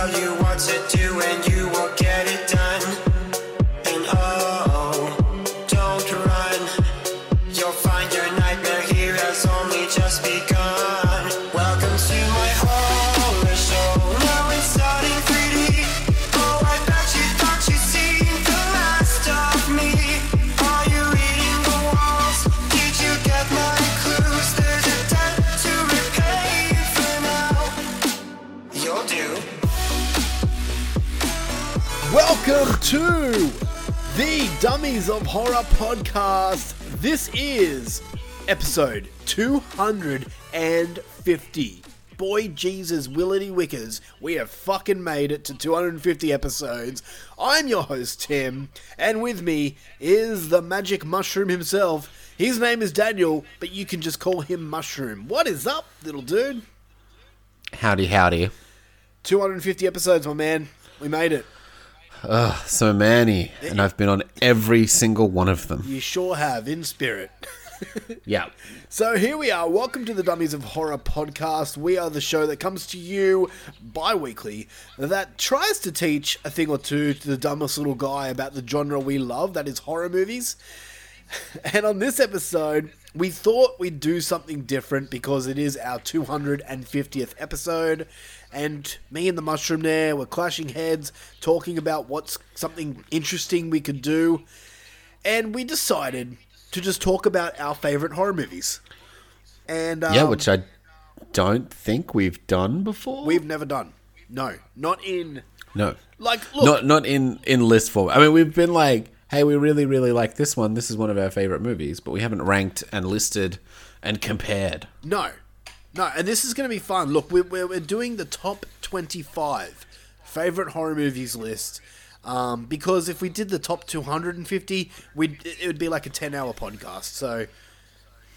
tell you of Horror podcast. This is episode 250. Boy Jesus Willity Wickers, we have fucking made it to 250 episodes. I'm your host, Tim, and with me is the magic mushroom himself. His name is Daniel, but you can just call him Mushroom. What is up, little dude? Howdy, howdy. 250 episodes, my man. We made it. Ugh, so many. And I've been on every single one of them. You sure have, in spirit. Yeah. So here we are. Welcome to the Dummies of Horror podcast. We are the show that comes to you bi weekly that tries to teach a thing or two to the dumbest little guy about the genre we love that is horror movies. And on this episode, we thought we'd do something different because it is our 250th episode. And me and the mushroom there were clashing heads, talking about what's something interesting we could do. And we decided to just talk about our favorite horror movies. And um, Yeah, which I don't think we've done before. we've never done. No, not in no. like look. Not not in in list form. I mean, we've been like, hey, we really really like this one. This is one of our favorite movies, but we haven't ranked and listed and compared. No, no, and this is going to be fun. Look, we're, we're, we're doing the top 25 favorite horror movies list. Um, because if we did the top 250, we'd, it would be like a 10 hour podcast. So,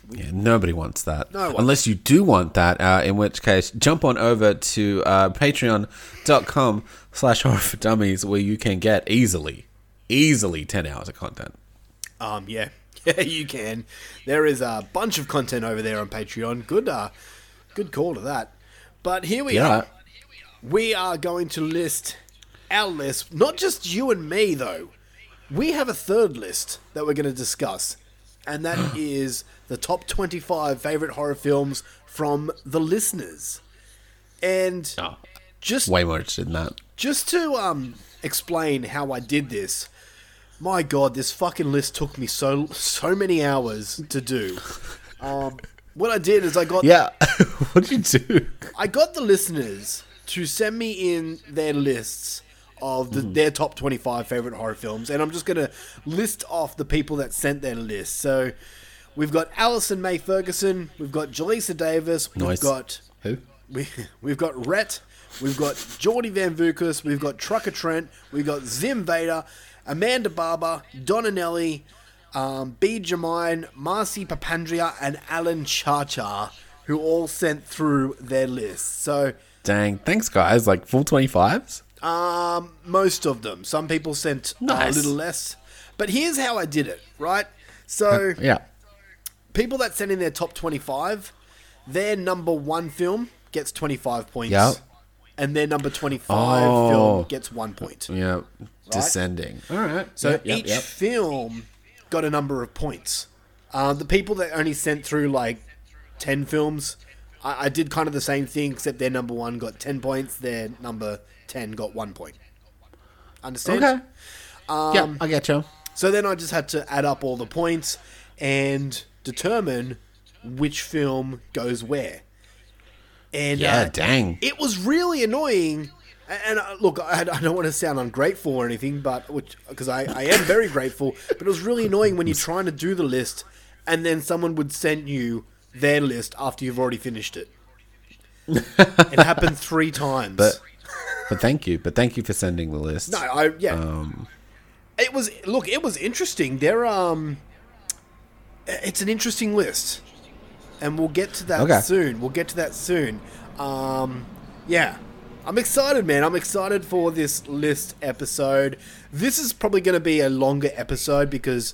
Yeah, nobody wants that. No. Unless you do want that, uh, in which case, jump on over to uh, patreon.com slash horror for dummies, where you can get easily, easily 10 hours of content. um, yeah, yeah, you can. There is a bunch of content over there on Patreon. Good, uh, good call to that. But here we Yeah. are. We are going to list our list, not just you and me, though. We have a third list that we're going to discuss, and that is the top 25 favorite horror films from the listeners. And Oh, just way more interested in that. just to um explain how I did this, my god, this fucking list took me so so many hours to do. Um, what I did is I got Yeah. what did you do? I got the listeners to send me in their lists of the, mm-hmm. their top 25 favorite horror films, and I'm just going to list off the people that sent their list. So we've got Alison May Ferguson, we've got Jaleesa Davis, we've Nice. got Who? we, we've got Rhett, we've got Geordie Van Vukas, we've got Trucker Trent, we've got Zim Vader, Amanda Barber, Donna Nelly, um, B. Jamine, Marcy Papandria, and Alan Charchar, who all sent through their lists. So, Dang. Thanks, guys. Like full 25s? um, most of them. Some people sent uh, a little less. But here's how I did it, right? So, Yeah. people that sent in their top 25, their number one film gets 25 points. Yeah. And their number 25 Oh. film gets one point. Yeah. Descending. All right. So Yep, yep, each yep. film got a number of points. Uh, the people that only sent through like 10 films, I, I did kind of the same thing, except their number one got 10 points, their number 10 got one point. Understand? Okay. Um, yeah, I get you. So then I just had to add up all the points and determine which film goes where. And Yeah, uh, dang. it was really annoying. And uh, look, I, I don't want to sound ungrateful or anything, but which because I, I am very grateful. But it was really annoying when you're trying to do the list, and then someone would send you their list after you've already finished it. it happened three times. But but thank you. But thank you for sending the list. No, I yeah. Um, it was look, it was interesting. There um it's an interesting list. And we'll get to that Okay. soon. We'll get to that soon. Um yeah. I'm excited, man. I'm excited for this list episode. This is probably going to be a longer episode because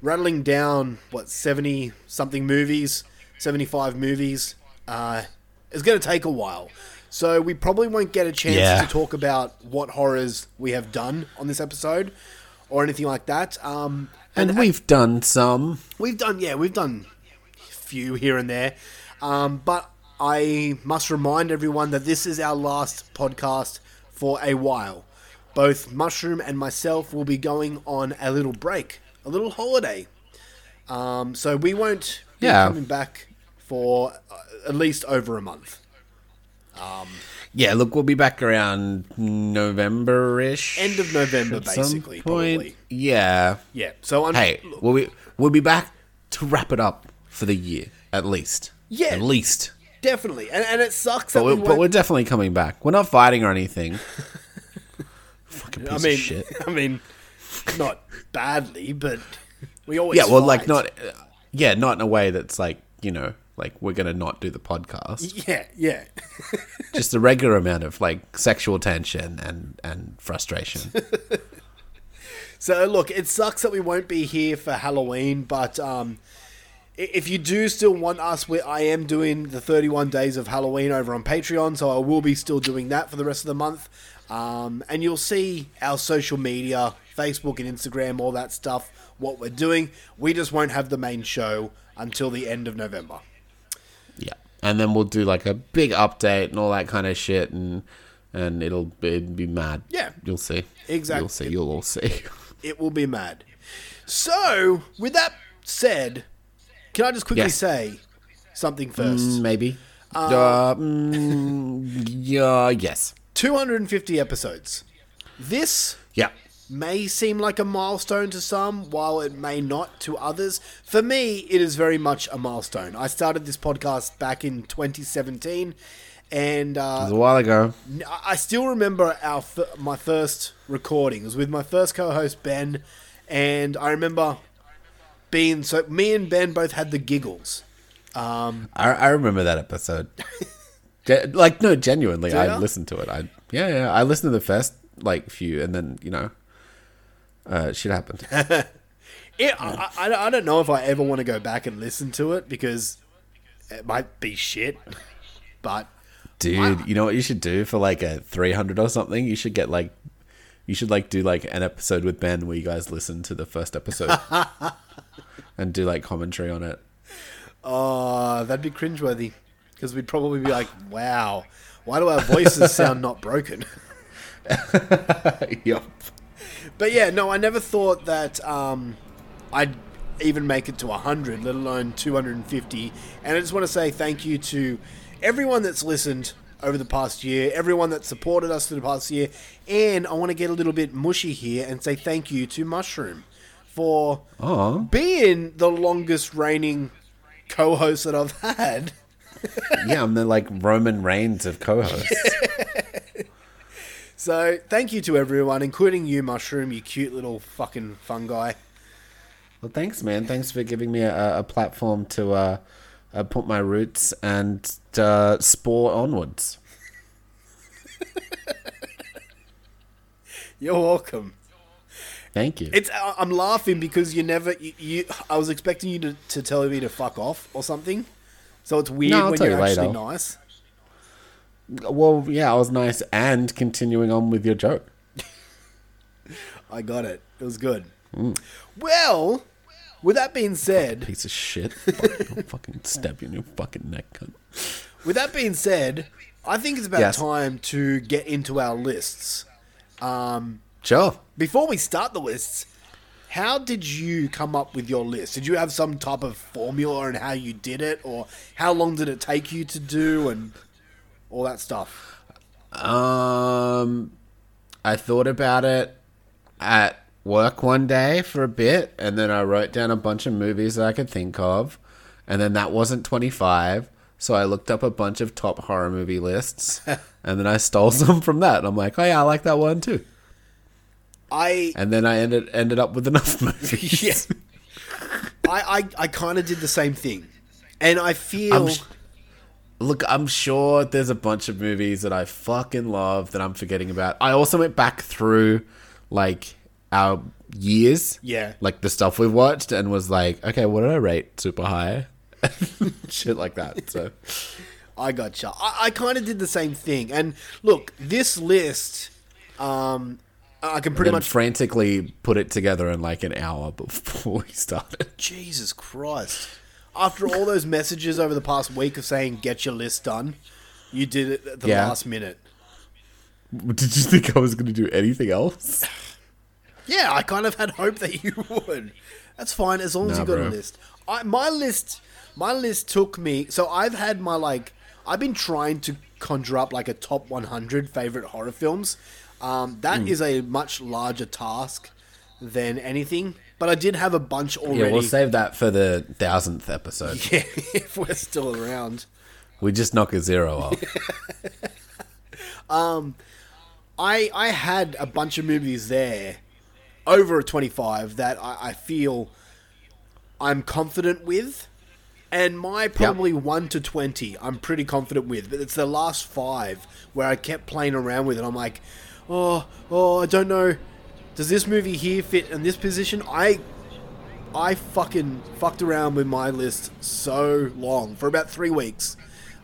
rattling down what 70 something movies, 75 movies uh is going to take a while. So we probably won't get a chance Yeah. to talk about what horrors we have done on this episode or anything like that. Um, and we've done some. we've done, yeah, we've done a few here and there. Um, but I must remind everyone that this is our last podcast for a while. Both Mushroom and myself will be going on a little break, a little holiday. Um, so we won't be Yeah. coming back for uh, at least over a month. Um, Yeah, look, we'll be back around November-ish. End of November, basically, point. probably. Yeah. Yeah. So I'm, Hey, we'll be we'll be back to wrap it up for the year at least. Yeah. at least. Definitely, and, and it sucks. But that we're, we but we're definitely coming back. We're not fighting or anything. Fucking piece I mean, of shit. I mean, not badly, but we always Yeah, well, fight. like not. uh, Yeah, not in a way that's like you know, like we're gonna not do the podcast. Yeah, yeah. Just a regular amount of like sexual tension and and frustration. So look, it sucks that we won't be here for Halloween, but um, if you do still want us, we, I am doing the 31 days of Halloween over on Patreon, so I will be still doing that for the rest of the month. Um, and you'll see our social media, Facebook and Instagram, all that stuff, what we're doing. We just won't have the main show until the end of November. Yeah, and then we'll do like a big update and all that kind of shit, and and it'll be, it'll be mad. Yeah. you'll see. Exactly. You'll see. You'll all see. it will be mad. So, with that said, can I just quickly Yes. say something first? Maybe. Uh, mm, yeah. Yes. 250 episodes. This Yeah. may seem like a milestone to some, while it may not to others. For me, it is very much a milestone. I started this podcast back in 2017, and It uh, was a while ago. I still remember our f- my first recording. It was with my first co-host Ben, and I remember being so. Me and Ben both had the giggles. Um, I, I remember that episode. Like no, genuinely, I ya? listened to it. I yeah, yeah, I listened to the first like few, and then you know, uh, shit happened. it, I, I, I don't know if I ever want to go back and listen to it because it might be shit. But Dude, you know what you should do for like a three hundred or something? You should get like, you should like do like an episode with Ben where you guys listen to the first episode and do like commentary on it. uh, that'd be cringeworthy because we'd probably be like, "Wow, why do our voices sound not broken?" yep. But yeah, no, I never thought that um, I'd even make it to 100, let alone 250. And I just want to say thank you to everyone that's listened over the past year, everyone that supported us through the past year. And I want to get a little bit mushy here and say thank you to Mushroom for Oh, being the longest reigning co host that I've had. yeah, I'm the like Roman Reigns of co-hosts. So thank you to everyone, including you, Mushroom, you cute little fucking fungi. Well, thanks, man. Thanks for giving me a, a platform to uh, uh, put my roots and uh, spore onwards. You're welcome. Thank you. It's I- I'm laughing because you never you, you I was expecting you to, to tell me to fuck off or something. So it's weird No, when you're you actually nice. well, yeah, I was nice and continuing on with your joke. I got it. It was good. Mm. Well, with that being said, Piece of shit. Fucking- I'll fucking stab you in your fucking neck, cunt. with that being said, I think it's about Yes. time to get into our lists. Um, Sure. before we start the lists, how did you come up with your list? Did you have some type of formula on how you did it, or how long did it take you to do, and all that stuff? Um, I thought about it at work one day for a bit, and then I wrote down a bunch of movies that I could think of, and then that wasn't 25, so I looked up a bunch of top horror movie lists, and and then I stole some from that. And I'm like, oh yeah, I like that one too. I And then I ended ended up with enough movies. yeah. I I, I kind of did the same thing, and I feel I'm sh- Look, I'm sure there's a bunch of movies that I fucking love that I'm forgetting about. I also went back through like our years, Yeah. like the stuff we've watched, and was like, okay, what did I rate super high? Shit like that. So I gotcha. I, I kind of did the same thing. And look, this list, um, I can pretty much. frantically put it together in like an hour before we started. Jesus Christ! After all those messages over the past week of saying "get your list done," you did it at the Yeah. last minute. Did you think I was going to do anything else? Yeah, I kind of had hope that you would. That's fine as long as you got a list. I, my list, my list took me. So I've had my like. I've been trying to conjure up like a top 100 favorite horror films. Um, that Hmm. is a much larger task than anything. But I did have a bunch already. Yeah, we'll save that for the thousandth episode. Yeah, if we're still around. We just knock a zero off. um, I I had a bunch of movies there over a 25 that I, I feel I'm confident with. And my probably 1 to 20 I'm pretty confident with. But it's the last five where I kept playing around with it. I'm like, oh, oh, I don't know. Does this movie here fit in this position? I I fucking fucked around with my list so long for about three weeks,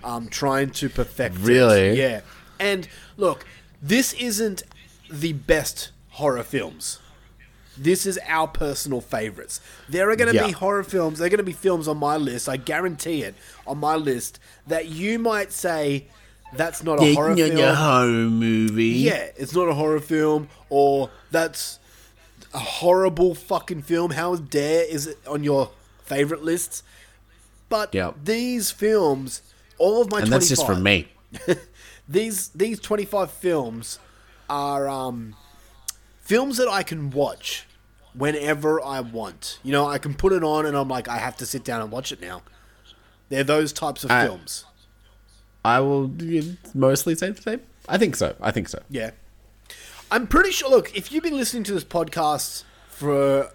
um, trying to perfect. it. Really? Yeah. And look, this isn't the best horror films. This is our personal favorites. There are going to Yeah. be horror films. There are going to be films on my list. I guarantee it on my list that you might say that's not a horror film. horror movie. Yeah, it's not a horror film, or that's a horrible fucking film. How dare is it on your favorite lists? But Yep. these films, all of my And that's just 25 for me. These these twenty five films are um, films that I can watch whenever I want. You know, I can put it on, and I'm like, I have to sit down and watch it now. They're those types of I- films. I will mostly say the same. I think so. I think so. Yeah. I'm pretty sure. Look, if you've been listening to this podcast for a,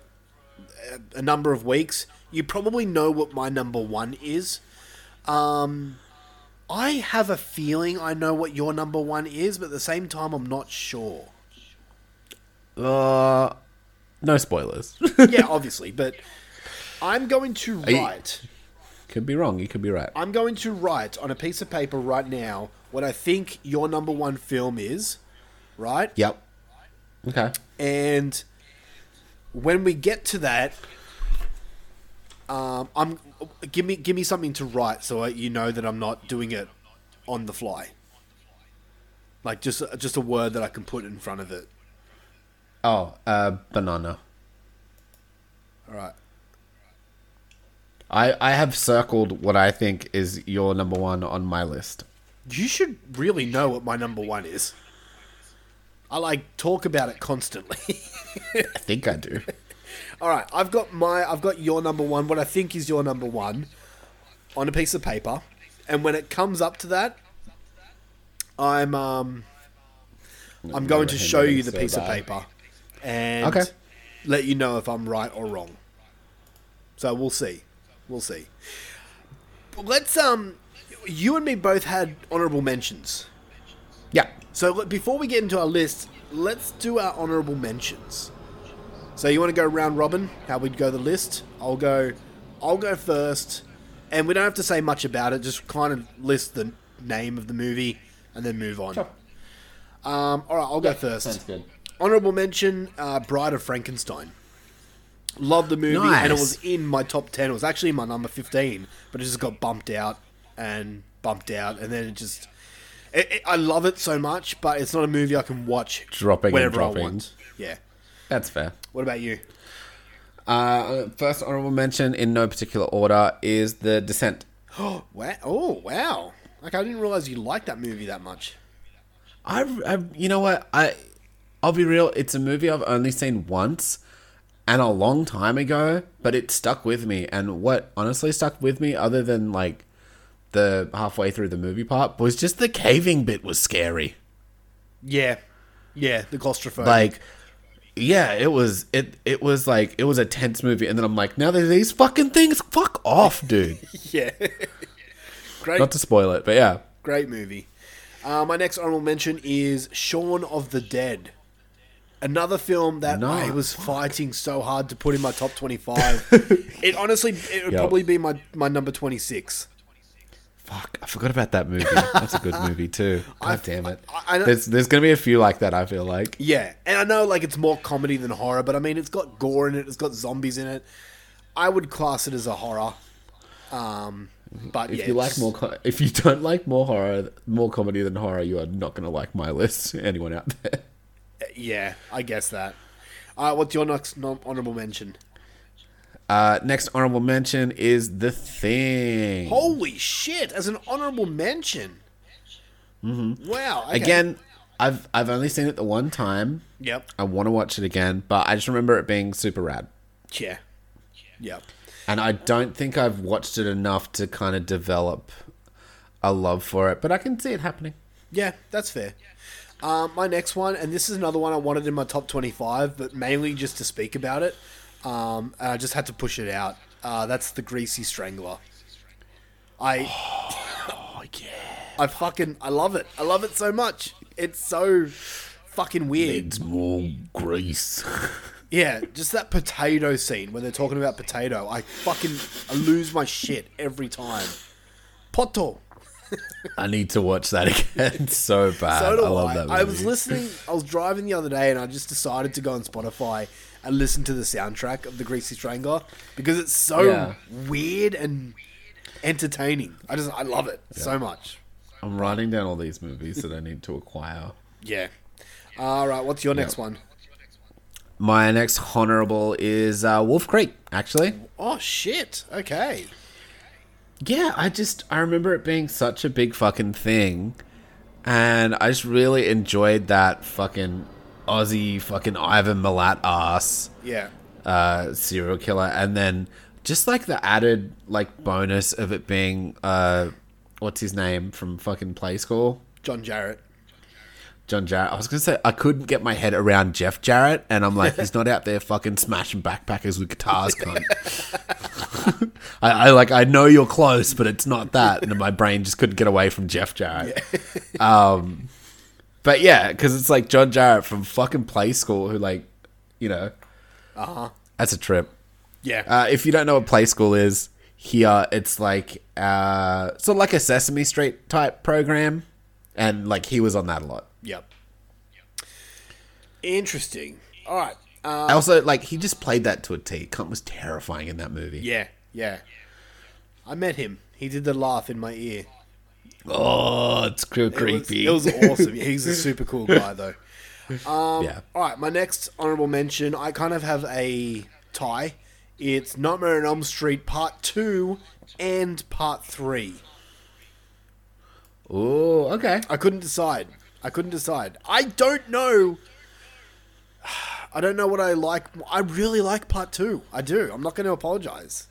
a number of weeks, you probably know what my number one is. Um, I have a feeling I know what your number one is, but at the same time, I'm not sure. Uh, no spoilers. Yeah, obviously, but I'm going to you- write. Could be wrong. You could be right. I'm going to write on a piece of paper right now what I think your number one film is, right? Yep. Okay. And when we get to that, um, I'm give me give me something to write so I, you know that I'm not doing it on the fly. Like just just a word that I can put in front of it. Oh, uh, banana. All right. I I have circled what I think is your number one on my list. You should really know what my number one is. I like talk about it constantly. I think I do. All right, I've got my I've got your number one, what I think is your number one, on a piece of paper, and when it comes up to that, I'm um I'm going to show you the piece of paper, and Okay. let you know if I'm right or wrong. So we'll see, we'll see. But let's um, you and me both had honorable mentions. Yeah. So before we get into our list, let's do our honorable mentions. So you want to go round robin? How we'd go the list? I'll go. I'll go first, and we don't have to say much about it. Just kind of list the name of the movie and then move on. Um, all right, I'll go first. sounds good. Honorable mention: uh, Bride of Frankenstein. Love the movie, and it was in my top ten. It was actually my number fifteen, but it just got bumped out and bumped out, and then it just. It, it, I love it so much, but it's not a movie I can watch Dropping and whenever I dropping. want. Yeah. That's fair. What about you? Uh, first honorable mention in no particular order is The Descent. Wow! Oh, wow! Like I didn't realize you liked that movie that much. I, I, you know what? I, I'll be real. It's a movie I've only seen once, and a long time ago. But it stuck with me. And what honestly stuck with me, other than like the halfway through the movie part was just the caving bit was scary. Yeah, yeah, the claustrophobia. Like, yeah, it was it it was like it was a tense movie, and then I'm like, now there's these fucking things. Fuck off, dude. yeah, great, Not to spoil it, but yeah. great movie. Uh, my next honorable mention is Shaun of the Dead. Another film that No, I was fighting so hard to put in my top twenty-five. it honestly, it would Yep. probably be my, my number twenty-six. Fuck, I forgot about that movie. That's a good movie too. God damn it. I- I- there's there's gonna be a few like that. I feel like. Yeah, and I know like it's more comedy than horror, but I mean it's got gore in it, it's got zombies in it. I would class it as a horror. Um, but If yeah, you like more, if you don't like more horror, more comedy than horror, you are not gonna like my list. Anyone out there? Yeah, I guess that. Uh, what's your next honorable mention? Uh, next honorable mention is The Thing. Holy shit! As an honorable mention. Mm-hmm. Wow. okay. Again, I've I've only seen it the one time. Yep. I want to watch it again, but I just remember it being super rad. Yeah. Yep. And I don't think I've watched it enough to kind of develop a love for it, but I can see it happening. Yeah, that's fair. Um, my next one, and this is another one I wanted in my top 25, but mainly just to speak about it. Um, and I just had to push it out. Uh, that's The Greasy Strangler. I. Oh, yeah. I fucking. I love it. I love it so much. It's so fucking weird. It's more grease. Yeah, just that potato scene when they're talking about potato. I fucking I lose my shit every time. Poto. I need to watch that again so bad. So do I I. love that movie. I was listening. I was driving the other day, and I just decided to go on Spotify and listen to the soundtrack of the Greasy Strangler because it's so Yeah. weird and entertaining. I just I love it so much. I'm writing down all these movies that I need to acquire. Yeah. All right. What's your next one? My next honorable is uh, Wolf Creek, actually. Oh shit. Okay. Yeah, I just I remember it being such a big fucking thing, and I just really enjoyed that fucking Aussie fucking Ivan Milat ass Yeah. uh, serial killer, and then just like the added like bonus of it being uh, what's his name from fucking Play School, John Jarratt. John Jarratt. I was gonna say I couldn't get my head around Jeff Jarrett, and I'm like, he's not out there fucking smashing backpackers with guitars, cunt. I, I like I know you're close, but it's not that, and my brain just couldn't get away from Jeff Jarrett. um, but yeah, because it's like John Jarratt from fucking Play School, who like, you know, Uh huh. that's a trip. Yeah. Uh, if you don't know what Play School is, here it's like uh, sort of like a Sesame Street type program, and like he was on that a lot. Interesting. All right. Uh, Also, like he just played that to a T. Cunt was terrifying in that movie. yeah, yeah. I met him. He did the laugh in my ear. Oh, it's cr- It was, creepy. it was awesome. He's a super cool guy, though. Um, yeah. All right, my next honorable mention. I kind of have a tie. It's Nightmare on Elm Street Part Two and Part Three. Oh, okay. I couldn't decide. I couldn't decide. I don't know. I don't know what I like. I really like Part Two. I do. I'm not going to apologize.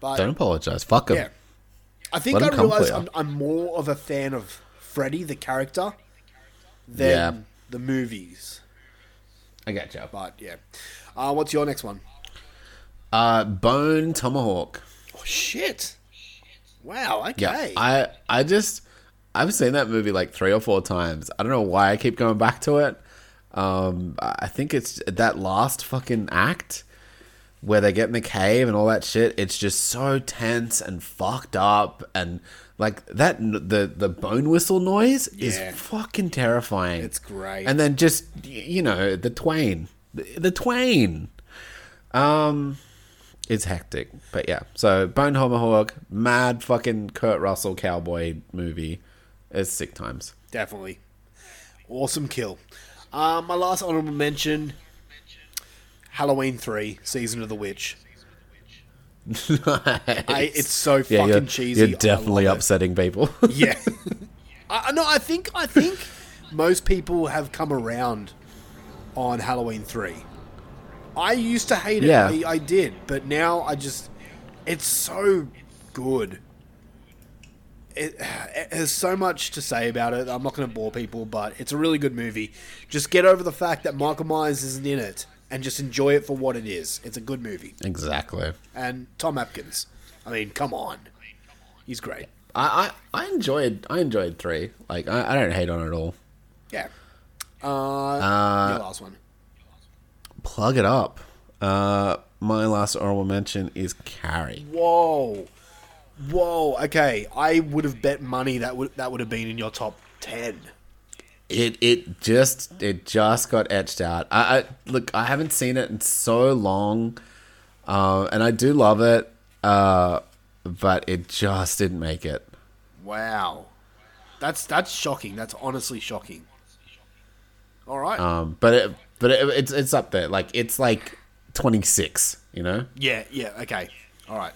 But Don't apologize. Fuck him. yeah, I think Let I realize. I'm, I'm more of a fan of Freddy the character than Yeah. the movies. I get you. But yeah, uh, what's your next one? Uh, Bone Tomahawk. Oh shit! Wow. Okay. Yeah, I I just I've seen that movie like three or four times. I don't know why I keep going back to it. Um, I think it's that last fucking act where they get in the cave and all that shit. It's just so tense and fucked up, and like that the the bone whistle noise is fucking terrifying. It's great. and then just you know the twain, the, the twain. Um, it's hectic, but yeah. So Bone Tomahawk, mad fucking Kurt Russell cowboy movie. It's sick times. Definitely. Awesome kill. Uh, my last honorable mention Halloween 3, Season of the Witch. I, it's so yeah, fucking you're, cheesy. You're definitely love it. upsetting people. Yeah. I, I- no, I think I think most people have come around on Halloween 3. I used to hate it. Yeah. I, I did, but now I just it's so good. It, it has so much to say about it. I'm not going to bore people, but it's a really good movie. Just get over the fact that Michael Myers isn't in it, and just enjoy it for what it is. It's a good movie. Exactly. And Tom Atkins, I mean, come on, he's great. I, I, I enjoyed I enjoyed three. Like I, I don't hate on it at all. Yeah. Uh, your last one. Plug it up. Uh, my last honorable mention is Carrie. Whoa, whoa. Okay, I would have bet money that would that would have been in your top ten. It it just it just got etched out. I, I look. I haven't seen it in so long, uh, and I do love it. Uh, but it just didn't make it. Wow, that's that's shocking. That's honestly shocking. All right. Um, but it, but it, it's it's up there. Like it's like twenty six. You know. yeah, yeah. Okay. All right.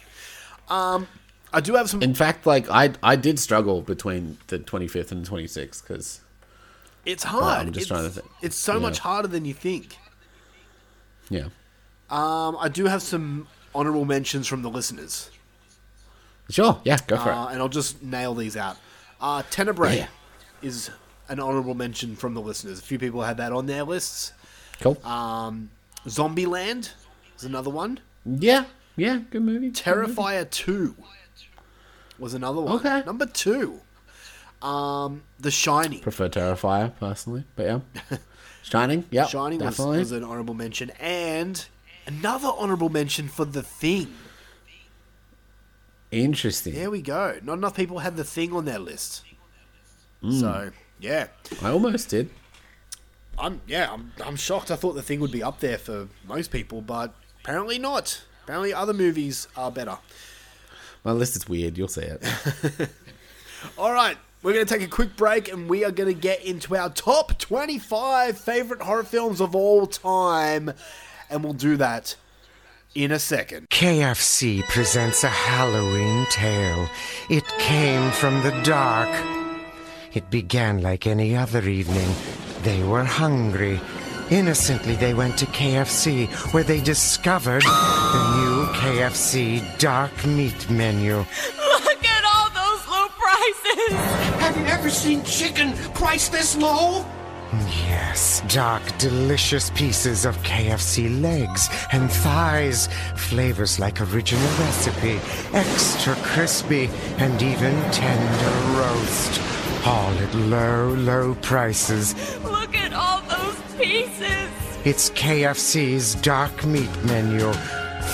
Um, I do have some. In fact, like I I did struggle between the twenty fifth and twenty sixth because It's hard. I'm just it's, trying to think. It's so Yeah. much harder than you think. yeah. Um, I do have some honorable mentions from the listeners, Sure. Yeah. Go for uh, and I'll just nail these out. Uh, Tenebrae Yeah. is an honorable mention from the listeners. A few people had that on their lists. Cool. Um, Zombieland is another one. yeah. Yeah. Good movie. Terrifier 2 was another one. Okay. Number two. Um, The Shining. Prefer Terrifier personally, but yeah. Shining. Yeah. Shining was, was an honorable mention. And another honorable mention for The Thing. Interesting. There we go. Not enough people had The Thing on their list. Hmm. So, yeah. I almost did. I'm yeah, I'm, I'm shocked. I thought The Thing would be up there for most people, but apparently not. Apparently other movies are better. My list is weird. You'll see it. All right, we're going to take a quick break and we are going to get into our top 25 favorite horror films of all time. And we'll do that in a second. KFC presents a Halloween tale. It came from the dark. It began like any other evening. They were hungry. Innocently, they went to KFC, where they discovered the new KFC dark meat menu. Look at all those low prices! Have you ever seen chicken priced this low? Yes, dark, delicious pieces of KFC legs and thighs, flavors like original recipe, extra crispy, and even tender roast. All at low, low prices. Look at all those pieces! It's KFC's dark meat menu.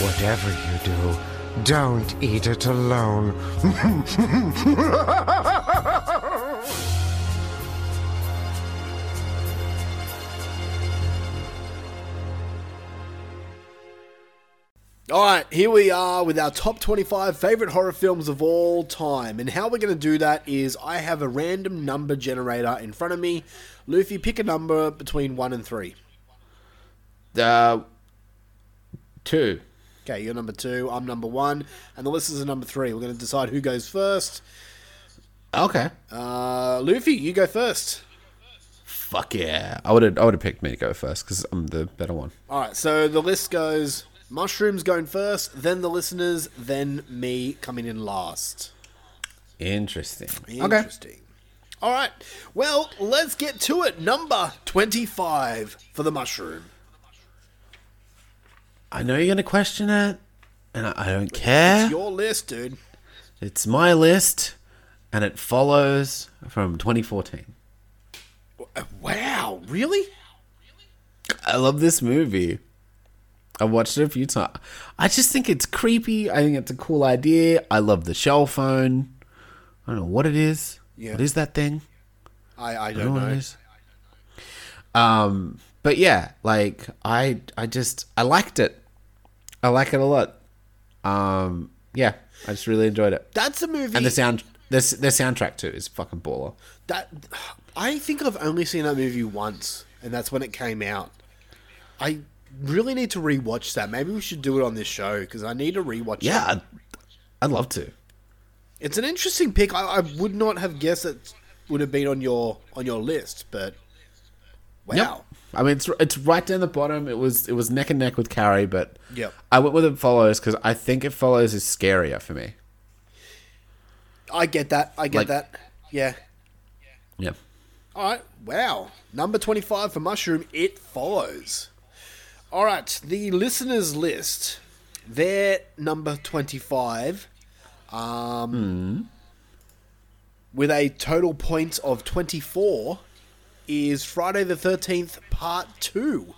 Whatever you do, don't eat it alone. All right, here we are with our top 25 favorite horror films of all time. And how we're going to do that is I have a random number generator in front of me. Luffy, pick a number between 1 and 3. Uh, two. Okay, you're number 2, I'm number 1, and the listeners are number 3. We're going to decide who goes first. Okay. Uh, Luffy, you go first. Fuck yeah. I would have. I would have picked me to go first because I'm the better one. All right, so the list goes Mushrooms going first, then the listeners, then me coming in last. Interesting. Okay. All right, well, let's get to it. Number 25 for the mushroom. I know you're gonna question it, and I, I don't care. It's your list, dude. It's my list, and it follows from 2014. Uh, Wow, really? I love this movie. I've watched it a few times. I just think it's creepy. I think it's a cool idea. I love the shell phone. I don't know what it is. Yeah. What is that thing? I, I I don't know know. Um, but yeah, like I, I just I liked it. I like it a lot. Um, yeah, I just really enjoyed it. That's a movie And the sound, the the soundtrack too is fucking baller. that I think I've only seen that movie once, and that's when it came out. I really need to rewatch that. Maybe we should do it on this show because I need to rewatch. Yeah, it. I'd, I'd love to. It's an interesting pick. I, I would not have guessed it would have been on your on your list, but wow. Yep. I mean, it's it's right down the bottom. It was it was neck and neck with Carrie, but Yep. I went with it follows because I think it follows is scarier for me. I get that. I get Like- that. Yeah. Yeah. All right. Wow. Number 25 for Mushroom, It Follows. All right. The listeners' list, their number 25, um, with a total points of 24, is Friday the 13th, Part 2.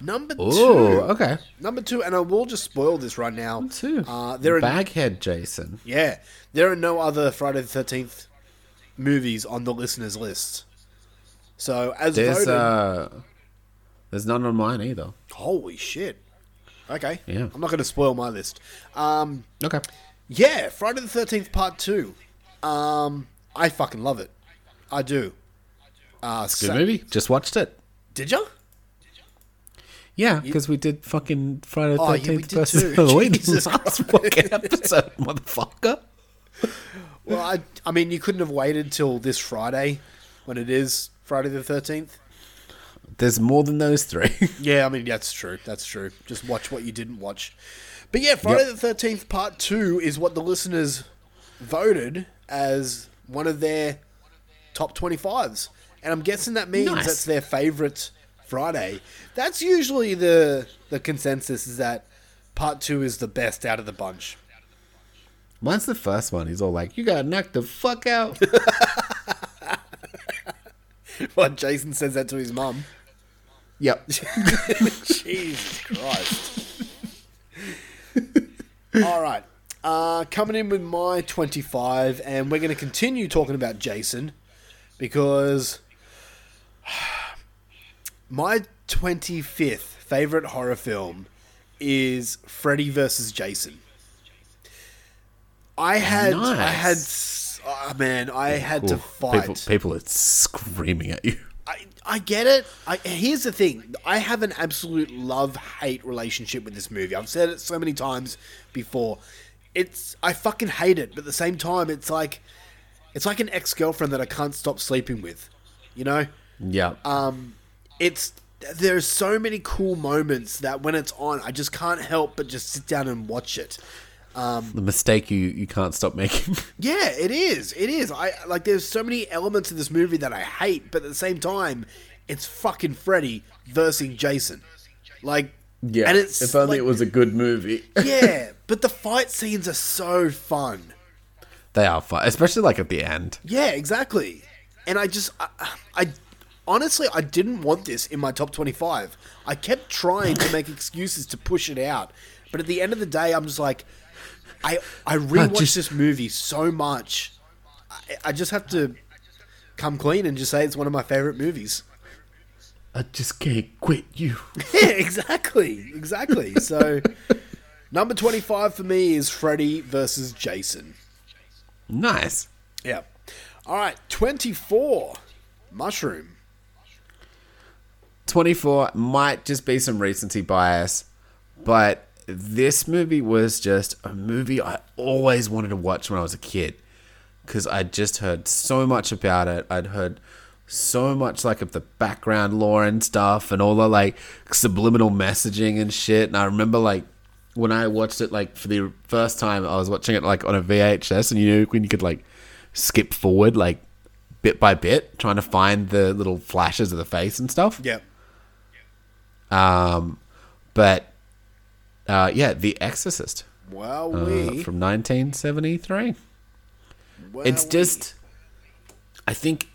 Number Oh, two. okay. Number two, and I will just spoil this right now. Two. Uh, there are Baghead Jason. yeah, there are no other Friday the Thirteenth movies on the listeners' list. So as There's voted, uh, there's none on mine either. holy shit. Okay, Yeah. I'm not going to spoil my list. Um, Okay. yeah, Friday the Thirteenth Part Two. Um, I fucking love it. I do. Uh, Good so- movie. Just watched it. Did you? Yeah, because we did fucking Friday the Oh, yeah, we Thirteenth did versus too. Halloween Jesus last fucking episode, motherfucker. Well, I, I mean, you couldn't have waited till this Friday, when it is Friday the Thirteenth. There's more than those three. Yeah, I mean that's true. That's true. Just watch what you didn't watch. But yeah, Friday Yep. the Thirteenth Part Two is what the listeners voted as one of their top twenty fives, and I'm guessing that means Nice. that's their favorite Friday. That's usually the the consensus is that Part Two is the best out of the bunch. Mine's the first one. He's all like, "You gotta knock the fuck out." Well, Jason says that to his mum. Yep. Jesus Christ. All right. Uh, coming in with my 25, and we're going to continue talking about Jason because my 25th favorite horror film is Freddy versus Jason. I had, I had, oh man, I had to fight. People, people are screaming at you. I, I get it. I, here's the thing. I have an absolute love hate relationship with this movie. I've said it so many times before. It's I fucking hate it, but at the same time, it's like it's like an ex girlfriend that I can't stop sleeping with. You know, Yeah. um, it's there's so many cool moments that when it's on, I just can't help but just sit down and watch it. Um, the mistake you you can't stop making. Yeah, it is. It is. I like. There's so many elements of this movie that I hate, but at the same time, it's fucking Freddy versus Jason. Like, yeah. and it's if only like- it was a good movie. yeah, but the fight scenes are so fun. they are fun, especially like at the end. Yeah, exactly. And I just, I, I honestly, I didn't want this in my top 25. I kept trying to make excuses to push it out, but at the end of the day, I'm just like, I I rewatched just- this movie so much. I, I just have to come clean and just say it's one of my favorite movies. I just can't quit you. Yeah, exactly, exactly. So, number 25 for me is Freddy versus Jason. Nice. Yeah. All right, 24, Mushroom. 24 might just be some recency bias, but this movie was just a movie I always wanted to watch when I was a kid because I'd just heard so much about it. I'd heard so much like of the background lore and stuff and all the like subliminal messaging and shit. And I remember like when I watched it like for the first time, I was watching it like on a VHS and you know when you could like skip forward like bit by bit trying to find the little flashes of the face and stuff. Yeah. Um, but uh, yeah, The Exorcist Well, uh, from 1973. it's just, I think,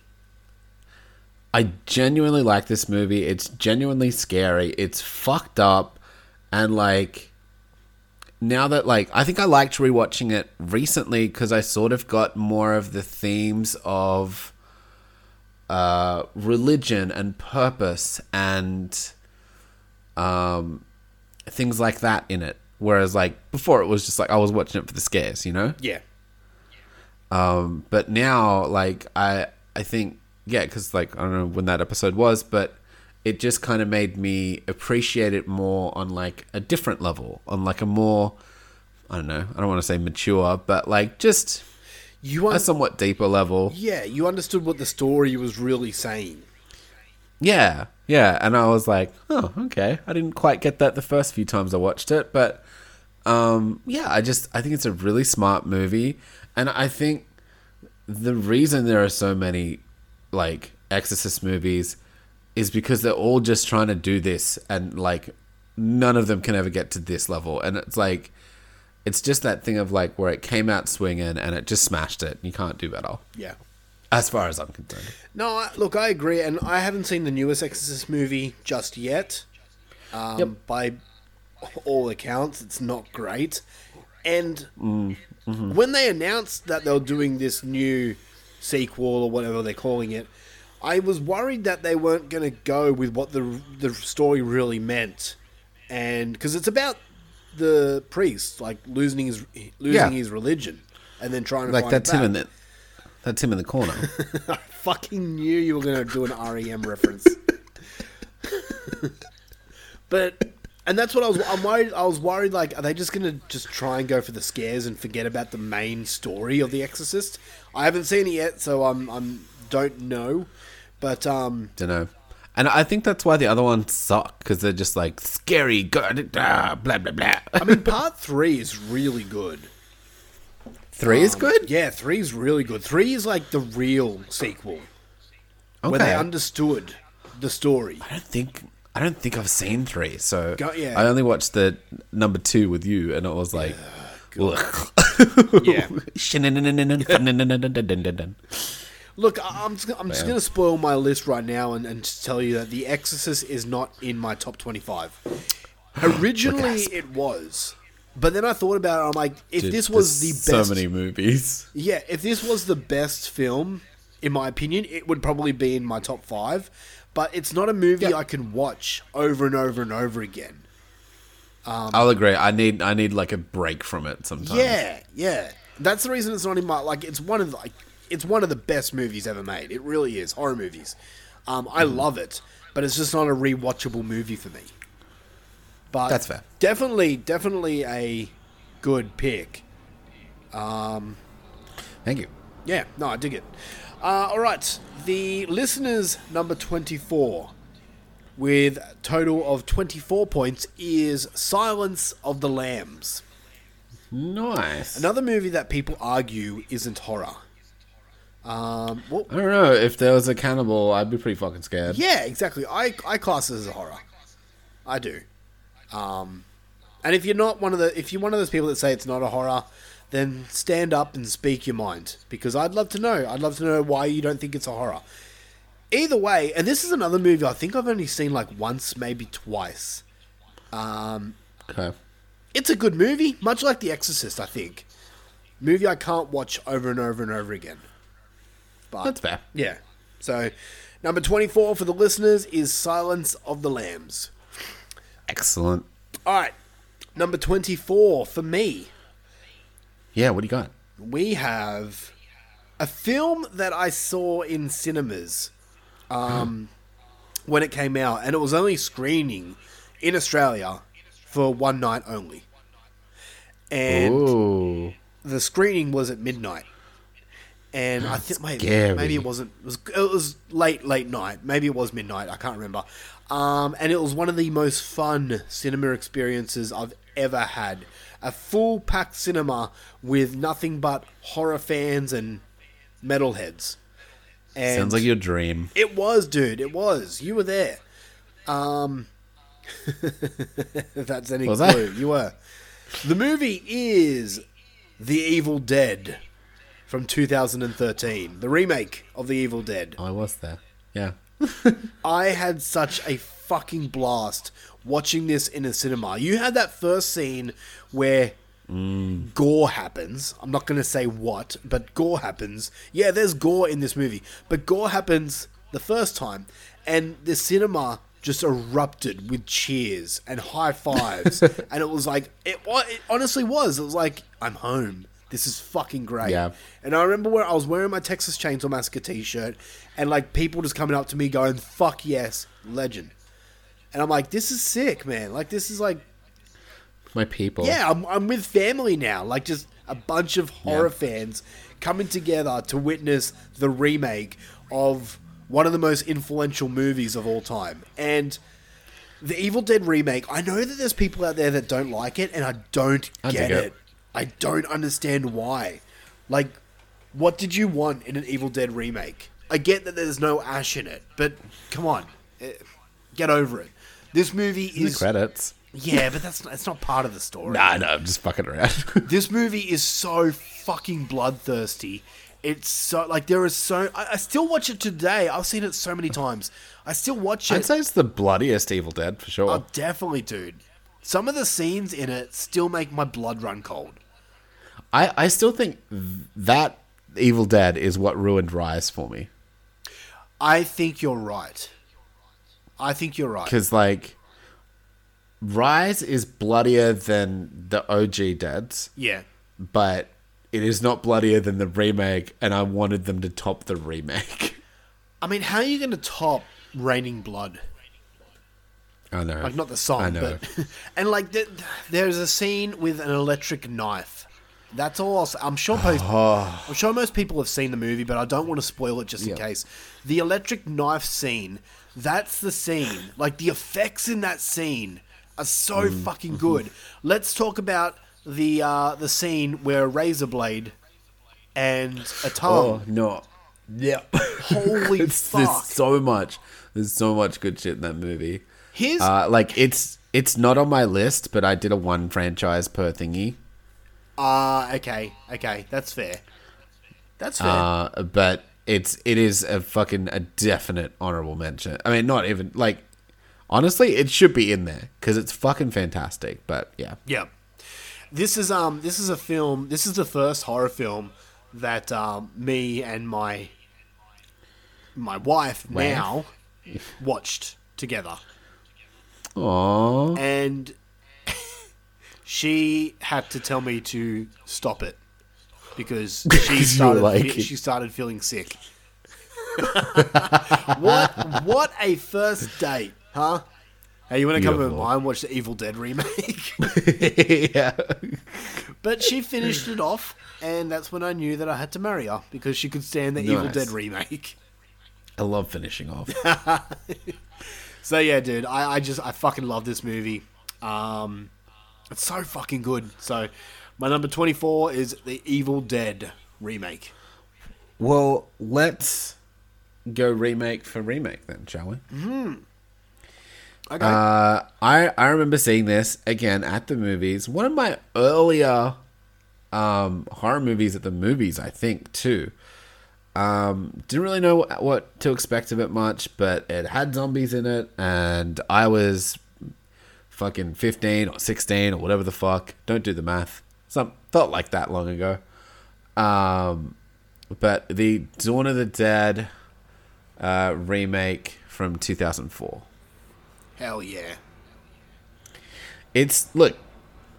I genuinely like this movie. It's genuinely scary. It's fucked up, and like. Now that like I think I liked rewatching it recently because I sort of got more of the themes of uh, religion and purpose and um, things like that in it. Whereas like before, it was just like I was watching it for the scares, you know. Yeah. Um, but now, like I, I think yeah, because like I don't know when that episode was, but it just kind of made me appreciate it more on like a different level, on like a more, I don't know, I don't want to say mature, but like just You a somewhat deeper level. yeah, you understood what the story was really saying. Yeah, yeah, and I was like, oh, okay. I didn't quite get that the first few times I watched it, but um, yeah, I just I think it's a really smart movie, And I think the reason there are so many like Exorcist movies is because they're all just trying to do this and like none of them can ever get to this level. And it's like it's just that thing of like where it came out swinging and it just smashed it. You can't do better. Yeah. As far as I'm concerned. No, I- look, I agree, and I haven't seen the newest Exorcist movie just yet. Um, Yep. By all accounts, it's not great. And Mm, mm-hmm. when they announced that they were doing this new sequel or whatever they're calling it, I was worried that they weren't going to go with what the the story really meant, and because it's about the priest like losing his losing Yeah. his religion and then trying to Like that's him back. in the that's him in the corner. I fucking knew you were going to do an REM reference. but and that's what I was. I'm worried. I was worried. Like, are they just going to just try and go for the scares and forget about the main story of The Exorcist? I haven't seen it yet, so I'm I'm don't know. But um, Don't know. And I think that's why the other ones suck because they're just like scary, good, ah, blah blah blah. I mean, part three is really good. Three um, is good. Yeah, three is really good. Three is like the real sequel, okay. where they understood the story. I don't think I don't think I've seen three. So Go, yeah. I only watched the number two with you, and it was like, yeah. Look, I'm just, I'm just going to spoil my list right now and, and tell you that The Exorcist is not in my top 25. Originally, it was. But then I thought about it. I'm like, if Dude, this was the best, so many movies. yeah, if this was the best film, in my opinion, it would probably be in my top five. But it's not a movie I can watch over and over and over again. I'll agree. I need I need like a break from it sometimes. Yeah, yeah. That's the reason it's not in my like. It's one of the, like it's one of the best movies ever made. It really is horror movies. Um, I Mm-hmm. love it, but it's just not a rewatchable movie for me. But That's fair. Definitely, definitely a good pick. Um, Thank you. Yeah, no, I dig it. Uh, all right, the listeners number twenty-four, with a total of twenty-four points, is Silence of the Lambs. Nice. Another movie that people argue isn't horror. Um, well, I don't know if there was a cannibal, I'd be pretty fucking scared. yeah, exactly. I I class it as a horror. I do. Um, and if you're not one of the if you're one of those people that say it's not a horror, then stand up and speak your mind because I'd love to know. I'd love to know why you don't think it's a horror. Either way, and this is another movie I think I've only seen like once, maybe twice. Um, Okay. It's a good movie, much like The Exorcist. I think movie I can't watch over and over and over again. But That's fair. Yeah. So, number 24 for the listeners is Silence of the Lambs. Excellent. All right. Number 24 for me, Yeah, what do you got? we have a film that I saw in cinemas um, when it came out, and it was only screening in Australia for one night only. And Ooh. the screening was at midnight. And I think maybe, maybe it wasn't. It was, it was late, late night. Maybe it was midnight. I can't remember. Um, and it was one of the most fun cinema experiences I've ever had. A full packed cinema with nothing but horror fans and metalheads. And Sounds like your dream. it was, dude. It was. You were there. Um, if that's any Was clue, you were. The movie is The Evil Dead from 2013, the remake of The Evil Dead. I was there. Yeah. I had such a fucking blast watching this in a cinema. You had that first scene where gore happens. I'm not going to say what, but gore happens. Yeah, there's gore in this movie, but gore happens the first time, and the cinema just erupted with cheers and high fives, and it was like it. It honestly was. It was like I'm home. This is fucking great. Yeah. And I remember where I was wearing my Texas Chainsaw Massacre t-shirt, and like people just coming up to me going, "Fuck yes, legend." And I'm like, "This is sick, man! Like this is like, My people. yeah, I'm, I'm with family now. Like just a bunch of horror Yeah. fans coming together to witness the remake of one of the most influential movies of all time." And the Evil Dead remake, I know that there's people out there that don't like it, and I don't I get it. it. I don't understand why. Like, what did you want in an Evil Dead remake? I get that there's no Ash in it, but come on, eh, get over it. This movie The is credits. yeah, but that's that's not part of the story. Nah, no, I'm just fucking around. This movie is so fucking bloodthirsty. It's so like there is so. I, I still watch it today. I've seen it so many times. I still watch it. I'd say it's the bloodiest Evil Dead for sure. Oh, definitely, dude. Some of the scenes in it still make my blood run cold. I, I still think that Evil Dead is what ruined Rise for me. I think you're right. I think you're right. Because, like, Rise is bloodier than the OG Deads, Yeah. but it is not bloodier than the remake, and I wanted them to top the remake. I mean, how are you going to top Raining Blood? I know. Like, not the song, I know. but. and, like, th- there's a scene with an electric knife. That's all I'll say. I'm sure, most, I'm sure most people have seen the movie, but I don't want to spoil it just in Yeah. case. The electric knife scene, that's the scene. Like, the effects in that scene are so Mm. fucking good. Let's talk about the uh, the scene where Razor Blade and a tongue. Oh, no. Yeah. Holy it's, fuck. There's so much. There's so much good shit in that movie. Here's Uh, like, it's it's not on my list, but I did a one franchise per thingy. Ah, okay, okay, that's fair. That's fair. Uh, but it's it is a fucking a definite honorable mention. I mean, not even like honestly, it should be in there because it's fucking fantastic. But yeah, yeah, this is um, this is a film. This is the first horror film that um, me and my my wife Wife? now watched together, Aww. and she had to tell me to stop it because she started like she started feeling sick. what what a first date, huh? Hey, you want to come mine and watch the Evil Dead remake? yeah. but she finished it off, and that's when I knew that I had to marry her because she could stand the Evil Dead remake. I love finishing off. So yeah, dude, I, I just I fucking love this movie. Um, it's so fucking good. So my number twenty four is the Evil Dead remake. well, let's go remake for remake then, shall we? Okay. Uh, I I remember seeing this again at the movies. One of my earlier um, horror movies at the movies, I think too. Um, didn't really know what, what to expect of it much, but it had zombies in it, and I was fucking fifteen or sixteen or whatever the fuck. Don't do the math. Some felt like that long ago. Um, but the Dawn of the Dead uh, remake from two thousand four. Hell yeah. It's look,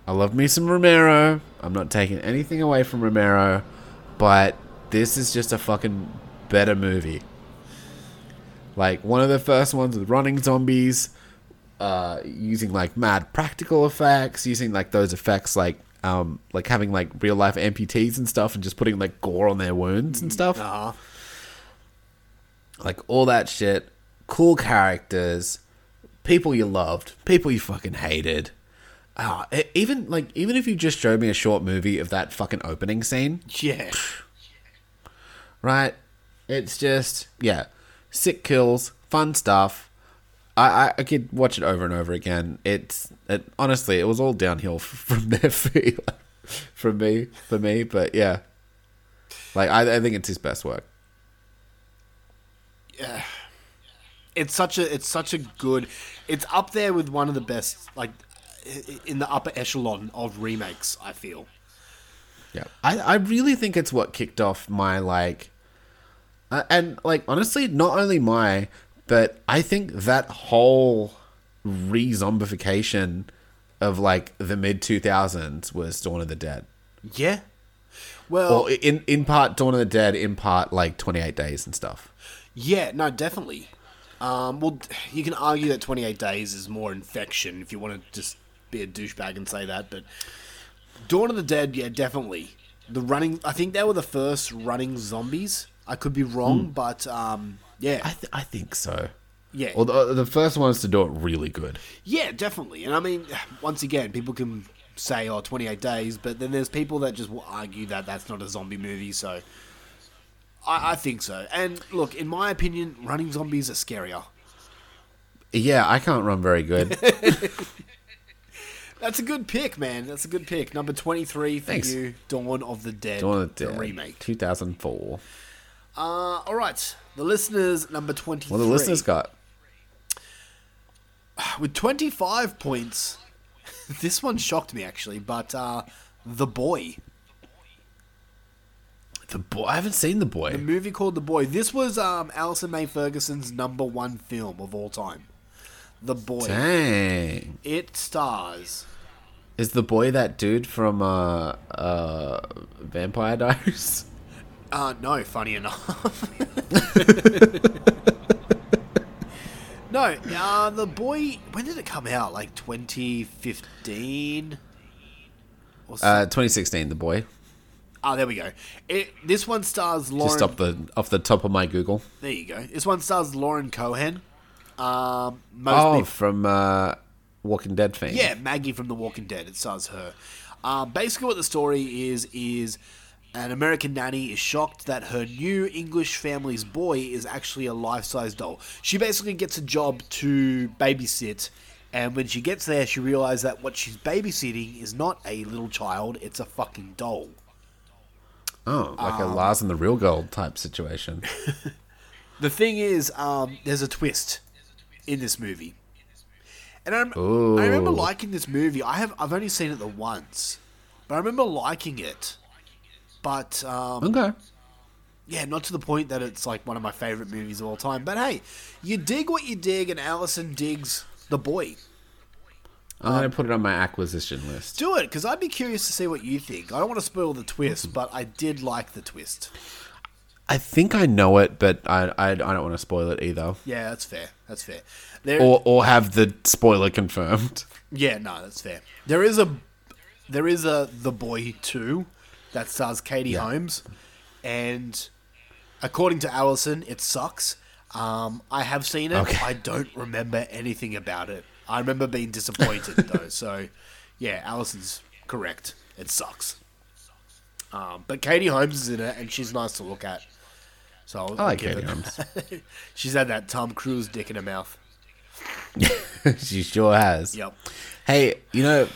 I love me some Romero. I'm not taking anything away from Romero, but this is just a fucking better movie. Like one of the first ones with running zombies, uh, using like mad practical effects, using like those effects like um like having like real life amputees and stuff, and just putting like gore on their wounds and stuff Uh huh. like all that shit, cool characters, people you loved, people you fucking hated. Ah, e- even like even if you just showed me a short movie of that fucking opening scene, Yeah. right? It's just yeah, sick kills, fun stuff. I, I, could watch it over and over again. It's it, honestly, it was all downhill from there for from me for me. But yeah, like I, I think it's his best work. Yeah, it's such a it's such a good. It's up there with one of the best like in the upper echelon of remakes. I feel. Yeah, I, I really think it's what kicked off my like, uh, and like honestly, not only my, but I think that whole re-zombification of like the mid two thousands was Dawn of the Dead, Yeah. Well, or in in part Dawn of the Dead, in part like Twenty Eight Days and stuff. Yeah, no, definitely. Um, well, you can argue that 28 days is more infection if you want to just be a douchebag and say that, but Dawn of the Dead, yeah, definitely. The running, I think they were the first running zombies. I could be wrong, but um, yeah, I th- I think so. yeah, Well, the, uh, the first ones to do it really good. yeah, definitely. And I mean, once again, people can say, oh, 28 days, but then there's people that just will argue that that's not a zombie movie, so I, I think so. And look, in my opinion, running zombies are scarier. Yeah, I can't run very good. That's a good pick, man. That's a good pick. Number 23 for Thanks. you, Dawn of the Dead, Dawn of the the Dead, remake. 2004. Uh, all right, the listeners, number 23. Well, the listeners got With 25 points, this one shocked me actually, but uh, The Boy. the boy. I haven't seen the boy. The movie called The Boy. This was um, Alison May Ferguson's number one film of all time. The Boy. Dang, It stars. is the boy that dude from uh uh Vampire Diaries? Uh, no, funny enough. no, uh, The Boy. When did it come out? Like 2015? Or so- Uh, 2016. The boy. oh, there we go. It, this one stars Lauren. Just off the off the top of my Google. There you go. This one stars Lauren Cohan. Um, Oh, from uh, Walking Dead fame. Yeah, Maggie from The Walking Dead. It stars her. Uh, basically, what the story is is an American nanny is shocked that her new English family's boy is actually a life-size doll. She basically gets a job to babysit, and when she gets there, she realizes that what she's babysitting is not a little child; it's a fucking doll. Oh, like a Um, Lars and the Real Girl type situation. The thing is, um, there's a twist in this movie, and I, I remember liking this movie. I have I've only seen it the once, but I remember liking it. But um, okay. yeah, not to the point that it's like one of my favorite movies of all time. But hey, you dig what you dig, and Allison digs the boy. I'm gonna put it on my acquisition list. Do it, because I'd be curious to see what you think. I don't want to spoil the twist, but I did like the twist. I think I know it, but I I, I don't want to spoil it either, Yeah, that's fair. That's fair. There, or or have the spoiler confirmed. Yeah, no, that's fair. There is a there is a The Boy 2 that stars Katie Holmes and according to Allison, it sucks. Um, I have seen it. Okay. I don't remember anything about it. I remember being disappointed though. So, yeah, Allison's correct. It sucks. Um, but Katie Holmes is in it and she's nice to look at. So I'll, I like Katie Holmes. she's had that Tom Cruise dick in her mouth. she sure has. Yep. Hey, you know.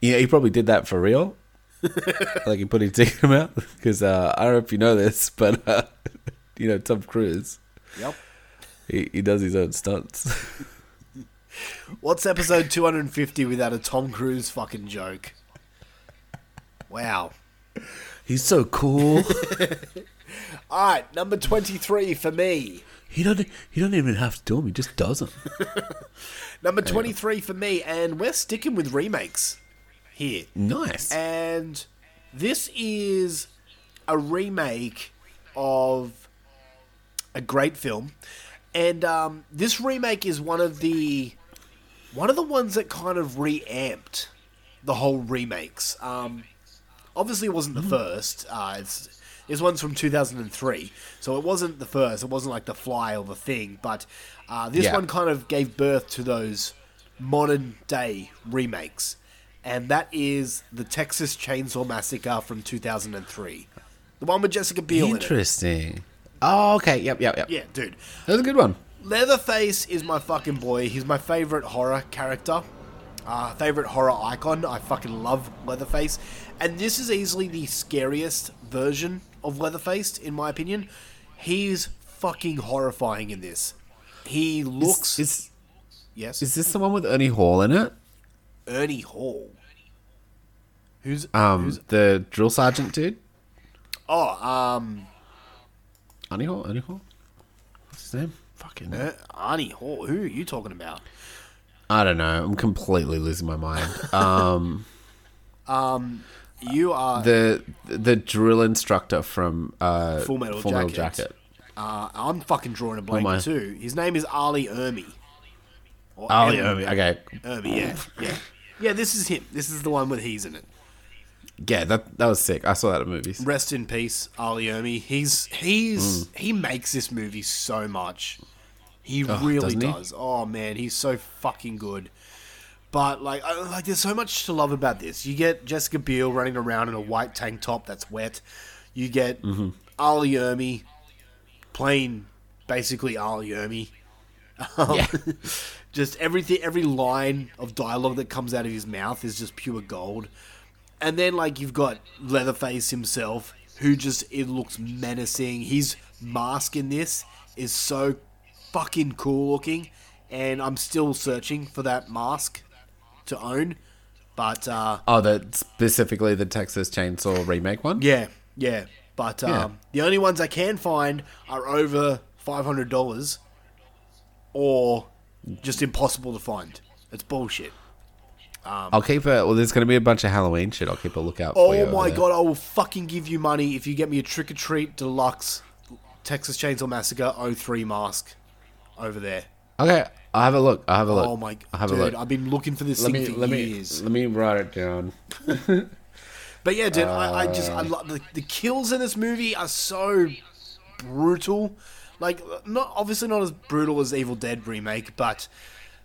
Yeah, he probably did that for real. like he put his dick in him out because uh, I don't know if you know this, but uh, you know Tom Cruise, Yep. he, he does his own stunts. What's episode 250 without a Tom Cruise fucking joke? Wow. He's so cool. All right, number 23 for me. he don't he don't even have to do them. He just does them. Number 23 for me, and we're sticking with remakes here. Nice. And this is a remake of a great film. And um, this remake is one of the one of the ones that kind of reamped the whole remakes. Um, obviously, it wasn't the first. Uh, it's this one's from 2003, so it wasn't the first. It wasn't like The Fly or The Thing, but uh, this Yeah. one kind of gave birth to those modern day remakes, and that is the Texas Chainsaw Massacre from 2003, the one with Jessica Biel in. Interesting. Oh, okay. Yep, yep, yep. Yeah, dude. That was a good one. Leatherface is my fucking boy. He's my favorite horror character. Uh, favorite horror icon. I fucking love Leatherface. And this is easily the scariest version of Leatherface, in my opinion. He's fucking horrifying in this. He looks. Is yes. is this the one with Ernie Hall in it? Ernie Hall. Who's. Um, who's the drill sergeant dude. oh, um. Ernie Hall. Ernie Hall. What's his name? Fucking. Er- Arnie Hall. Who are you talking about? I don't know. I'm completely losing my mind. Um, You are. the the drill instructor from uh, Full Metal Metal Jacket. Jacket. Uh, I'm fucking drawing a blank too. His name is R. Lee Ermey. Or Oh, Ermey. okay. Ermey, yeah, yeah, yeah. This is him. This is the one with he's in it. Yeah, that that was sick. I saw that at movies. Rest in peace, R. Lee Ermey. He's he's Mm. he makes this movie so much. He Oh, really doesn't he? Oh man, he's so fucking good. But like, I, like, there's so much to love about this. You get Jessica Biel running around in a white tank top that's wet. You get Mm-hmm. R. Lee Ermey playing basically R. Lee Ermey. Um, Yeah. just everything, every line of dialogue that comes out of his mouth is just pure gold. And then like you've got Leatherface himself, who just it looks menacing. His mask in this is so fucking cool looking, and I'm still searching for that mask to own. But uh, Oh, the specifically the Texas Chainsaw remake one. yeah, yeah. But um, Yeah. the only ones I can find are over five hundred dollars, or just impossible to find. It's bullshit. I'll keep it. Well, there's going to be a bunch of Halloween shit. I'll keep a lookout. for you Oh my god, I will fucking give you money if you get me a Trick or Treat Deluxe Texas Chainsaw Massacre 03 mask over there. Okay, I'll have a look. I'll have a look. Oh my I'll have dude, a look. I've been looking for this let thing me for let me years. let me write it down. But yeah, dude, I, I Uh. just I love the, the kills in this movie are so brutal. Like, not obviously not as brutal as Evil Dead remake, but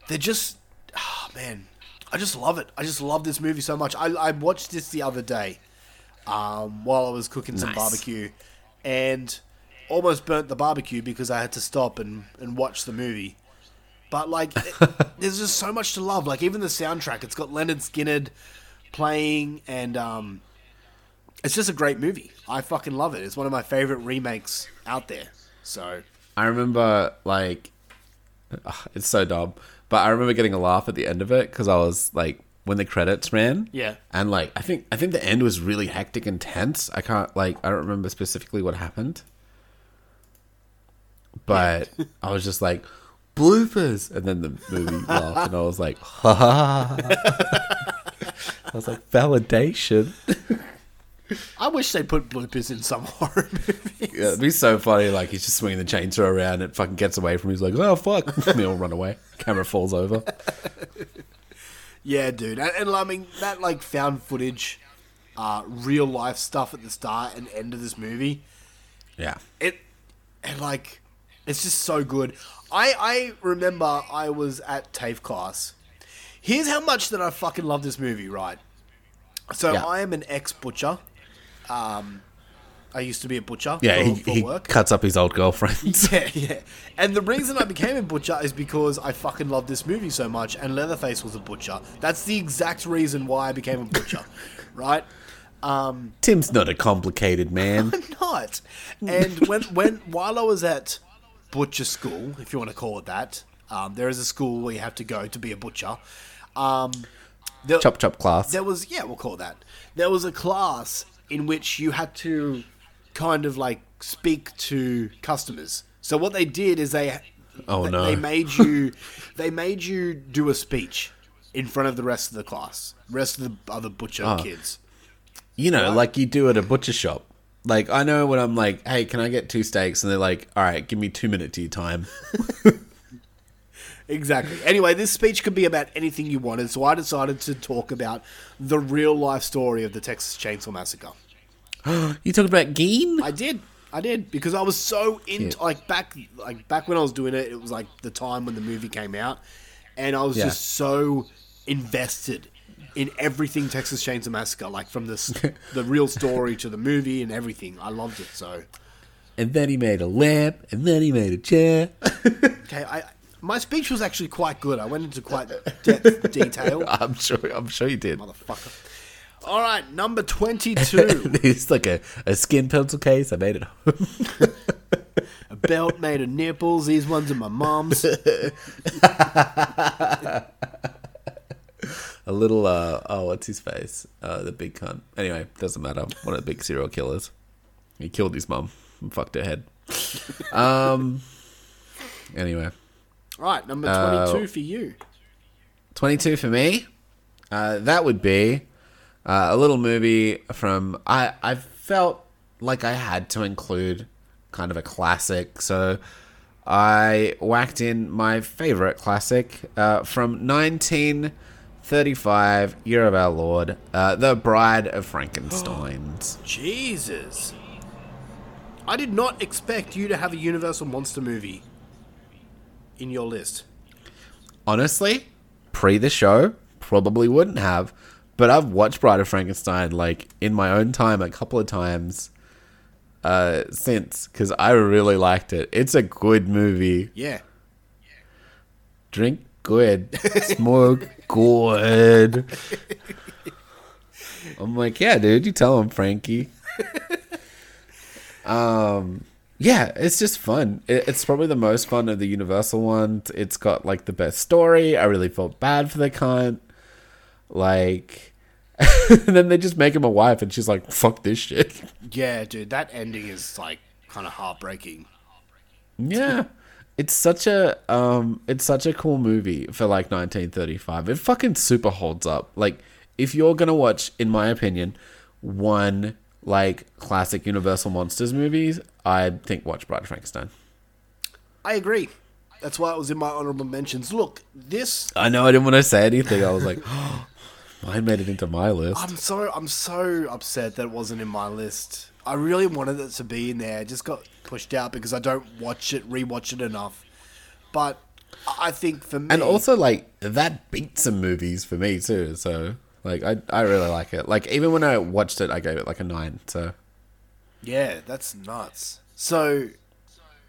they're just, oh man, I just love it. I just love this movie so much. I, I watched this the other day, um, while I was cooking some Nice. barbecue, and almost burnt the barbecue because I had to stop and and watch the movie. But like, it- there's just so much to love. Like even the soundtrack, it's got Lynyrd Skynyrd playing, and um, it's just a great movie. I fucking love it. It's one of my favorite remakes out there. So I remember like ugh, it's so dumb, but I remember getting a laugh at the end of it because I was like when the credits ran. Yeah. And like I think I think the end was really hectic and tense. I can't like I don't remember specifically what happened. But I was just like bloopers and then the movie laughed and I was like ha ha. I was like validation. I wish they put bloopers in some horror movies. Yeah, it'd be so funny. Like he's just swinging the chainsaw around, it fucking gets away from him. He's like, "Oh fuck!" And they all run away. Camera falls over. Yeah, dude, and, and I mean that like found footage, uh, real life stuff at the start and end of this movie. Yeah, it and like it's just so good. I I remember I was at TAFE class. Here's how much that I fucking love this movie, right? So Yeah. I am an ex butcher. Um, I used to be a butcher. yeah. for, He, for he work. cuts up his old girlfriends. Yeah, yeah. And the reason I became a butcher is because I fucking loved this movie so much, and Leatherface was a butcher. That's the exact reason why I became a butcher, right? Tim's not a complicated man. I'm not. And when when while I was at butcher school, if you want to call it that, um, there is a school where you have to go to be a butcher. Um, there, chop chop class. there was yeah, we'll call that. There was a class in which you had to kind of like speak to customers. So what they did is they Oh, they, no. they made you they made you do a speech in front of the rest of the class, rest of the other butcher Oh. kids. You know, like you do at a butcher shop. Like I know when I'm like, "Hey, can I get two steaks?" and they're like, "All right, give me two minutes of your time." Exactly. Anyway, this speech could be about anything you wanted, so I decided to talk about the real life story of the Texas Chainsaw Massacre. You talking about Gein? I did. I did because I was so into like back like back when I was doing it, it was like the time when the movie came out, and I was Yeah. just so invested in everything Texas Chainsaw Massacre, like from this the real story to the movie and everything. I loved it so. And then he made a lamp, and then he made a chair. Okay, I my speech was actually quite good. I went into quite depth detail, I'm sure. I'm sure you did. motherfucker. All right, number twenty-two. it's like a, a skin pencil case. I made it home. A belt made of nipples. These ones are my mom's. a little uh oh what's his face uh the big cunt anyway doesn't matter one of the big serial killers he killed his mum and fucked her head um anyway All right, number Uh, twenty-two for you. 22 for me uh that would be uh, a little movie from i i felt like i had to include kind of a classic so i whacked in my favorite classic uh, from 1935 year of our lord uh, the bride of frankenstein's Jesus. I did not expect you to have a Universal monster movie. In your list? Honestly, pre the show, probably wouldn't have. But I've watched Bride of Frankenstein like in my own time a couple of times uh, since because I really liked it. It's a good movie. Yeah. Drink good, smoke good. I'm like, yeah, dude. You tell him, Frankie. um, yeah, it's just fun. It's probably the most fun of the Universal ones. It's got like the best story. I really felt bad for the cunt. Like, and then they just make him a wife, and she's like, "Fuck this shit." Yeah, dude, that ending is like kind of heartbreaking. Yeah. It's such a um it's such a cool movie for like 1935. It fucking super holds up. Like if you're to watch in my opinion one like classic Universal Monsters movies, I think watch Bride of Frankenstein. I agree. That's why it was in my honorable mentions. Look, this I know I didn't want to say anything. I was like, mine made it into my list. I'm so I'm so upset that it wasn't in my list. I really wanted it to be in there. It just got pushed out because I don't watch it, rewatch it enough. But I think for me, and also like that beat some movies for me too. So like I I really like it. Like even when I watched it, I gave it like a nine. So yeah, that's nuts. So,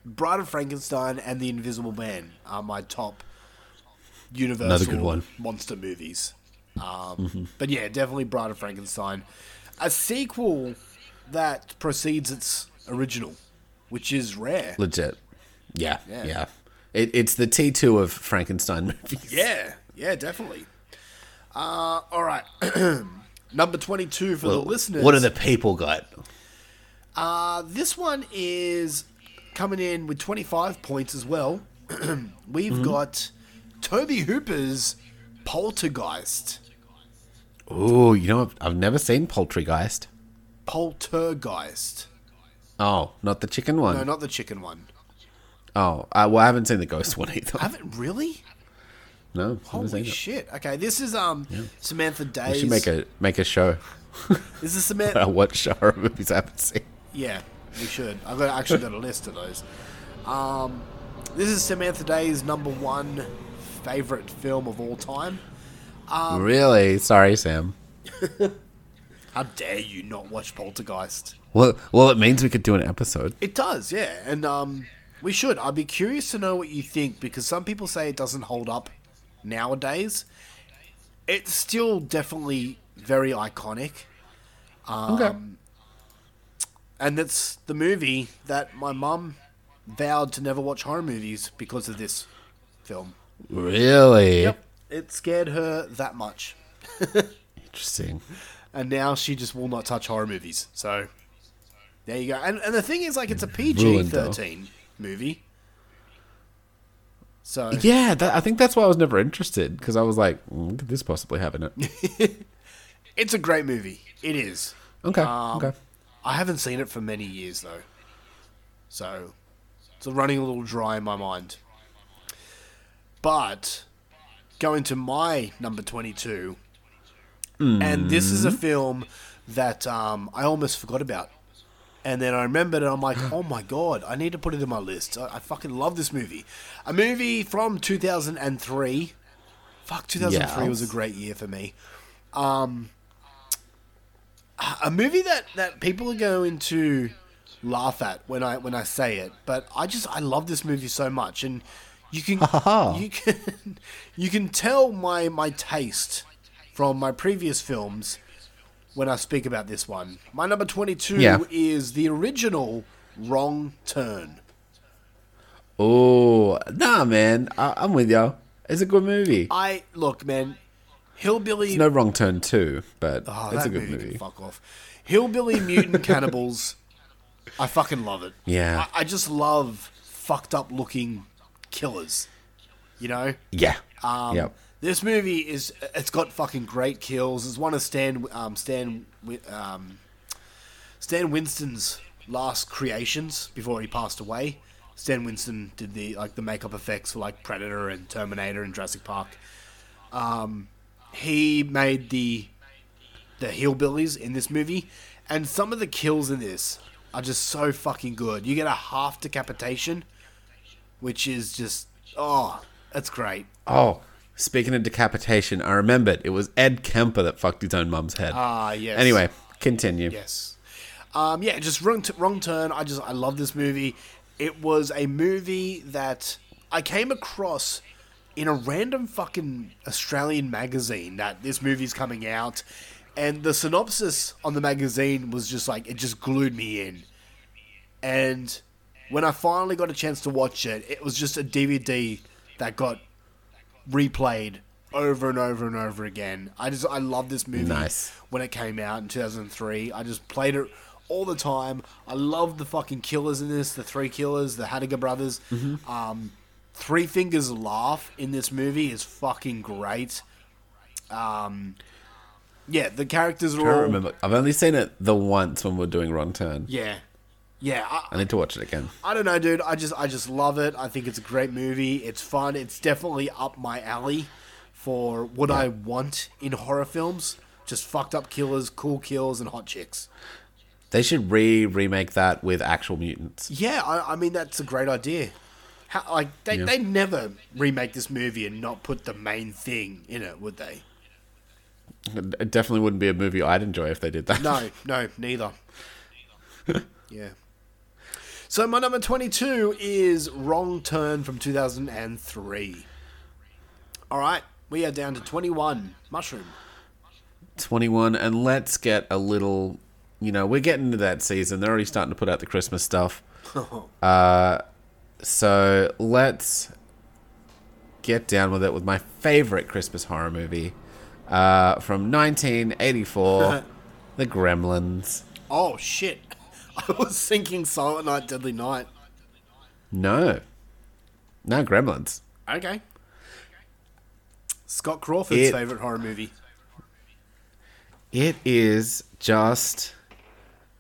Bride of Frankenstein and The Invisible Man are my top Universal good one. monster movies. Um, But yeah, definitely Bride of Frankenstein. A sequel that precedes its original, which is rare. legit. Yeah, Yeah. yeah. It, it's the T two of Frankenstein movies. Yeah, yeah, definitely. Uh, all right. Number 22 for the listeners. What do the people got? Uh, this one is coming in with 25 points as well. We've Mm-hmm. got Tobe Hooper's Poltergeist. Oh, you know, I've, I've never seen Poltergeist. Poltergeist. Oh, not the chicken one. No, not the chicken one. Oh, uh, well, I haven't seen the ghost one either. I haven't really? No, Holy it. shit. Okay, this is um Samantha We should make a make a show. This is Samantha. I watch horror movies I haven't seen. Yeah, we should. I've got actually got a list of those. Um, this is Samantha Day's number one favorite film of all time. Um, really? Sorry, Sam. How dare you not watch Poltergeist? Well, well, it means we could do an episode. It does, yeah, and um, we should. I'd be curious to know what you think because some people say it doesn't hold up nowadays. It's still definitely very iconic. Um, Okay. And it's the movie that my mum vowed to never watch horror movies because of this film. Really? Yep. It scared her that much. Interesting. And now she just will not touch horror movies. So, there you go. And, and the thing is, like, it's a PG 13 movie. So, Yeah, that, I think that's why I was never interested because I was like, mm, could this possibly have in it? it's a great movie. It is. Okay. Um, okay. I haven't seen it for many years, though. So, it's running a little dry in my mind. But, going to my number 22, and this is a film that um, I almost forgot about. And then I remembered and I'm like, oh my god, I need to put it in my list. I, I fucking love this movie. A movie from 2003. Fuck, 2003 was a great year for me. Um, a movie that, that people are going to laugh at when I when I say it, but I just I love this movie so much, and you can you can you can tell my my taste from my previous films when I speak about this one. My number twenty two Yeah. is the original Wrong Turn. Oh, nah, man. I, I'm with you. It's a good movie. I look, man, Hillbilly. It's no wrong turn too, but Oh, it's a good movie, movie. Fuck off. Hillbilly Mutant Cannibals. I fucking love it. Yeah. I, I just love fucked up looking killers. You know. Yeah. Um, yep. This movie is it's got fucking great kills. It's one of Stan um, Stan um, Stan Winston's last creations before he passed away. Stan Winston did the like the makeup effects for like Predator and Terminator and Jurassic Park. Um, he made the the hillbillies in this movie, and some of the kills in this are just so fucking good. You get a half decapitation, which is just Oh, that's great. Oh, speaking of decapitation, I remembered it was Ed Kemper that fucked his own mum's head. Ah, yes. Anyway, continue. Yes. Um, yeah, just wrong, t- wrong turn. I just I love this movie. It was a movie that I came across in a random fucking Australian magazine that this movie's coming out, and the synopsis on the magazine was just like it just glued me in. And when I finally got a chance to watch it, it was just a DVD that got replayed over and over and over again. I just I love this movie Nice. when it came out in 2003. I just played it all the time. I love the fucking killers in this, the three killers, the Haddiger brothers. Um, three Fingers laugh in this movie is fucking great. Um, yeah, the characters are I all remember. I've only seen it the once when we are doing Wrong Turn. yeah. Yeah, I, I need to watch it again. I don't know, dude. I just I just love it. I think it's a great movie. It's fun. It's definitely up my alley for what I want in horror films. Just fucked up killers, cool kills, and hot chicks. They should re remake that with actual mutants. Yeah, I, I mean that's a great idea. How, like they Yeah. they never remake this movie and not put the main thing in it, would they? It definitely wouldn't be a movie I'd enjoy if they did that. No, no, neither. yeah. So my number twenty-two is Wrong Turn from two thousand and three. All right, we are down to twenty-one. Mushroom. 21 and let's get a little you know we're getting into that season they're already starting to put out the christmas stuff uh, so let's get down with it with my favorite christmas horror movie uh, from 1984 the gremlins Oh shit! I was thinking Silent Night, Deadly Night. no no gremlins Okay. Scott Crawford's It- favorite horror movie. It is just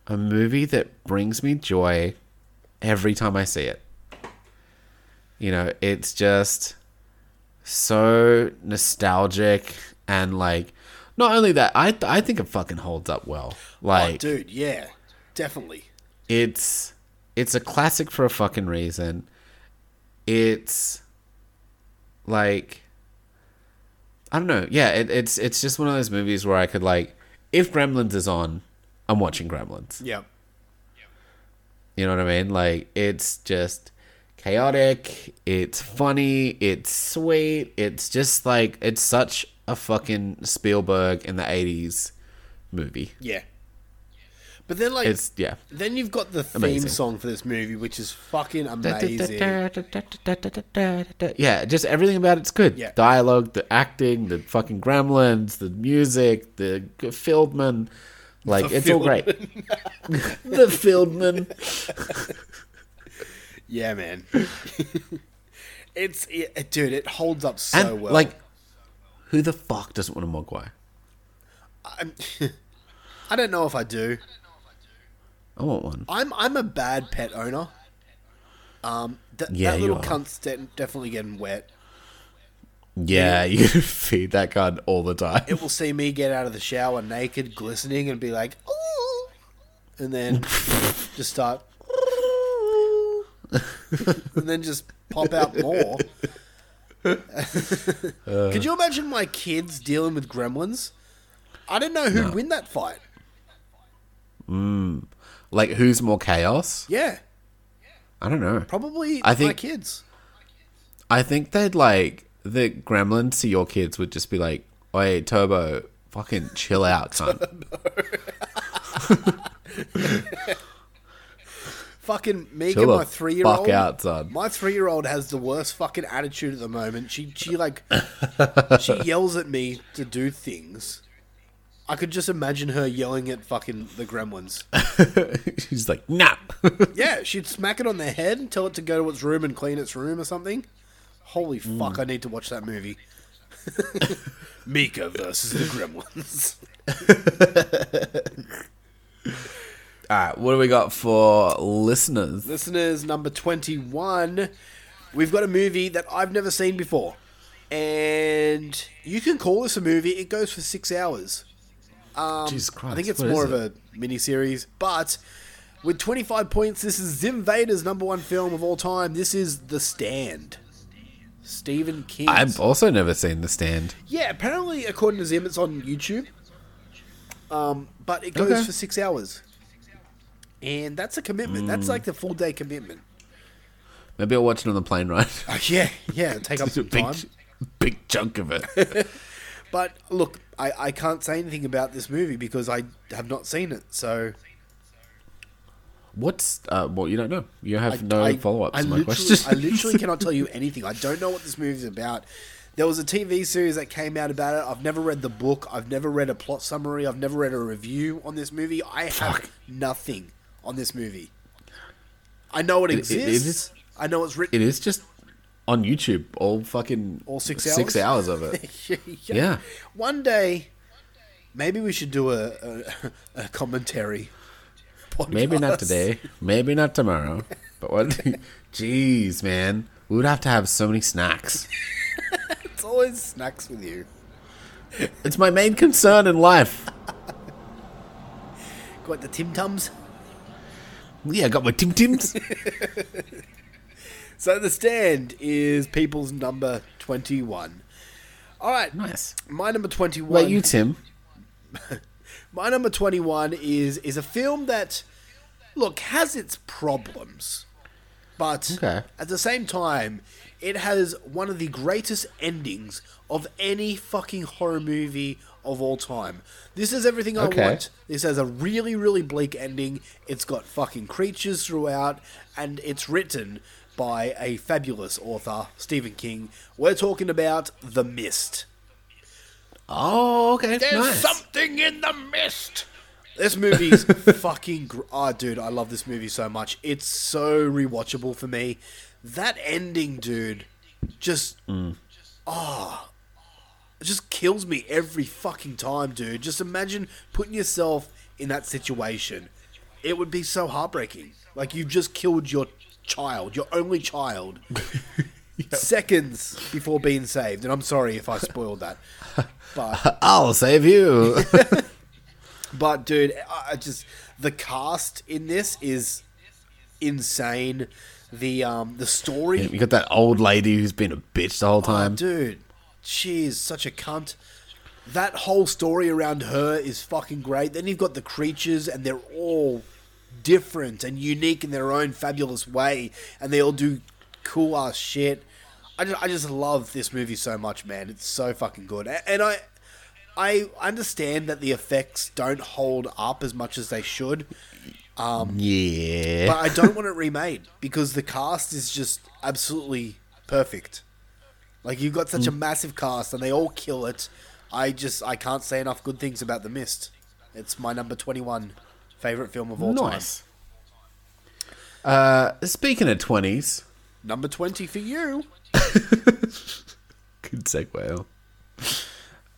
a movie that brings me joy every time I see it. You know, it's just so nostalgic and like not only that, I I think it fucking holds up well. Oh, like oh, dude, yeah, definitely. It's it's a classic for a fucking reason. It's like I don't know. Yeah, it, it's it's just one of those movies where I could like if Gremlins is on, I'm watching Gremlins. Yep. You know what I mean? Like it's just chaotic, it's funny, it's sweet, it's just like it's such a fucking Spielberg in the 80s movie. Yeah. But then, like, It's yeah. then you've got the theme Amazing. song for this movie, which is fucking amazing. Yeah, just everything about it's good. Yeah. Dialogue, the acting, the fucking gremlins, the music, the Fieldman. Like, The it's all great. the Fieldman. Yeah, man. it's it, dude, it holds up so and, well. like, who the fuck doesn't want a Mogwai? I don't know if I do. I want one. I'm I'm a bad pet owner. Um, th- Yeah, that little cunt's de- definitely getting wet. Yeah, you feed that gun all the time. It will see me get out of the shower naked, glistening, and be like, "Ooh," and then just start, and then just pop out more. Could you imagine my kids dealing with gremlins? I don't know who'd win that fight. Like, who's more chaos? Yeah, I don't know. probably I my think- kids. I think they'd like the gremlins to your kids would just be like, "Oi, Turbo, fucking chill out, son." Fucking Megan, Chill the my three-year-old. fuck out, son. My three-year-old has the worst fucking attitude at the moment. She she like she yells at me to do things. I could just imagine her yelling at fucking the gremlins. She's like, "Nah." Yeah, she'd smack it on their head and tell it to go to its room and clean its room or something. Holy mm. fuck, I need to watch that movie. Mika versus the gremlins. All right, what do we got for listeners? Listeners, number 21. We've got a movie that I've never seen before. And you can call this a movie. It goes for six hours. Jesus Christ! Um, I think it's what more of it? a mini series, but with 25 points, this is Zim Vader's number one film of all time. This is The Stand. Stephen King. I've also never seen The Stand. Yeah, apparently, according to Zim, it's on YouTube. Um, but it goes Okay. for six hours, and that's a commitment. That's like the full day commitment. Maybe I'll watch it on the plane ride. Uh, yeah, yeah, take up some big, time. big chunk of it. But look, I, I can't say anything about this movie because I have not seen it. So What's uh? Well, you don't know. You have I, no I- follow ups I to my literally, question. I literally cannot tell you anything. I don't know what this movie's about. There was a TV series that came out about it. I've never read the book. I've never read a plot summary. I've never read a review on this movie. I have Fuck. nothing on this movie. I know it It- it- exists. it is- I know it's written. it is just on YouTube. All fucking All six six hours? hours of it. yeah. Yeah. One day, maybe we should do a, a, a commentary. Podcast. Maybe not today. Maybe not tomorrow. But what? Jeez, man, we would have to have so many snacks. It's always snacks with you. It's my main concern in life. Got the Tim Tums. Yeah, I got my Tim Tims. So the stand is people's number twenty-one. All right, nice. my number twenty-one. Wait, you Tim? My number twenty-one is is a film that, look, has its problems, but Okay. at the same time, it has one of the greatest endings of any fucking horror movie of all time. This is everything I want. This has a really, really bleak ending. It's got fucking creatures throughout, and it's written by a fabulous author, Stephen King. We're talking about The Mist. Oh, okay. There's nice. something in the mist. This movie's fucking. Gr- oh, dude, I love this movie so much. It's so rewatchable for me. That ending, dude, just. Oh. It just kills me every fucking time, dude. Just imagine putting yourself in that situation. It would be so heartbreaking. Like, you've just killed your child, your only child, seconds before being saved. And I'm sorry if I spoiled that. But. I'll save you. But dude, I just the cast in this is insane. The um the story, you got that old lady who's been a bitch the whole oh, time. dude, she is such a cunt. That whole story around her is fucking great. Then you've got the creatures, and they're all different and unique in their own fabulous way, and they all do cool ass shit. I just, I just love this movie so much, man. It's so fucking good, and I, I understand that the effects don't hold up as much as they should, Um, yeah. but I don't want it remade because the cast is just absolutely perfect. Like you've got such a massive cast and they all kill it. I just I can't say enough good things about The Mist. It's my number twenty-one favorite film of all time. nice. Uh, speaking of twenties. Number twenty for you. good segue.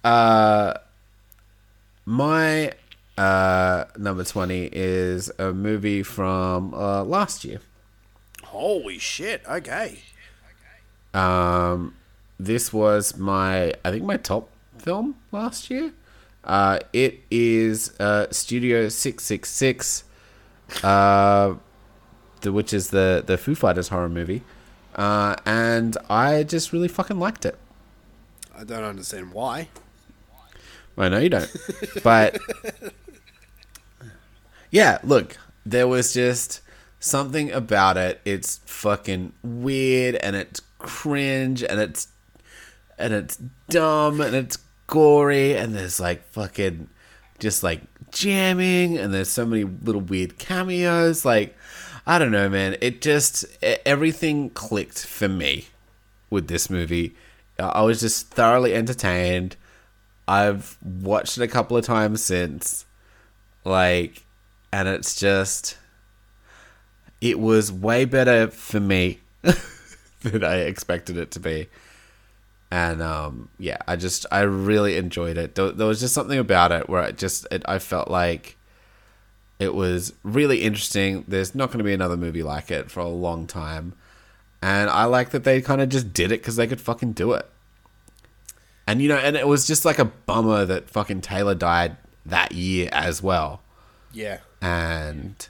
Uh, my uh number twenty is a movie from uh, last year. Holy shit! Okay. Um, this was my, I think, my top film last year. Uh, it is uh, Studio Six Six Six, uh, which is the the Foo Fighters horror movie, uh, and I just really fucking liked it. I don't understand why. I know you don't, but yeah, look, there was just something about it. It's fucking weird and it's cringe and it's and it's dumb and it's gory and there's like fucking just like jamming and there's so many little weird cameos. Like I don't know, man. It just everything clicked for me with this movie. I was just thoroughly entertained. I've watched it a couple of times since. Like, and it's just. It was way better for me than I expected it to be. And um, yeah, I just I really enjoyed it. There, there was just something about it where it just it, I felt like it was really interesting. There's not going to be another movie like it for a long time, and I like that they kind of just did it because they could fucking do it. And you know, and it was just like a bummer that fucking Taylor died that year as well. Yeah. And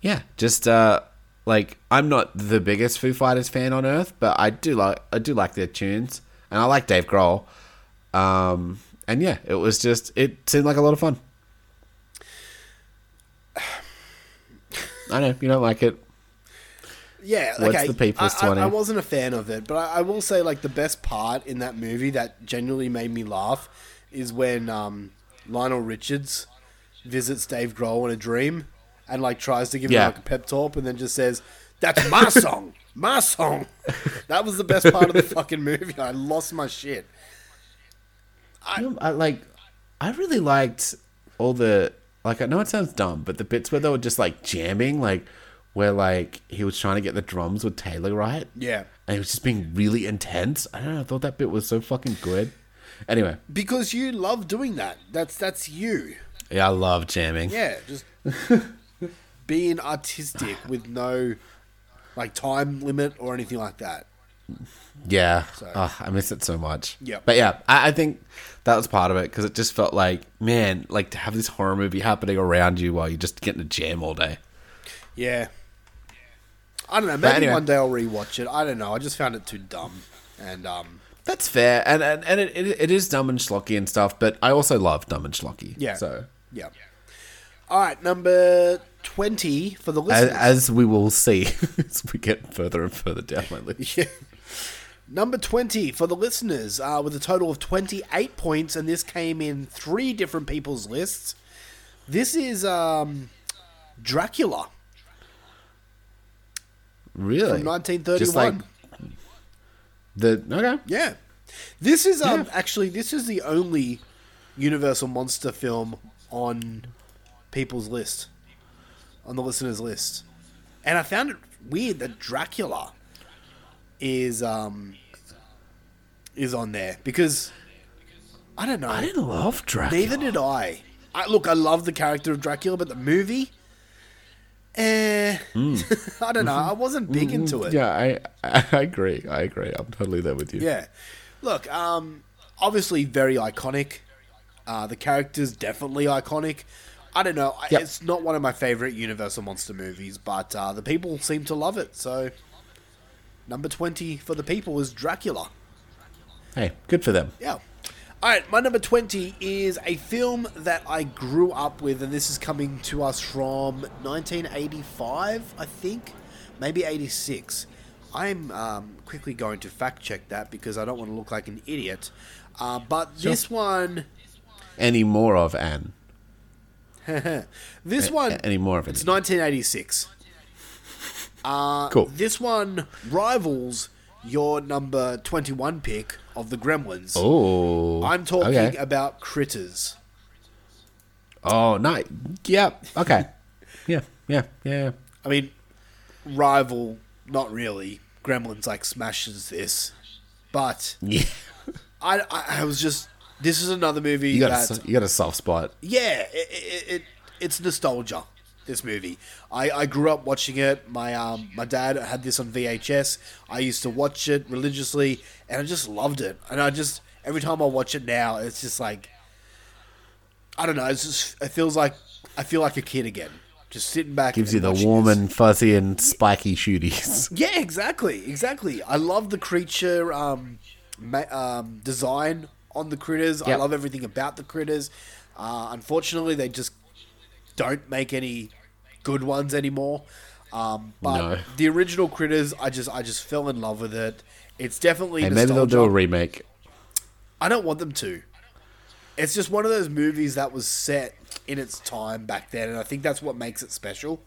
yeah, just uh like I'm not the biggest Foo Fighters fan on earth, but I do like I do like their tunes, and I like Dave Grohl. Um, and yeah, it was just it seemed like a lot of fun. I know you don't like it. Yeah, What's okay. the people's I, I- I, wasn't a fan of it, but I, I will say like the best part in that movie that genuinely made me laugh is when um, Lionel Richards visits Dave Grohl in a dream and like tries to give Yeah. him like a pep talk and then just says, "That's my song, my song." That was the best part of the fucking movie. I lost my shit. You know, I like I really liked all the like I know it sounds dumb, but the bits where they were just like jamming, like where like he was trying to get the drums with Taylor right. Yeah. And he was just being really intense. I don't know, I thought that bit was so fucking good. Anyway, Because you love doing that. That's that's you. yeah, I love jamming. Yeah, just being artistic with no like time limit or anything like that. Yeah, oh, I miss it so much. Yeah, but yeah, I, I think that was part of it because it just felt like, man, like to have this horror movie happening around you while you're just getting a jam all day. Yeah. I don't know. Maybe anyway. one day I'll rewatch it. I don't know. I just found it too dumb. And um, That's fair, and and, and it, it, it is dumb and schlocky and stuff, but I also love dumb and schlocky. yeah. so yeah. All right, number twenty for the as, listeners. as we will see as we get further and further down my list. Yeah. Number 20 for the listeners, uh, with a total of 28 points, and this came in three different people's lists. This is um, Dracula Really, from 1931. Just like the okay, Yeah. This is um actually this is the only Universal monster film on people's list. On the listeners list. And I found it weird that Dracula is um is on there because I don't know. I didn't love Dracula. Neither did I. I look, I love the character of Dracula, but the movie eh I don't know. I wasn't big into it. Yeah, I I agree. I agree. I'm totally there with you. Yeah. Look, um, obviously very iconic. Uh, the character's definitely iconic. I don't know. Yep. It's not one of my favorite Universal monster movies, but uh, the people seem to love it. So, number 20 for the people is Dracula. Hey, good for them. Yeah. All right, my number 20 is a film that I grew up with, and this is coming to us from 1985, I think. Maybe 86. I'm um, quickly going to fact check that because I don't want to look like an idiot. Uh, but this one, Any more of Anne? this one, Any more of it? it's 1986. Uh, Cool. This one rivals your number 21 pick of the Gremlins. Oh, I'm talking Okay. about Critters. Oh, no. Yep. Okay. yeah. Yeah. Yeah. I mean, rival, not really. Gremlins like smashes this, but Yeah. I, I, I was just. This is another movie You got that, a, you got a soft spot. yeah, it, it, it it's nostalgia. This movie, I, I grew up watching it. My um my dad had this on VHS. I used to watch it religiously, and I just loved it. And I just every time I watch it now, it's just like I don't know. It's just it feels like I feel like a kid again. Just sitting back, and Gives you the warm this. and fuzzy and spiky shooties. Yeah, exactly, exactly. I love the creature um, ma- um, design on the critters. I love everything about the critters. Uh, unfortunately, they just don't make any good ones anymore. Um, but No. the original critters, I just I just fell in love with it. It's definitely Hey, maybe they'll do a remake. I don't want them to. It's just one of those movies that was set in its time back then, and I think that's what makes it special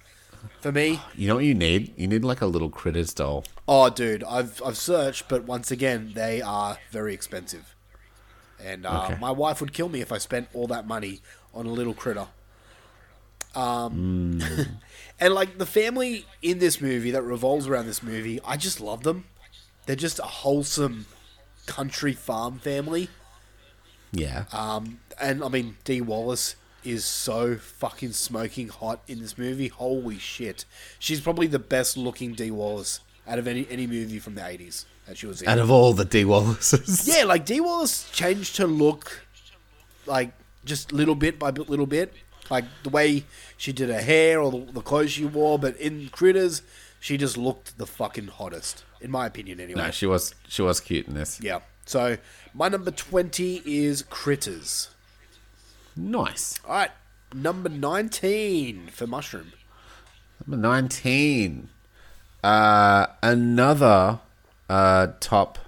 for me. You know what you need? You need like a little critters doll. Oh, dude, I've I've searched, but once again, they are very expensive, and uh, Okay. my wife would kill me if I spent all that money on a little critter. Um, and like the family in this movie that revolves around this movie, I just love them. They're just a wholesome country farm family. Yeah. Um, and I mean, Dee Wallace is so fucking smoking hot in this movie. Holy shit. She's probably the best looking Dee Wallace out of any, any movie from the 80s that she was in. Out of all the Dee Wallaces. yeah, like Dee Wallace changed her look, like, just little bit by bit, little bit. Like, the way she did her hair or the, the clothes she wore. But in Critters, She just looked the fucking hottest, in my opinion, anyway. No, she was she was cute in this. yeah. So my number twenty is Critters. Nice. All right, number nineteen for Mushroom. Number nineteen. Uh, another uh top.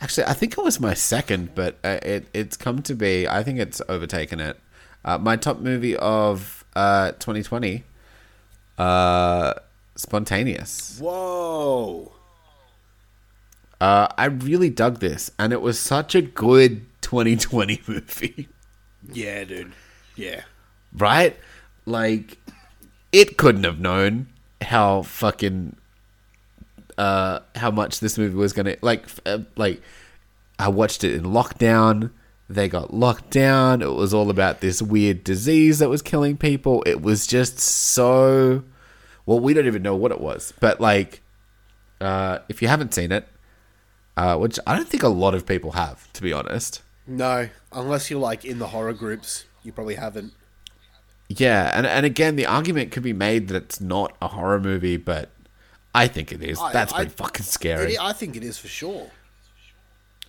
Actually, I think it was my second, but uh, it it's come to be. I think it's overtaken it. Uh, my top movie of uh 2020. Uh, Spontaneous. Whoa. Uh, I really dug this, and it was such a good 2020 movie. Yeah, dude. Yeah. right? Like, it couldn't have known how fucking uh how much this movie was gonna like uh, like. I watched it in lockdown. They got locked down. It was all about this weird disease that was killing people. It was just so. Well, we don't even know what it was, but like, uh, if you haven't seen it, uh, which I don't think a lot of people have, to be honest. No, unless you're like in the horror groups, you probably haven't. Yeah, and and again, the argument could be made that it's not a horror movie, but I think it is. I- That's I- pretty fucking scary. It- I think it is for sure.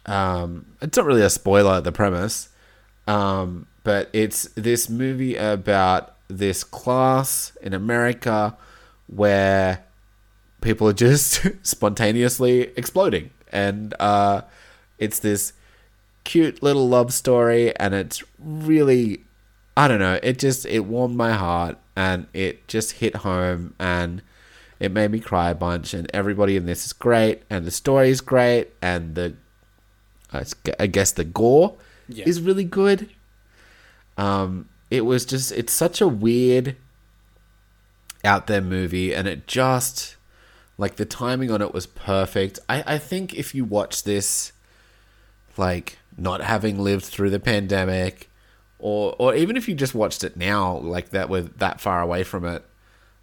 Um, it's not really a spoiler the premise, um, but it's this movie about this class in America where people are just spontaneously exploding, and uh, it's this cute little love story, and it's really, I don't know, it just it warmed my heart, and it just hit home, and it made me cry a bunch, and everybody in this is great, and the story is great, and the I guess the gore Yeah. is really good. Um, it was just it's such a weird out there movie, and it just like the timing on it was perfect. I I think if you watch this, like not having lived through the pandemic, or or even if you just watched it now, like that we're that far away from it,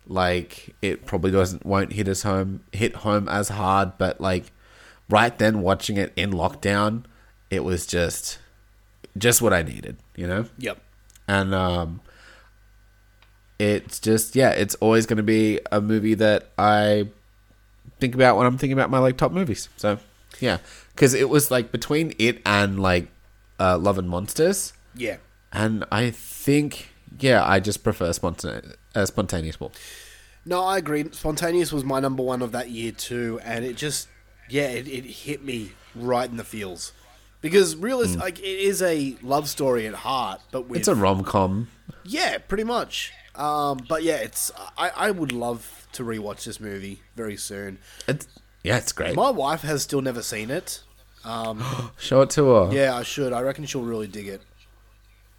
like it probably doesn't won't hit us home hit home as hard but like right then watching it in lockdown it was just just what i needed you know Yep. and um it's just yeah it's always going to be a movie that i think about when i'm thinking about my like top movies so yeah because it was like between it and like uh love and monsters Yeah. and i think yeah i just prefer spontaneous uh, spontaneous more No, I agree. Spontaneous was my number one of that year too, and it just, yeah, it, it hit me right in the feels. Because realist, like, it is a love story at heart, but with it's a rom-com yeah, pretty much. Um, but yeah, it's I, I would love to rewatch this movie very soon. it's yeah it's great My wife has still never seen it. show it to her Yeah, I should. I reckon she'll really dig it.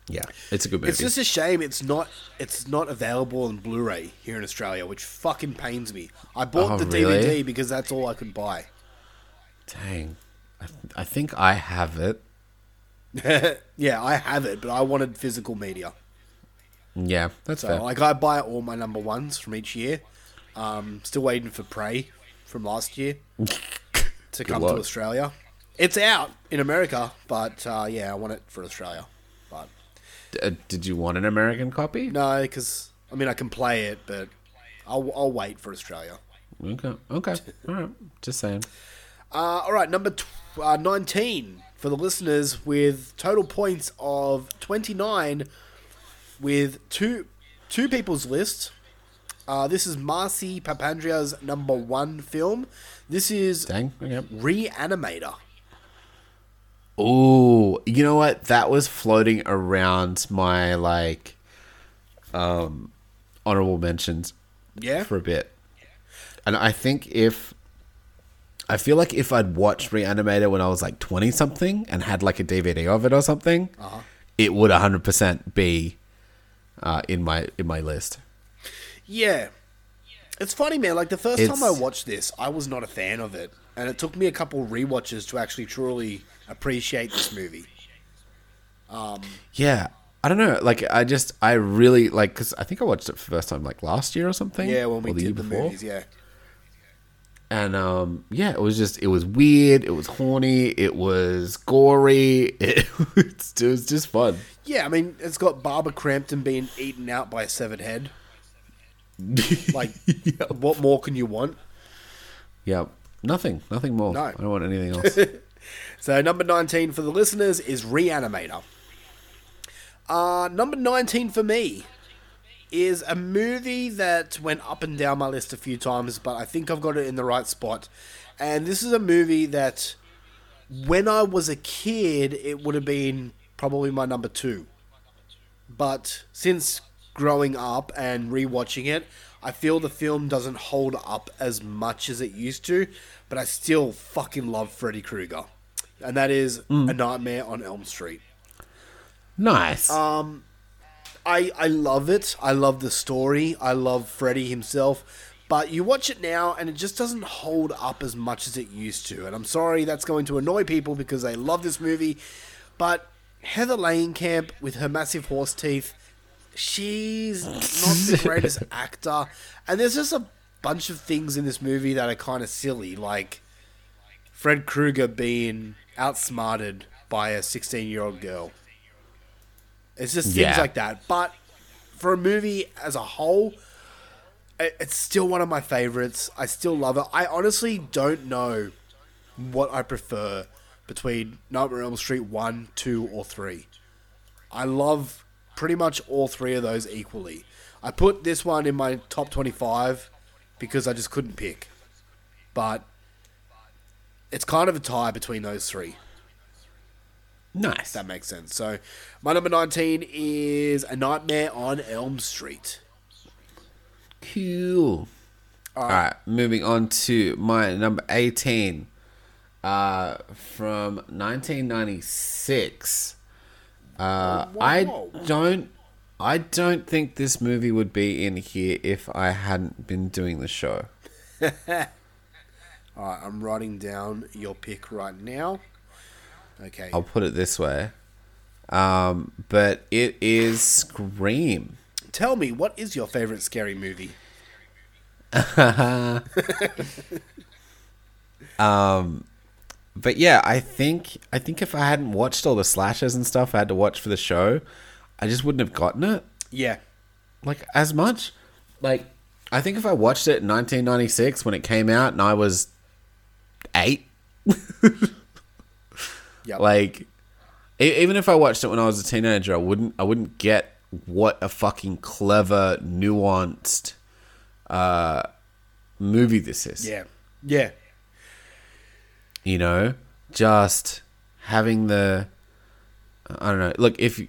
Yeah it's a good movie It's just a shame it's not it's not available on Blu-ray here in Australia, which fucking pains me. I bought Oh, the really? DVD because that's all I could buy. dang I, I think i have it yeah, I have it, but I wanted physical media. yeah that's So fair like I buy all my number ones from each year. Um, still waiting for Prey from last year to come to. Australia. It's out in America, but uh, yeah, I want it for Australia. Uh, did you want an american copy no, because I mean I can play it, but I'll, I'll wait for Australia. okay okay all right just saying Uh, all right, number tw- uh, 19 for the listeners with total points of 29 with two two people's list. Uh, this is Marcy Papandreou's number one film. This is dang okay Reanimator. Ooh, you know what? That was floating around my like um honorable mentions Yeah? for a bit. And I think if I feel like if I'd watched Reanimator when I was like 20 something and had like a DVD of it or something, it would 100% be uh, in my in my list. Yeah. It's funny, man. Like the first It's- time I watched this, I was not a fan of it. And it took me a couple rewatches to actually truly appreciate this movie. Yeah. I don't know. Like I just I really like cuz I think I watched it for the first time like last year or something. Yeah, when we the did the before. movies, yeah. and um yeah it was just it was weird it was horny it was gory it was, it was just fun Yeah, I mean, it's got Barbara Crampton being eaten out by a severed head. Like, what more can you want? Yeah, Nothing. Nothing more. No. I don't want anything else. So number 19 for the listeners is Reanimator. Uh, number 19 for me is a movie that went up and down my list a few times, but I think I've got it in the right spot. And this is a movie that when I was a kid, it would have been probably my number two. But since growing up and rewatching it, I feel the film doesn't hold up as much as it used to, but I still fucking love Freddy Krueger. And that is A Nightmare on Elm Street. nice. Um, I I love it. I love the story. I love Freddy himself. But you watch it now and it just doesn't hold up as much as it used to. And I'm sorry that's going to annoy people because they love this movie. But Heather Langenkamp with her massive horse teeth, she's not the greatest actor. And there's just a bunch of things in this movie that are kind of silly, like Fred Krueger being outsmarted by a 16 year old girl. It's just things Yeah. like that. But for a movie as a whole, it's still one of my favorites. I still love it. I honestly don't know what I prefer between Nightmare on Elm Street 1, 2, or 3. I love pretty much all three of those equally. I put this one in my top 25 because I just couldn't pick. But it's kind of a tie between those three. nice. That makes sense. So, my number 19 is A Nightmare on Elm Street. Cool. All right, moving on to my number 18 uh, from 1996. Uh, I don't I don't think this movie would be in here if I hadn't been doing the show. Right, I'm writing down your pick right now. Okay. I'll put it this way. Um, but it is Scream. Tell me, what is your favorite scary movie? um, But yeah, I think I think if I hadn't watched all the slashes and stuff I had to watch for the show, I just wouldn't have gotten it. Yeah. like as much. Like I think if I watched it in 1996 when it came out and I was 8, Yep. like e- even if I watched it when I was a teenager, I wouldn't I wouldn't get what a fucking clever, nuanced uh movie this is. yeah. Yeah. You know, just having the I don't know. Look, if you,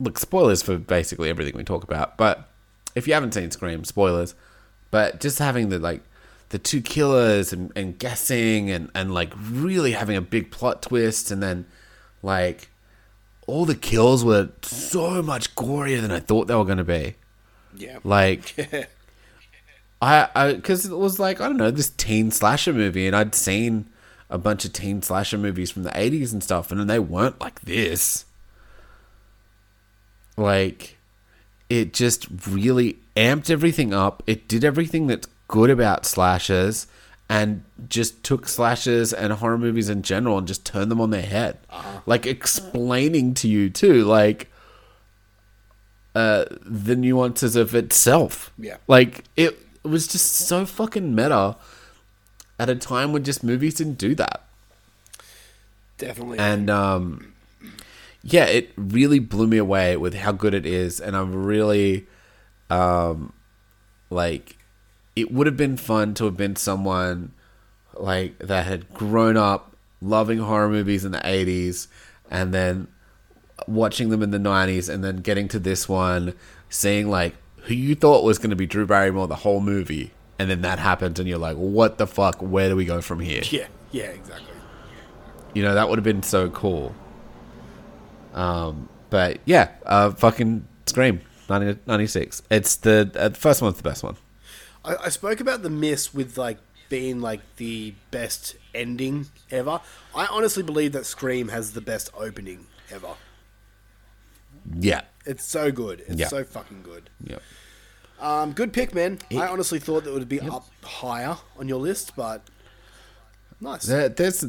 look spoilers for basically everything we talk about, but if you haven't seen Scream, spoilers. But just having the like the two killers and, and guessing and, and like really having a big plot twist and then like all the kills were so much gorier than I thought they were going to be. Yeah. Like, I, I, because it was like I don't know this teen slasher movie, and I'd seen a bunch of teen slasher movies from the '80s and stuff, and then they weren't like this. Like, it just really amped everything up. It did everything that's good about slashers, and just took slashers and horror movies in general and just turned them on their head. Like explaining to you too, like uh, the nuances of itself. Yeah. Like it, it was just so fucking meta at a time when just movies didn't do that. Definitely. And um yeah, it really blew me away with how good it is and I'm really um like it would have been fun to have been someone like that had grown up loving horror movies in the 80s and then watching them in the 90s and then getting to this one seeing like who you thought was going to be Drew Barrymore the whole movie and then that happens and you're like what the fuck where do we go from here yeah. Yeah, exactly. you know that would have been so cool um but yeah uh fucking scream 90, 96 it's the uh, the first one's the best one I, I spoke about the Mist with like being like the best ending ever. I honestly believe that Scream has the best opening ever. yeah It's so good. It's Yeah. so fucking good. yeah Um, good pick, man. I honestly thought that would be up higher on your list, but nice. There- there's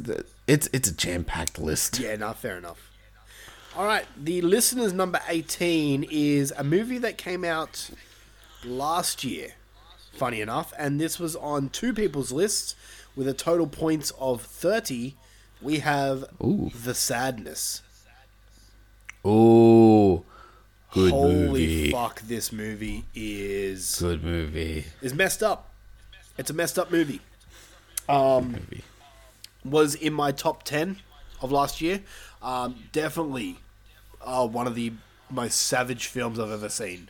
it's it's a jam-packed list Yeah, no, fair enough. All right, the listener's number 18 is a movie that came out last year, funny enough, and this was on two people's lists with a total points of 30. We have Ooh. The Sadness. Oh, good Holy movie. fuck, this movie is Good movie. is messed up. It's a messed up movie. movie. Was in my top 10 of last year. Um, definitely uh, one of the most savage films I've ever seen.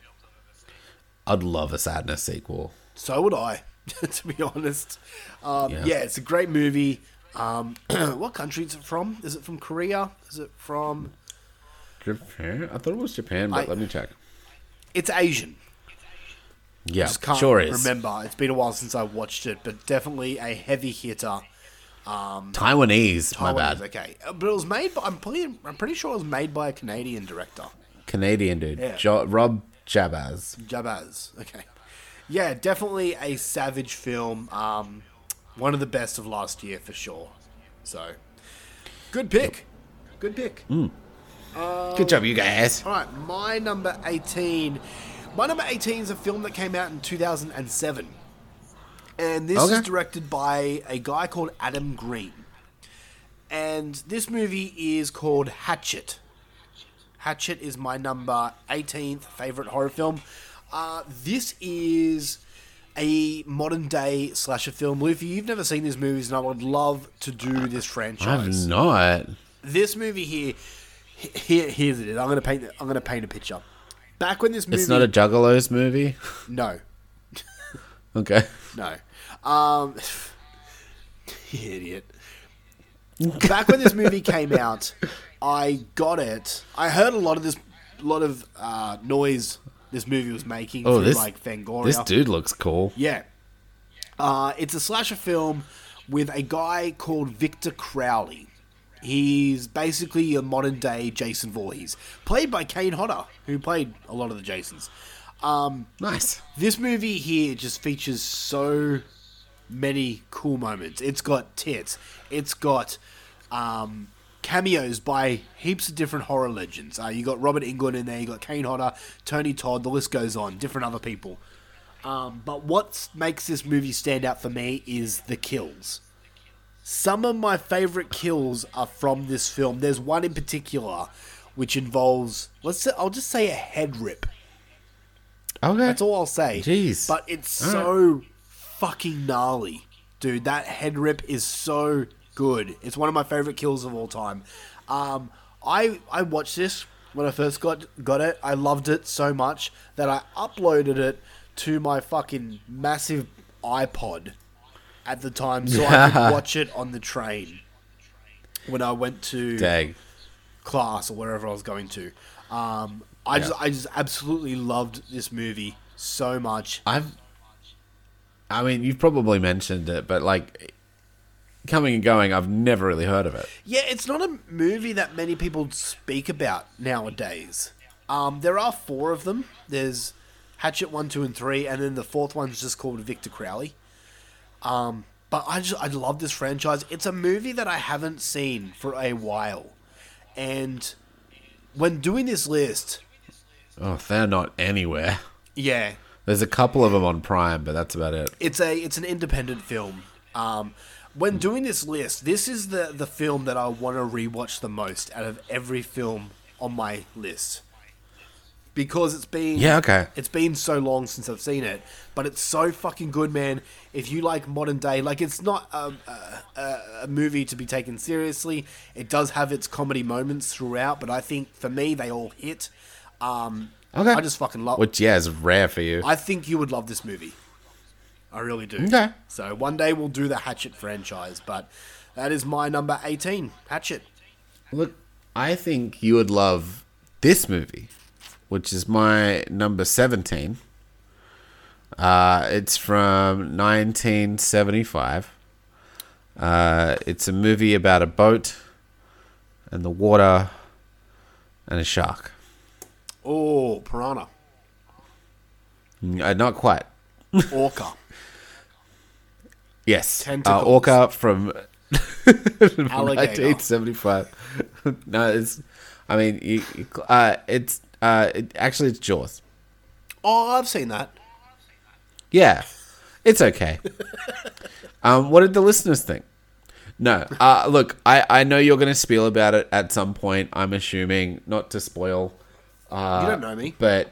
I'd love a sadness sequel. So would I, to be honest. Um, yeah. Yeah. it's a great movie. Um, what country is it from? Is it from Korea? Is it from? Japan? I thought it was Japan, but I- let me check. It's Asian. Yeah, Just can't sure is. remember. It's been a while since I watched it, but definitely a heavy hitter. Taiwanese, my bad. Okay, but it was made. By, I'm pretty. I'm pretty sure it was made by a Canadian director, Canadian dude. Yeah. Jo- Rob Jabbaz. Jabbaz. Okay, yeah, definitely a savage film. Um, one of the best of last year for sure. So, good pick. Good pick. Good job, you guys. All right, my number 18. My number 18 is a film that came out in 2007. And this Okay. is directed by a guy called Adam Green. And this movie is called Hatchet. Hatchet is my number 18th favorite horror film. Uh, this is a modern day slasher film. Luffy, you've never seen these movies, and I would love to do this franchise. I've not. this movie here, here here's it. I'm gonna paint. I'm gonna paint a picture. Back when this movie, It's not a Juggalos movie. no, Okay. no, um, you idiot. Back when this movie came out, I got it. I heard a lot of this, lot of uh, noise this movie was making Oh, through this like Fangoria. This dude looks cool. Yeah. Uh, it's a slasher film with a guy called Victor Crowley. He's basically a modern day Jason Voorhees, played by Kane Hodder, who played a lot of the Jasons. Um, Nice. this movie here just features so many cool moments. It's got tits. It's got um, cameos by heaps of different horror legends. Uh, you got Robert Englund in there. You got Kane Hodder, Tony Todd. The list goes on. Different other people. Um, but what makes this movie stand out for me is the kills. Some of my favorite kills are from this film. There's one in particular which involves let's say, I'll just say a head rip. Okay. That's all I'll say. Jeez. But it's All so fucking gnarly. Dude, that head rip is so good. It's one of my favorite kills of all time. Um, I I watched this when I first got got it. I loved it so much that I uploaded it to my fucking massive iPod at the time so I could watch it on the train when I went to Dag. class or wherever I was going to. Um, I just I just absolutely loved this movie so much. I've. I mean, you've probably mentioned it, but like, coming and going, I've never really heard of it. Yeah, it's not a movie that many people speak about nowadays. Um, there are four of them. There's Hatchet one, two, and three, and then the fourth one's just called Victor Crowley. Um, but I just I love this franchise. It's a movie that I haven't seen for a while, and when doing this list, Oh, they're not anywhere. yeah, There's a couple of them on Prime, but that's about it. it's a it's an independent film. Um, when doing this list, this is the the film that I want to rewatch the most out of every film on my list because it's been Yeah, okay. it's been so long since I've seen it, but it's so fucking good, man. If you like modern day, like it's not um, a, a, a movie to be taken seriously. It does have its comedy moments throughout, but I think for me they all hit. Um, Okay. I just fucking love. Which, yeah, is rare for you. I think you would love this movie. I really do. Okay. So one day we'll do the Hatchet franchise, but that is my number 18, Hatchet. Look, I think you would love this movie, which is my number 17. Uh, it's from 1975. Uh, it's a movie about a boat and the water and a shark. Oh, Piranha. Uh, not quite. Orca. Yes. Uh, Tentacles. Orca from, from 1975. no, it's. I mean, you, uh, it's. Uh, it, actually, it's Jaws. Oh, I've seen that. Yeah, it's okay. um, what did the listeners think? No, uh, look, I, I know you're going to spiel about it at some point. I'm assuming not to spoil, you don't know me. but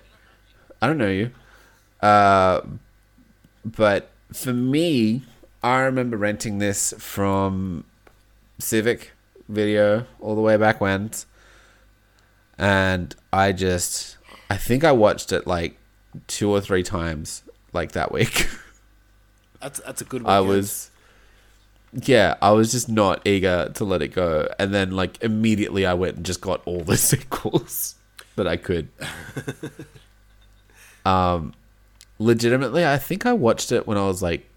I don't know you. Uh, but for me, I remember renting this from Civic Video all the way back when, and I just, I think I watched it like two or three times like that week. That's that's a good one. I was yeah, I was just not eager to let it go. And then like immediately I went and just got all the sequels that I could. um legitimately, I think I watched it when I was like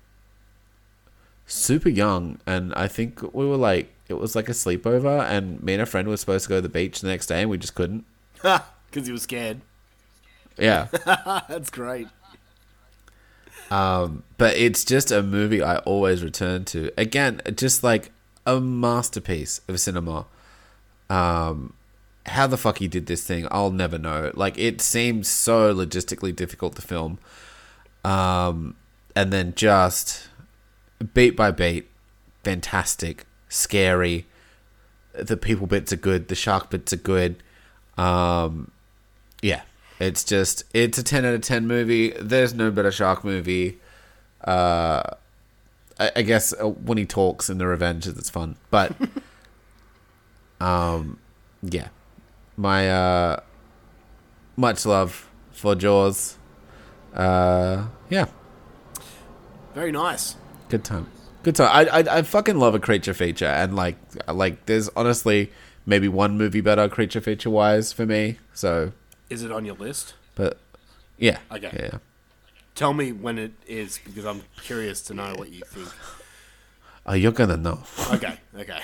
super young and I think we were like it was like a sleepover and me and a friend were supposed to go to the beach the next day and we just couldn't. because he was scared. Yeah. That's great. but it's just a movie I always return to. Again, just like a masterpiece of cinema. Um, how the fuck he did this thing, I'll never know. Like it seems so logistically difficult to film, um, and then just beat by beat, fantastic, scary. The people bits are good. The shark bits are good. Um, yeah, it's just it's a ten out of ten movie. There's no better shark movie. Uh, I, I guess uh, when he talks in the Revenges, it's fun. But, um, yeah, my uh, much love for Jaws. Uh, yeah, Very nice. Good time. Good time. I, I I fucking love a creature feature, and like like there's honestly maybe one movie better creature feature wise for me. So, Is it on your list? but yeah, Okay. yeah. Tell me when it is because I'm curious to know what you think. Oh, you're gonna know. Okay, okay.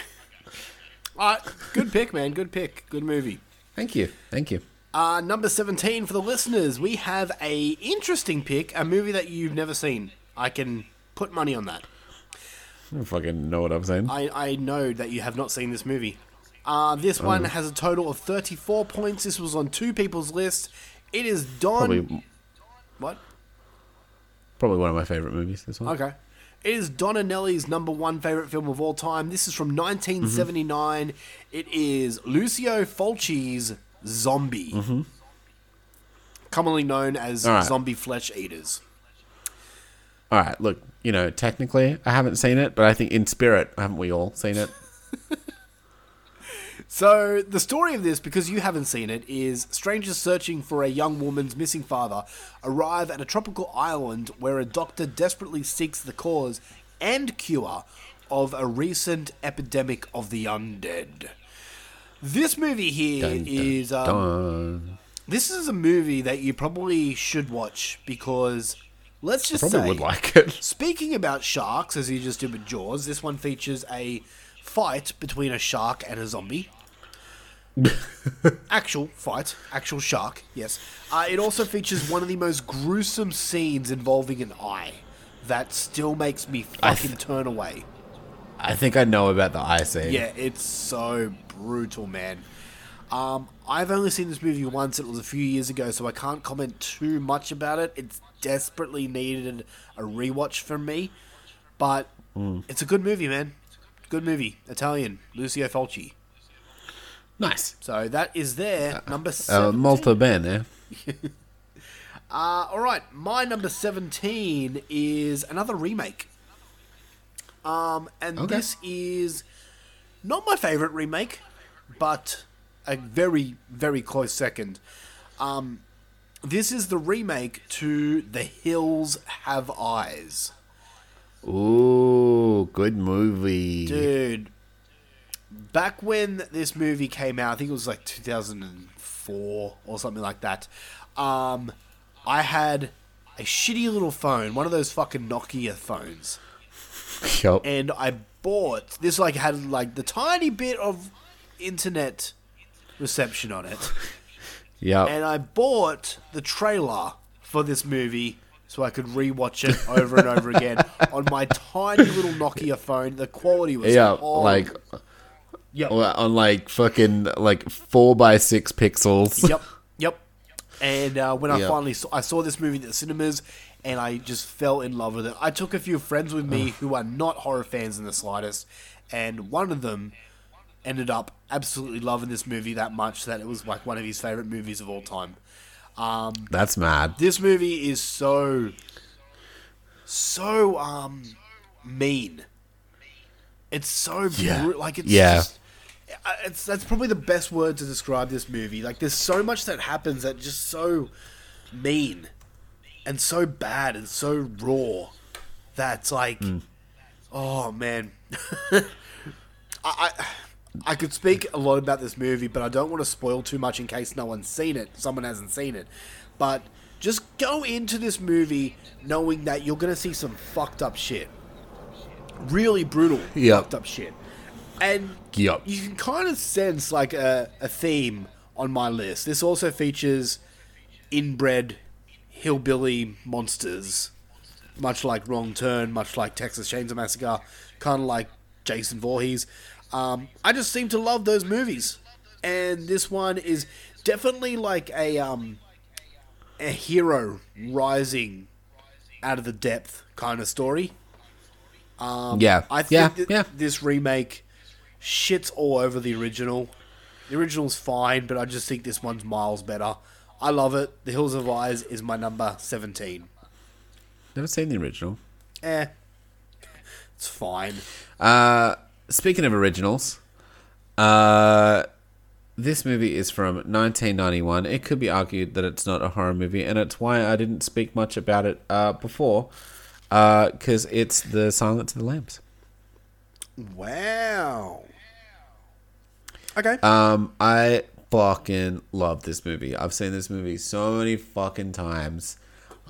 All right, good pick, man. Good pick. Good movie. Thank you, thank you. Uh, number 17 for the listeners, we have a interesting pick, a movie that you've never seen. I can put money on that. I don't fucking know what I'm saying. I, I know that you have not seen this movie. Uh, this one has a total of 34 points. This was on two people's list. It is Don. Probably What? probably one of my favorite movies. This one. Okay. It is Donanelli's number one favorite film of all time. This is from 1979. It is Lucio Fulci's Zombie. Commonly known as right. Zombie Flesh Eaters. All right. Look, you know, technically I haven't seen it, but I think in spirit, haven't we all seen it? So, the story of this, because you haven't seen it, is strangers searching for a young woman's missing father arrive at a tropical island where a doctor desperately seeks the cause and cure of a recent epidemic of the undead. This movie here Dun, dun, is um, this is a movie that you probably should watch because let's just say. Probably say would like it. Speaking about sharks, as you just did with Jaws, this one features a fight between a shark and a zombie. actual fight, actual shark, yes. Uh, it also features one of the most gruesome scenes involving an eye that still makes me fucking th- turn away. I think I know about the eye scene. Yeah, it's so brutal, man. Um, I've only seen this movie once. It was a few years ago, so I can't comment too much about it. It's desperately needed a rewatch from me, but it's a good movie, man. Good movie. Italian. Lucio Fulci. Nice. So that is there. Number Uh, seven. molto bene. Uh, all right, my number seventeen is another remake. Um, and Okay. this is not my favorite remake, but a very, very close second. Um, this is the remake to The Hills Have Eyes. Ooh, good movie. Dude, back when this movie came out, I think it was like 2004 or something like that. Um, I had a shitty little phone, one of those fucking Nokia phones, Yup. and I bought this. Like had like the tiny bit of internet reception on it, yeah. and I bought the trailer for this movie. So I could rewatch it over and over again on my tiny little Nokia phone. The quality was Yeah, like Yep. on like fucking like four by six pixels. yep, yep. And uh, when I Yep. finally saw, I saw this movie at the cinemas, and I just fell in love with it. I took a few friends with me who are not horror fans in the slightest, and one of them ended up absolutely loving this movie that much that it was like one of his favorite movies of all time. That's mad. This movie is so so um mean. It's so Yeah. like it's Yeah. just- uh, it's that's probably the best word to describe this movie. Like there's so much that happens that just so mean and so bad and so raw that's like oh man. I, I I could speak a lot about this movie, but I don't want to spoil too much in case no one's seen it. Someone hasn't seen it. But just go into this movie knowing that you're going to see some fucked up shit. Really brutal, Yep. fucked up shit. And Yup. you can kind of sense like a, a theme on my list. This also features inbred hillbilly monsters, much like Wrong Turn, much like Texas Chainsaw Massacre, kind of like Jason Voorhees. Um, I just seem to love those movies, and this one is definitely like a um, a hero rising out of the depth kind of story. yeah. I think yeah. that yeah. this remake shits all over the original. The original's fine, but I just think this one's miles better. I love it. The Hills Have Eyes is my number 17. Never seen the original. Eh. It's fine. Uh, speaking of originals, uh, this movie is from 1991. It could be argued that it's not a horror movie, and it's why I didn't speak much about it uh, before, because it's the Silence of the Lambs. Wow. Okay. Um, I fucking love this movie. I've seen this movie so many fucking times.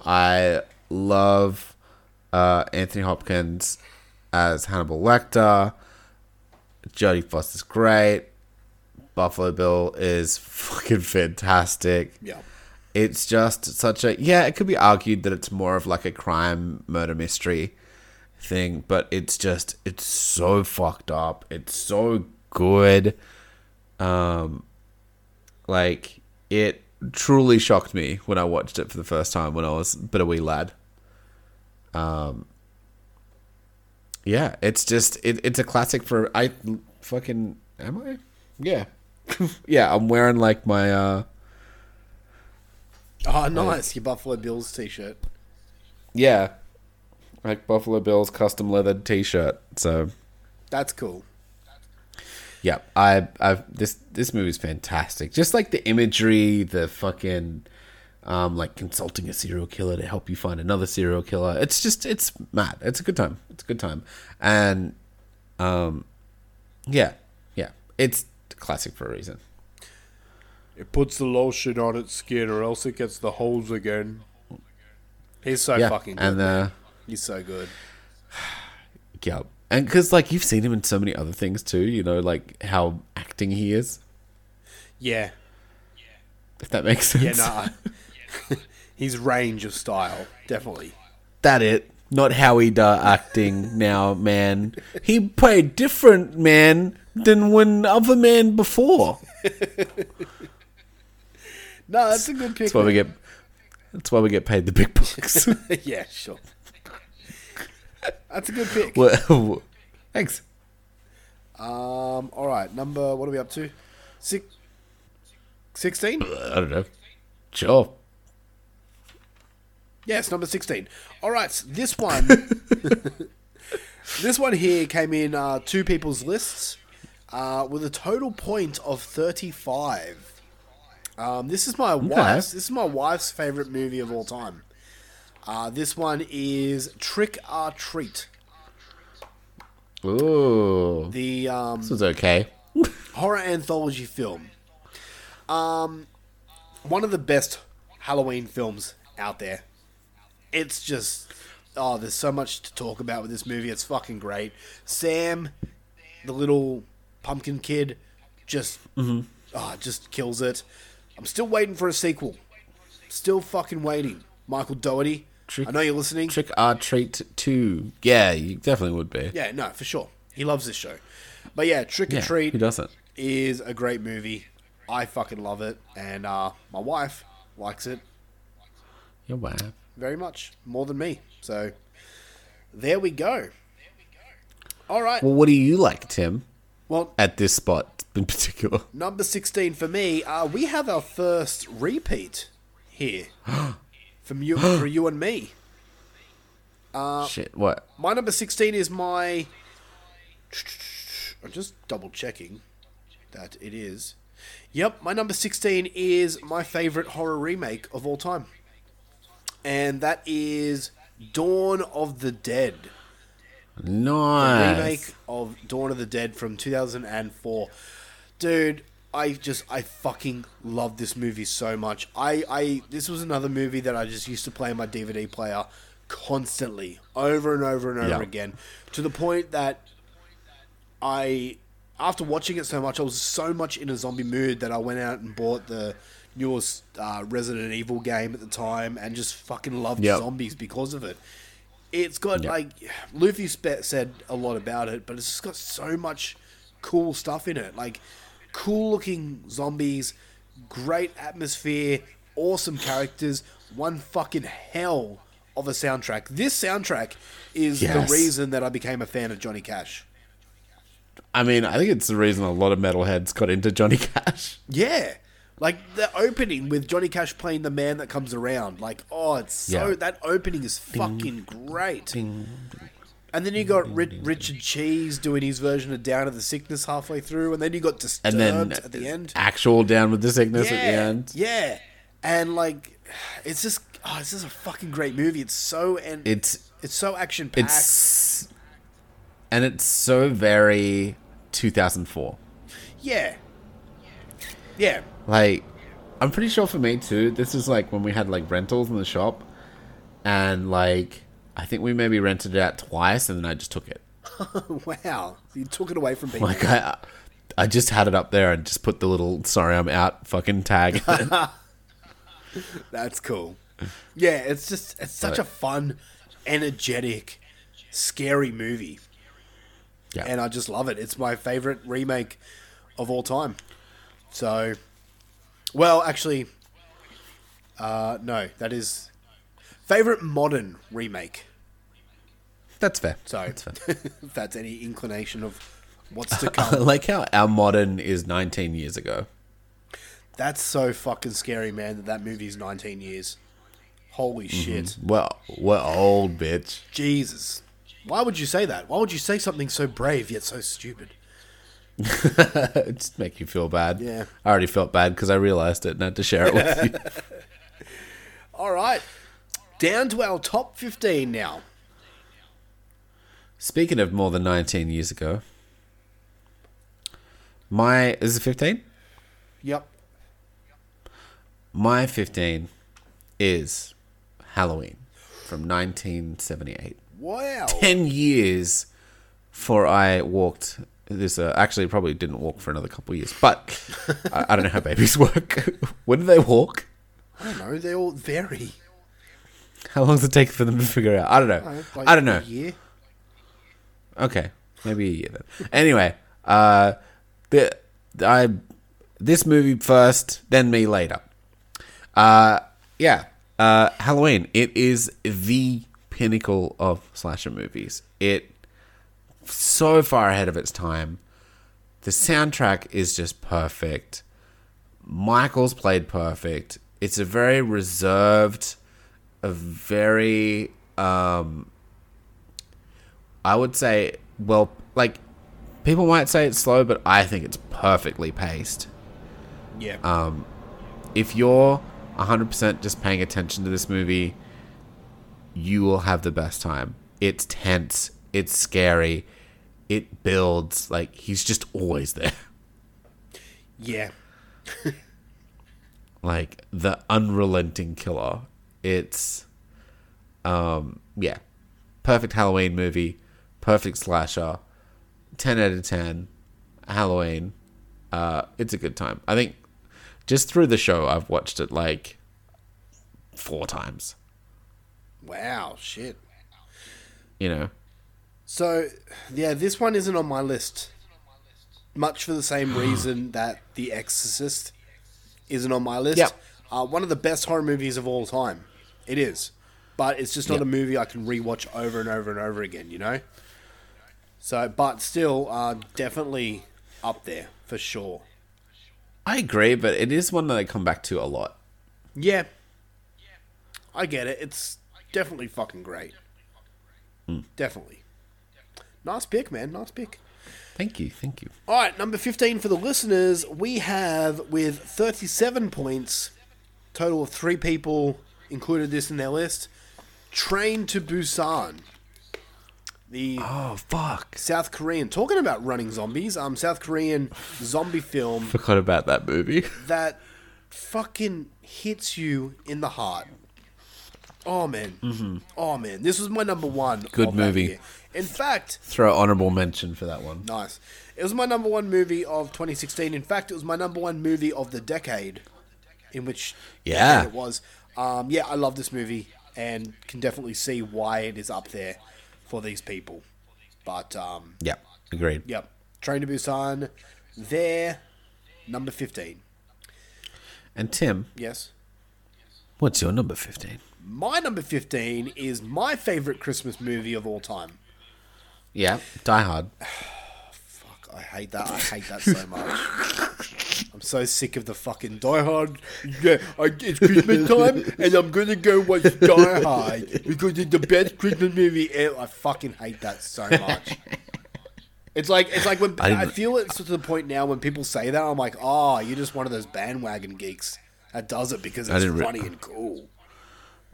I love uh, Anthony Hopkins as Hannibal Lecter. Jodie Foster's great. Buffalo Bill is fucking fantastic. yeah. It's just such a yeah. It could be argued that it's more of like a crime murder mystery thing, but it's just it's so fucked up. It's so good. Um, like it truly shocked me when I watched it for the first time when I was but a wee lad. Um, yeah, it's just it, it's a classic for I fucking am I? Yeah, yeah. I'm wearing like my uh Oh, nice. Your Buffalo Bills t shirt. Yeah. Like Buffalo Bills custom leathered t shirt. So That's cool. yeah, I I this this movie's fantastic. Just like the imagery, the fucking um like consulting a serial killer to help you find another serial killer. It's just it's mad. It's a good time. It's a good time. And um yeah, yeah. It's classic for a reason. It puts the lotion on its skin or else it gets the holes again. He's so yeah. fucking good. and uh He's so good. yeah. And because like you've seen him in so many other things too, you know, like how acting he is. Yeah. If that makes sense. Yeah, no. His range of style, definitely. that it. Not how he da acting now, man. He played different, man, than when other man before. No, that's a good pick. That's why we get. That's why we get paid the big bucks. yeah, sure. That's a good pick. Well, Thanks. Um, all right, number. What are we up to? Six. Sixteen. I don't know. Sure. Yes, number 16. All right, this one. this one here came in uh, two people's lists uh, with a total point of 35. Um, this is my wife's. This is my wife's favorite movie of all time. Uh, this one is Trick or Treat, Ooh. the um, This was okay. horror anthology film. Um, one of the best Halloween films out there. It's just oh, there's so much to talk about with this movie. It's fucking great. Sam, the little pumpkin kid, just oh, just kills it. I'm still waiting for a sequel. Still fucking waiting. Michael Dougherty. Trick- I know you're listening. Trick or treat two. Yeah, you definitely would be. Yeah, no, for sure. He loves this show. But yeah, Trick or Yeah, Treat He doesn't? is a great movie. I fucking love it, and uh, my wife likes it. Your wife. Very much more than me. So there we go. All right. Well, what do you like, Tim, Well, at this spot in particular? number sixteen for me. Uh, we have our first repeat here from you for you and me. Uh, Shit, what? My number 16 is my. I'm just double checking that it is. Yep, my number 16 is my favorite horror remake of all time. And that is Dawn of the Dead. Nice. Remake of Dawn of the Dead from 2004. Dude, I just I fucking love this movie so much. I I this was another movie that I just used to play in my DVD player constantly, over and over and over Yeah. again, to the point that I after watching it so much, I was so much in a zombie mood that I went out and bought the newest uh, Resident Evil game at the time and just fucking loved Yep. zombies because of it. It's got Yep. like Luffy said a lot about it, but it's just got so much cool stuff in it. Like cool looking zombies, great atmosphere, awesome characters, one fucking hell of a soundtrack. This soundtrack is Yes. the reason that I became a fan of Johnny Cash. I mean, I think it's the reason a lot of metalheads got into Johnny Cash. Yeah. Like the opening with Johnny Cash playing the man that comes around. Like, oh, it's so Yeah. that opening is fucking great. And then you got Ri- Richard Cheese doing his version of Down to the Sickness halfway through, and then you got Disturbed And then at the end. actual down with the sickness yeah, at the end. yeah. And like, it's just, oh, it's just a fucking great movie. It's so and It's it's so action packed. it's and it's so very 2004. Yeah, yeah, Like, I'm pretty sure for me too. This is like when we had like rentals in the shop, and like I think we maybe rented it out twice, and then I just took it. wow. You took it away from people. Like I, I just had it up there and just put the little "sorry I'm out" fucking tag. That's cool. Yeah, it's just it's such a fun, energetic, scary movie, yeah, and I just love it. It's my favorite remake of all time. So, well, actually, uh, no, that is favorite modern remake. that's fair. So, That's fair. if that's any inclination of what's to I come, like how our modern is 19 years ago. that's so fucking scary, man. That that movie's nineteen years. Holy shit. Well, we're old, bitch. Jesus. Why would you say that? Why would you say something so brave yet so stupid? It just make you feel bad. Yeah. I already felt bad because I realized it and had to share it with you. All right. Down to our top 15 now. Speaking of more than 19 years ago, my is it 15? Yep. My 15 is Halloween from 1978. Wow. 10 years for I walked this uh, actually probably didn't walk for another couple of years but I, I don't know how babies work. When do they walk? I don't know. They all vary. how long does it take for them to figure out? I don't know. Like i don't know. a year. okay. Maybe a year then. Anyway uh the i this movie first then me later. Uh yeah. Uh halloween. It is the pinnacle of slasher movies. It so far ahead of its time. The soundtrack is just perfect. Michael's played perfect. It's a very reserved, a very um I would say well like people might say it's slow, but I think it's perfectly paced. Yeah. Um, If you're 100% just paying attention to this movie, you will have the best time. It's tense, it's scary, it builds like he's just always there. yeah. like the unrelenting killer. It's um yeah. Perfect Halloween movie, perfect slasher. 10 out of 10 Halloween. Uh it's a good time. I think just through the show I've watched it like four times, Wow. Shit. you know. So, yeah, this one isn't on my list. Much for the same reason that The Exorcist isn't on my list. Yep. Uh, one of the best horror movies of all time. It is. but it's just not Yeah. a movie I can rewatch over and over and over again. You know. So, but still, uh, definitely up there for sure. I agree, but it is one that I come back to a lot. Yeah, I get it. It's definitely fucking great. Definitely. Nice pick, man. Nice pick. Thank you, thank you. All right, number 15 for the listeners, we have with 37 points, total of three people included this in their list, Train to Busan. The Oh fuck! South Korean, talking about running zombies, um, South Korean zombie film Forgot about that movie. that fucking hits you in the heart. Oh man, oh man, this was my number one. Good movie. In fact, Throw honorable mention for that one. Nice. It was my number one movie of 2016. In fact, it was my number one movie of the decade, in which Yeah. it was. Um, yeah, I love this movie and can definitely see why it is up there for these people. But um, Yeah, agreed. yep, Train to Busan, there, number 15. And Tim, Yes. what's your number fifteen? My number 15 is my favorite Christmas movie of all time. Yeah, Die Hard. Fuck, I hate that. I hate that so much. I'm so sick of the fucking Die Hard. Yeah, I, it's Christmas time, and I'm gonna go watch Die Hard because it's the best Christmas movie ever. I fucking hate that so much. It's like it's like when I I, feel it's to the point now when people say that I'm like, oh, you're just one of those bandwagon geeks that does it because it's didn't re- funny and cool.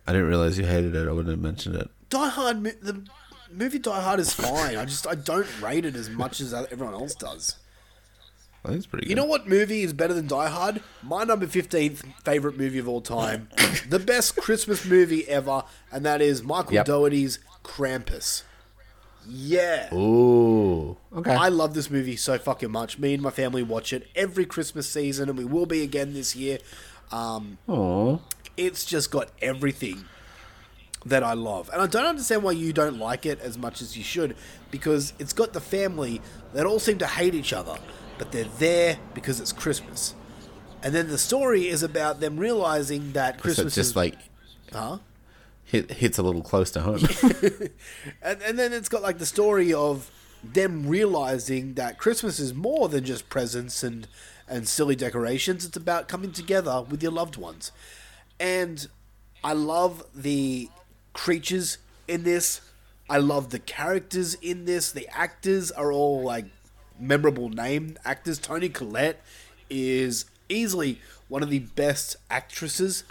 I didn't realize you hated it. I wouldn't have mentioned it. Die Hard, the movie Die Hard is fine. I just I don't rate it as much as everyone else does. I think it's pretty good. You know what movie is better than Die Hard? My number 15th favorite movie of all time. the best Christmas movie ever, and that is Michael Yep. Dougherty's Krampus. Yeah. Ooh. Okay. I love this movie so fucking much. Me and my family watch it every Christmas season, and we will be again this year. Um, Aw. It's just got everything that I love. And I don't understand why you don't like it as much as you should, because it's got the family that all seem to hate each other, but they're there because it's Christmas. And then the story is about them realizing that So Christmas it's just is like huh? hit, hits a little close to home. And, and then it's got like the story of them realizing that Christmas is more than just presents and and silly decorations. It's about coming together with your loved ones. And I love the creatures in this. I love the characters in this. The actors are all like memorable name actors. Toni Collette is easily one of the best actresses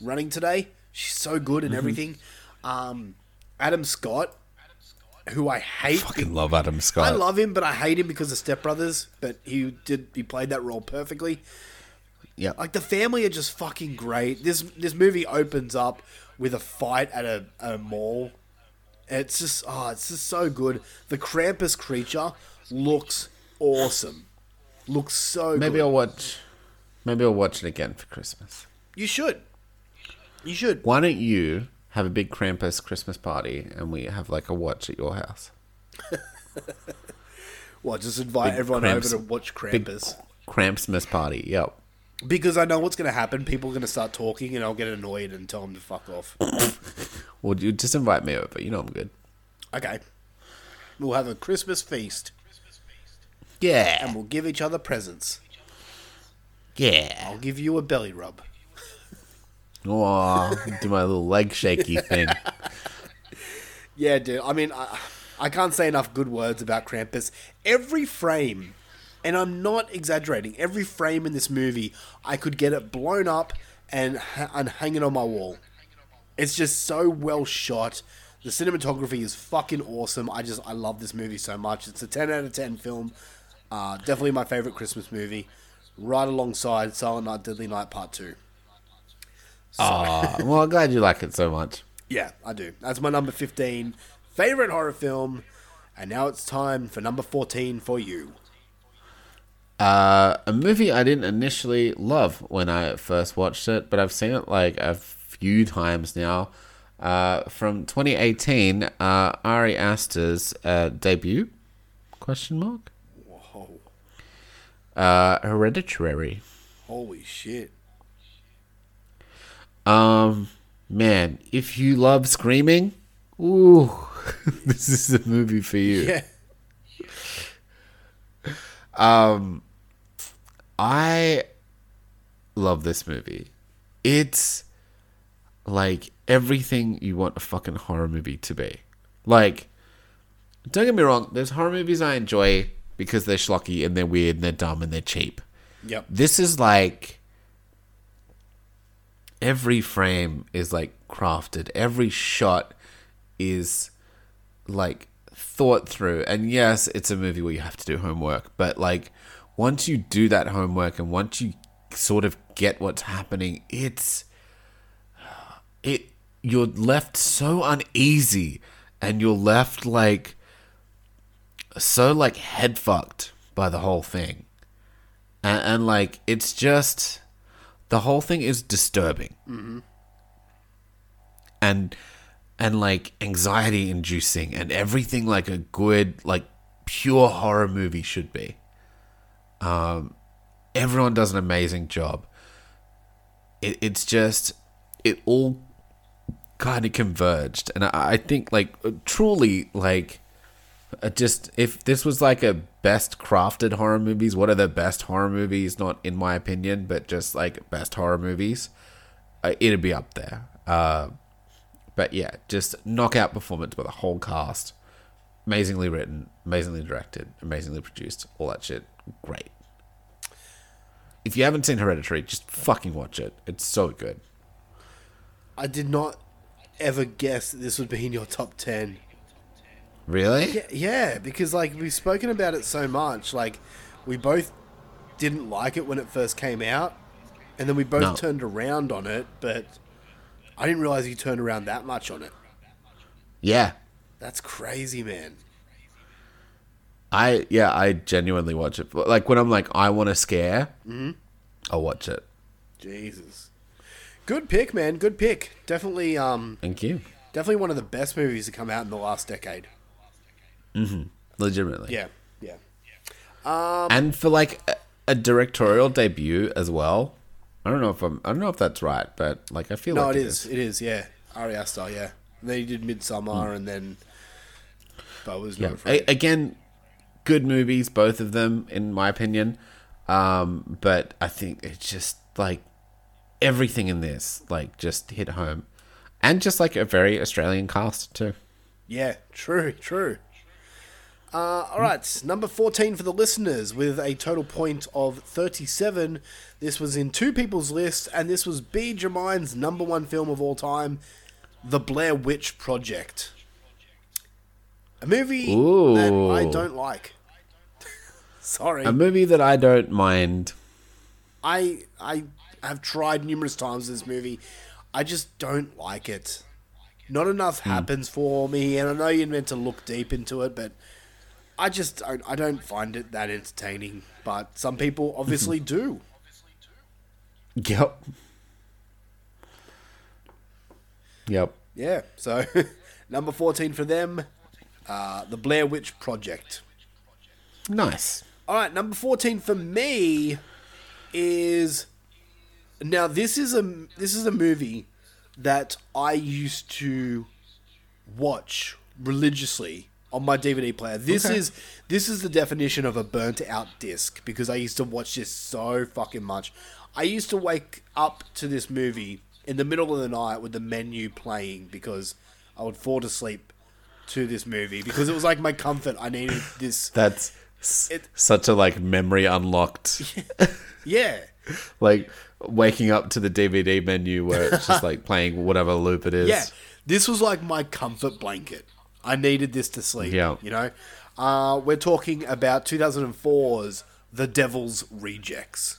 running today. She's so good in everything. Um, Adam Scott, who I hate. Fucking love Adam Scott. I love him, but I hate him because of Step Brothers. But he did he played that role perfectly. Yeah. Like the family are just fucking great. This this movie opens up with a fight at a, a mall. It's just oh, it's just so good. The Krampus creature looks awesome. Looks so Maybe good. I'll watch. Maybe I'll watch it again for Christmas. You should. You should. Why don't you have a big Krampus Christmas party and we have like a watch at your house? Well, just invite Big everyone Kramps- over to watch Big Krampus. Krampsmas party. Yep. Because I know what's going to happen. People are going to start talking, and I'll get annoyed and tell them to fuck off. Well, you just invite me over. You know I'm good. okay. We'll have a Christmas feast, Yeah. and we'll give each other presents. Yeah. I'll give you a belly rub. Oh, do my little leg shaky thing. Yeah, dude. I mean, I, I can't say enough good words about Krampus. Every frame, and I'm not exaggerating, every frame in this movie, I could get it blown up and, ha- and hang it on my wall. It's just so well shot. The cinematography is fucking awesome. I just, I love this movie so much. It's a 10 out of 10 film. Uh, definitely my favorite Christmas movie. Right alongside Silent Night, Deadly Night Part 2. Aw, well, I'm glad you like it so much. Yeah, I do. That's my number 15 favorite horror film. And now it's time for number 14 for you. Uh, a movie I didn't initially love when I first watched it, but I've seen it like a few times now. Uh, from 2018, uh, Ari Aster's uh, debut? Question mark. Whoa. Uh, Hereditary. Holy shit. Um, man, if you love screaming, ooh, this is a movie for you. Yeah. I love this movie. It's like everything you want a fucking horror movie to be. Like, don't get me wrong, there's horror movies I enjoy because they're schlocky and they're weird and they're dumb and they're cheap. Yep. This is like every frame is like crafted, every shot is like thought through. And yes, it's a movie where you have to do homework, but like once you do that homework and once you sort of get what's happening, it's it you're left so uneasy and you're left like so like head fucked by the whole thing. And, and like it's just the whole thing is disturbing. Mm-hmm. And and like anxiety inducing and everything like a good like pure horror movie should be. Um everyone does an amazing job. It, it's just it all kind of converged. And I, I think like truly like just if this was like a best crafted horror movies what are the best horror movies? Not in my opinion but just like best horror movies uh, it'd be up there. Uh, but yeah just knockout performance by the whole cast amazingly written amazingly directed amazingly produced all that shit. Great. If you haven't seen hereditary just fucking watch it. It's so good. I did not ever guess that this would be in your top 10. really? Yeah, yeah, because like we've spoken about it so much, like we both didn't like it when it first came out, and then we both No. turned around on it, but I didn't realize you turned around that much on it. yeah That's crazy, man. I yeah, I genuinely watch it. Like when I'm like, I want a scare, mm-hmm. I'll watch it. Jesus. Good pick, man. Good pick. Definitely um Thank you. definitely one of the best movies to come out in the last decade. Mm-hmm. Legitimately. Yeah. Yeah. Um, and for like a, a directorial debut as well. I don't know if I'm. I don't know if that's right, but like I feel like No, like it is. It is, yeah. Ari Aster, yeah. Hmm. And then he did Midsommar and then but was not Yeah. afraid. A- again, good movies, both of them, in my opinion. Um, but I think it's just like everything in this, like, just hit home, and just like a very Australian cast too. Yeah, true, true. Uh, all right, number 14 for the listeners with a total point of 37. This was in two people's list, and this was B. Jermine's number one film of all time, The Blair Witch Project. A movie that I don't like. Sorry. A movie that I don't mind. I I have tried numerous times this movie. I just don't like it. Not enough hmm. happens for me, and I know you're meant to look deep into it, but I just don't, I don't find it that entertaining. But some people obviously do. Yep. Yep. Yeah. So number fourteen for them, uh, the Blair Witch Project. Nice. All right, number 14 for me is now this is a this is a movie that I used to watch religiously on my DVD player. This Okay. is this is the definition of a burnt out disc because I used to watch this so fucking much. I used to wake up to this movie in the middle of the night with the menu playing because I would fall asleep to this movie because it was like my comfort. I needed this That's It- such a like memory unlocked. yeah. like waking up to the DVD menu where it's just like playing whatever loop it is. Yeah, this was like my comfort blanket. I needed this to sleep. Yeah. you know. Uh, we're talking about 2004's The Devil's Rejects,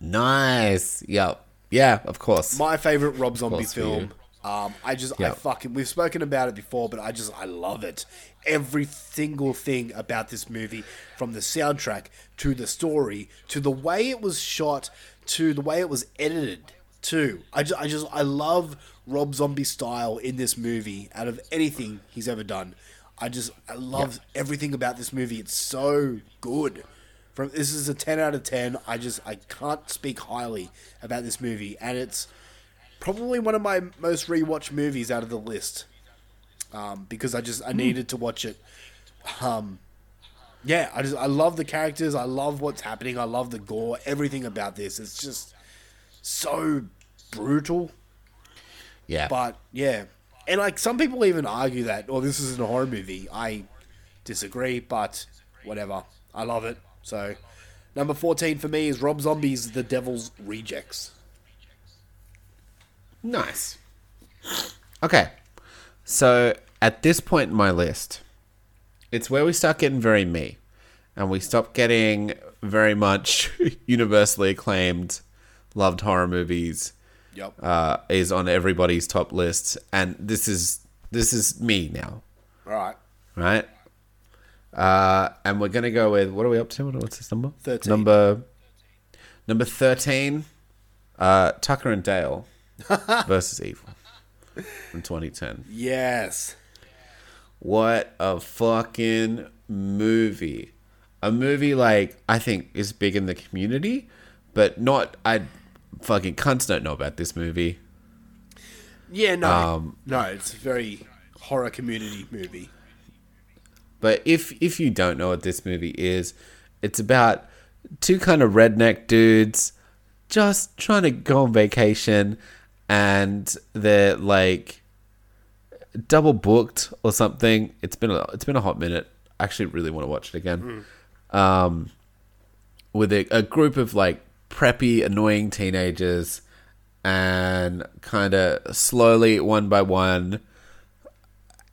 Nice. Yep. Yeah, of course. my favorite Rob Zombie film. Um, I just, I fucking, we've spoken about it before, but I just, I love it. Every single thing about this movie, from the soundtrack to the story to the way it was shot to the way it was edited, too. I just, I just, I love Rob Zombie style in this movie out of anything he's ever done. I just, I love everything about this movie. It's so good. From this is a ten out of ten. I just, I can't speak highly about this movie, and it's probably one of my most rewatched movies out of the list. Um, because I just I needed to watch it. Um, yeah, I just I love the characters. I love what's happening. I love the gore. Everything about this. It's just so brutal. Yeah. But yeah, and like some people even argue that, oh, this isn't a horror movie. I disagree, but whatever. I love it. So, number fourteen for me is Rob Zombie's The Devil's Rejects. Nice. Okay. So at this point in my list, it's where we start getting very me. And we stop getting very much universally acclaimed, loved horror movies. Yep. Uh, is on everybody's top list. And this is this is me now. All right. Right? Uh, and we're gonna go with what are we up to? What- What's this number? 13. Number number thirteen. Uh, Tucker and Dale versus Evil from 2010. Yes. What a fucking movie! A movie like I think is big in the community, but not. I fucking cunts don't know about this movie. Yeah. No. Um, no. It's a very horror community movie. But if if you don't know what this movie is, it's about two kind of redneck dudes just trying to go on vacation and they're like double booked or something. It's been a it's been a hot minute. I actually really want to watch it again. Um with a, a group of like preppy annoying teenagers and kind of slowly one by one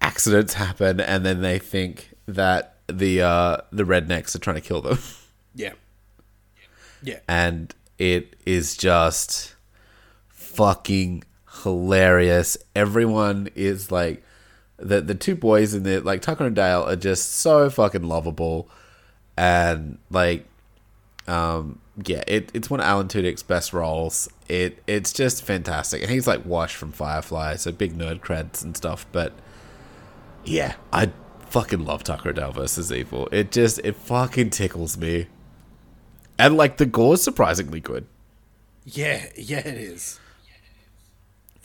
accidents happen and then they think that the uh the rednecks are trying to kill them Yeah. Yeah. and it is just fucking hilarious everyone is like the the two boys in the like Tucker and Dale are just so fucking lovable and like um yeah it, it's one of Alan Tudyk's best roles it it's just fantastic and he's like Wash from Firefly so big nerd creds and stuff but yeah, I fucking love Tucker and Dale versus Evil. It just it fucking tickles me. And like the gore's surprisingly good. Yeah. Yeah. It is.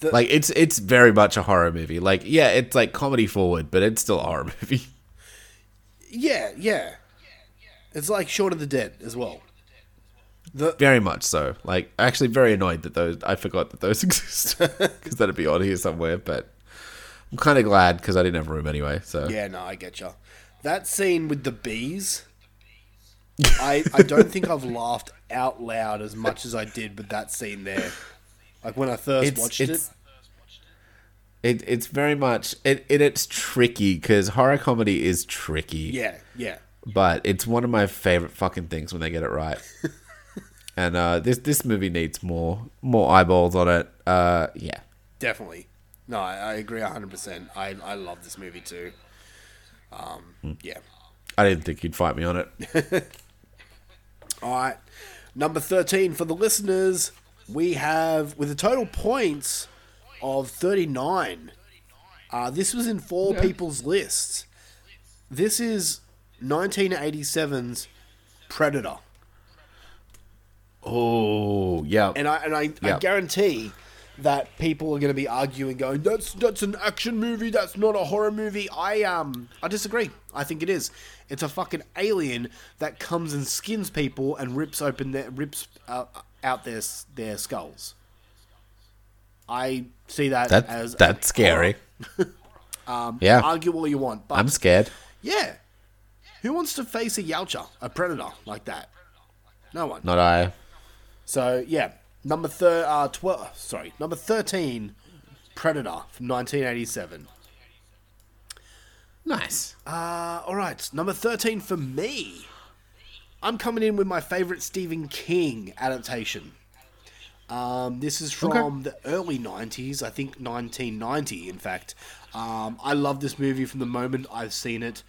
Like it's it's very much a horror movie. Like yeah, it's like comedy forward, but it's still a horror movie. Yeah. Yeah. It's like Shaun of the Dead as well. The Very much so. Like actually very annoyed that those I forgot that those exist because that'd be on here somewhere. But I'm kind of glad because I didn't have room anyway. So Yeah, no, I get you. That scene with the bees, I I don't think I've laughed out loud as much as I did with that scene there. Like when I first it's watched it's it, it's very much it, it it's tricky because horror comedy is tricky. Yeah, yeah, but it's one of my favorite fucking things when they get it right. and uh, this this movie needs more more eyeballs on it. Uh, yeah, definitely. No, I, I agree hundred percent. I I love this movie too. Um, yeah. I didn't think you'd fight me on it. All right, number thirteen for the listeners. We have with a total points of thirty nine. Uh, this was in four people's lists. This is 1987's Predator. Oh yeah, and I and I, I guarantee that people are going to be arguing, going, "That's that's an action movie. That's not a horror movie." I um I disagree. I think it is. It's a fucking alien that comes and skins people and rips open their rips uh, out their their skulls. I see that, that as that's scary. Um, yeah, Argue all you want, but I'm scared. yeah. Who wants to face a Yautja, a predator like that? No one. Not I. So yeah, number thir- uh, twelve. Sorry, number thirteen, Predator from nineteen eighty-seven. Nice. Uh, all right, number thirteen for me. I'm coming in with my favorite Stephen King adaptation. Um, this is from the early '90s, I think 1990, in fact. Um, I love this movie from the moment I've seen it.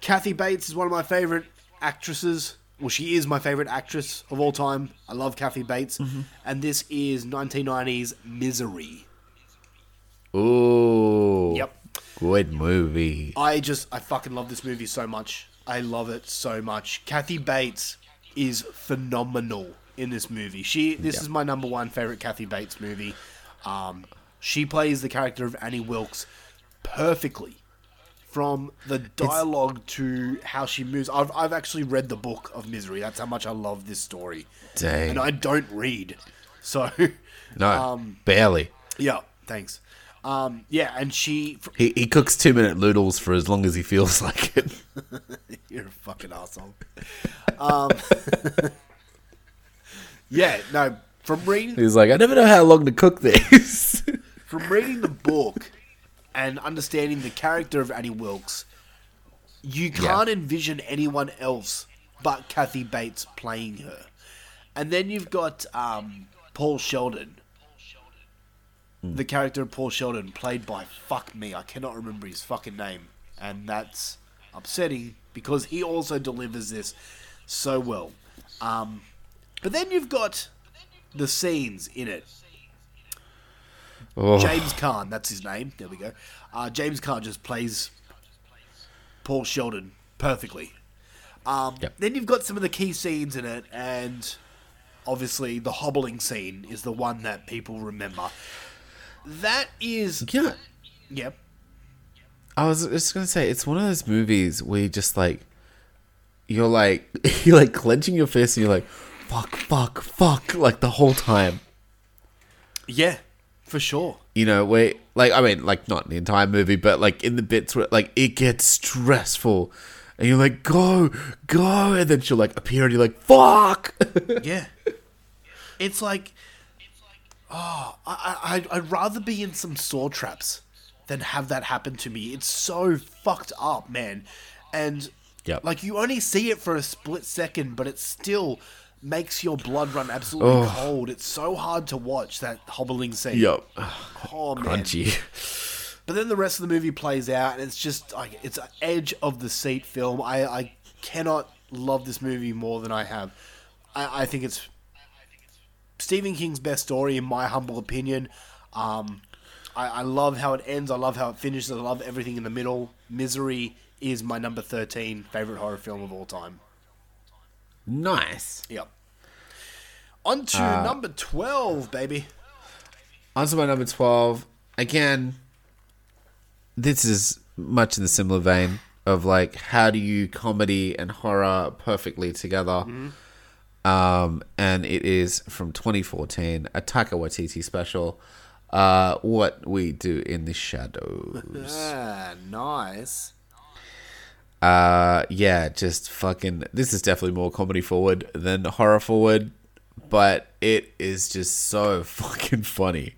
Kathy Bates is one of my favorite actresses. Well, she is my favorite actress of all time. I love Kathy Bates, and this is 1990's Misery. Ooh. Yep. Good movie. I just I fucking love this movie so much. I love it so much. Kathy Bates is phenomenal in this movie. She this is my number one favorite Kathy Bates movie. Um, she plays the character of Annie Wilkes perfectly. From the dialogue to how she moves. I've, I've actually read the book of Misery. That's how much I love this story. Dang. And I don't read. So, No, um, barely. yeah, thanks. Um, yeah, and she. He, he cooks two minute noodles for as long as he feels like it. You're a fucking asshole. Um, yeah, no. From reading He's like, I never know how long to cook this. from reading the book and understanding the character of Annie Wilkes, you can't envision anyone else but Kathy Bates playing her. And then you've got um, Paul Sheldon, the character of Paul Sheldon, played by fuck me, I cannot remember his fucking name, and that's upsetting because he also delivers this so well. Um, but then you've got the scenes in it Oh, James Caan, that's his name. There we go. Uh, James Caan just plays Paul Sheldon perfectly. Um, Yep. Then you've got some of the key scenes in it, and obviously the hobbling scene is the one that people remember. That is, yeah. yep, I was just gonna say it's one of those movies where you just like you're like you're like clenching your fist and you're like fuck fuck fuck like the whole time. yeah, for sure. You know, where like I mean like not the entire movie, but like in the bits where like it gets stressful and you're like go go and then she'll like appear and you're like fuck. Yeah. It's like, oh, I, I, I'd rather be in some saw traps than have that happen to me. It's so fucked up, man. And, Yep. like, you only see it for a split second, but it still makes your blood run absolutely cold. It's so hard to watch that hobbling scene. yup. Oh, man. Crunchy. But then the rest of the movie plays out, and it's just like it's an edge of the seat film. I, I cannot love this movie more than I have. I, I think it's Stephen King's best story, in my humble opinion. Um, I, I love how it ends. I love how it finishes. I love everything in the middle. Misery is my number thirteen favorite horror film of all time. Nice. Yep. On to number twelve, baby. On to my number 12. Again, this is much in the similar vein of like, how do you comedy and horror perfectly together? Um, and it is from 2014, a Taika Waititi special. Uh, what we do in the shadows. Ah, nice. Uh, yeah, just fucking. This is definitely more comedy forward than horror forward, but it is just so fucking funny.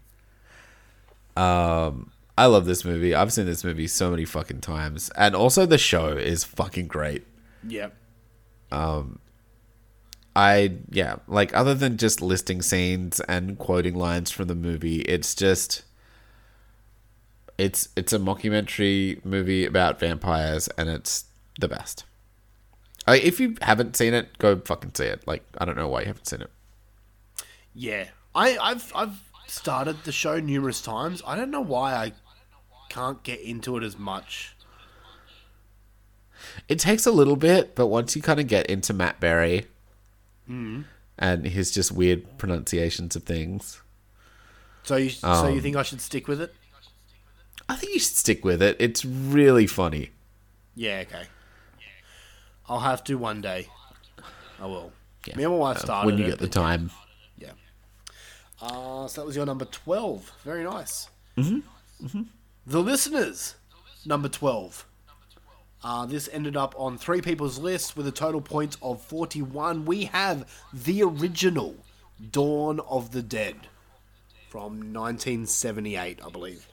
Um, I love this movie. I've seen this movie so many fucking times, and also the show is fucking great. Yep. I yeah, like other than just listing scenes and quoting lines from the movie, it's just it's it's a mockumentary movie about vampires and it's the best. Like, if you haven't seen it, go fucking see it. Like I don't know why you haven't seen it. Yeah, I, I've I've started the show numerous times. I don't know why I can't get into it as much. It takes a little bit, but once you kind of get into Matt Berry and his just weird pronunciations of things, So you so you think I should stick with it? I think you should stick with it. It's really funny. Yeah, okay. I'll have to one day. I will. Yeah. Me and my wife Uh, started when you get the time. Yeah. Uh, so that was your number twelve. Very nice. Mm-hmm. The listeners, number twelve. Uh, this ended up on three people's list with a total points of 41. We have the original Dawn of the Dead from 1978, I believe.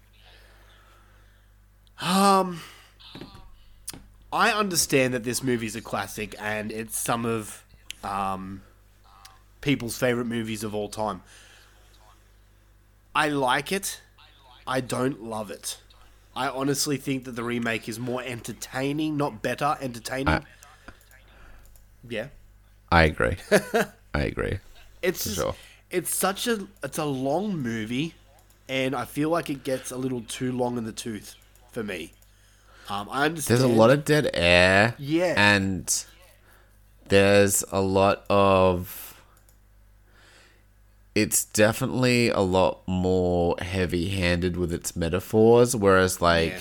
Um, I understand that this movie is a classic and it's some of um, people's favorite movies of all time. I like it. I don't love it. I honestly think that the remake is more entertaining, not better, entertaining. I- yeah. I agree. I agree. It's just, sure. it's such a it's a long movie and I feel like it gets a little too long in the tooth for me. Um, I understand There's a lot of dead air. Yeah. And there's a lot of it's definitely a lot more heavy-handed with its metaphors, whereas like Yeah.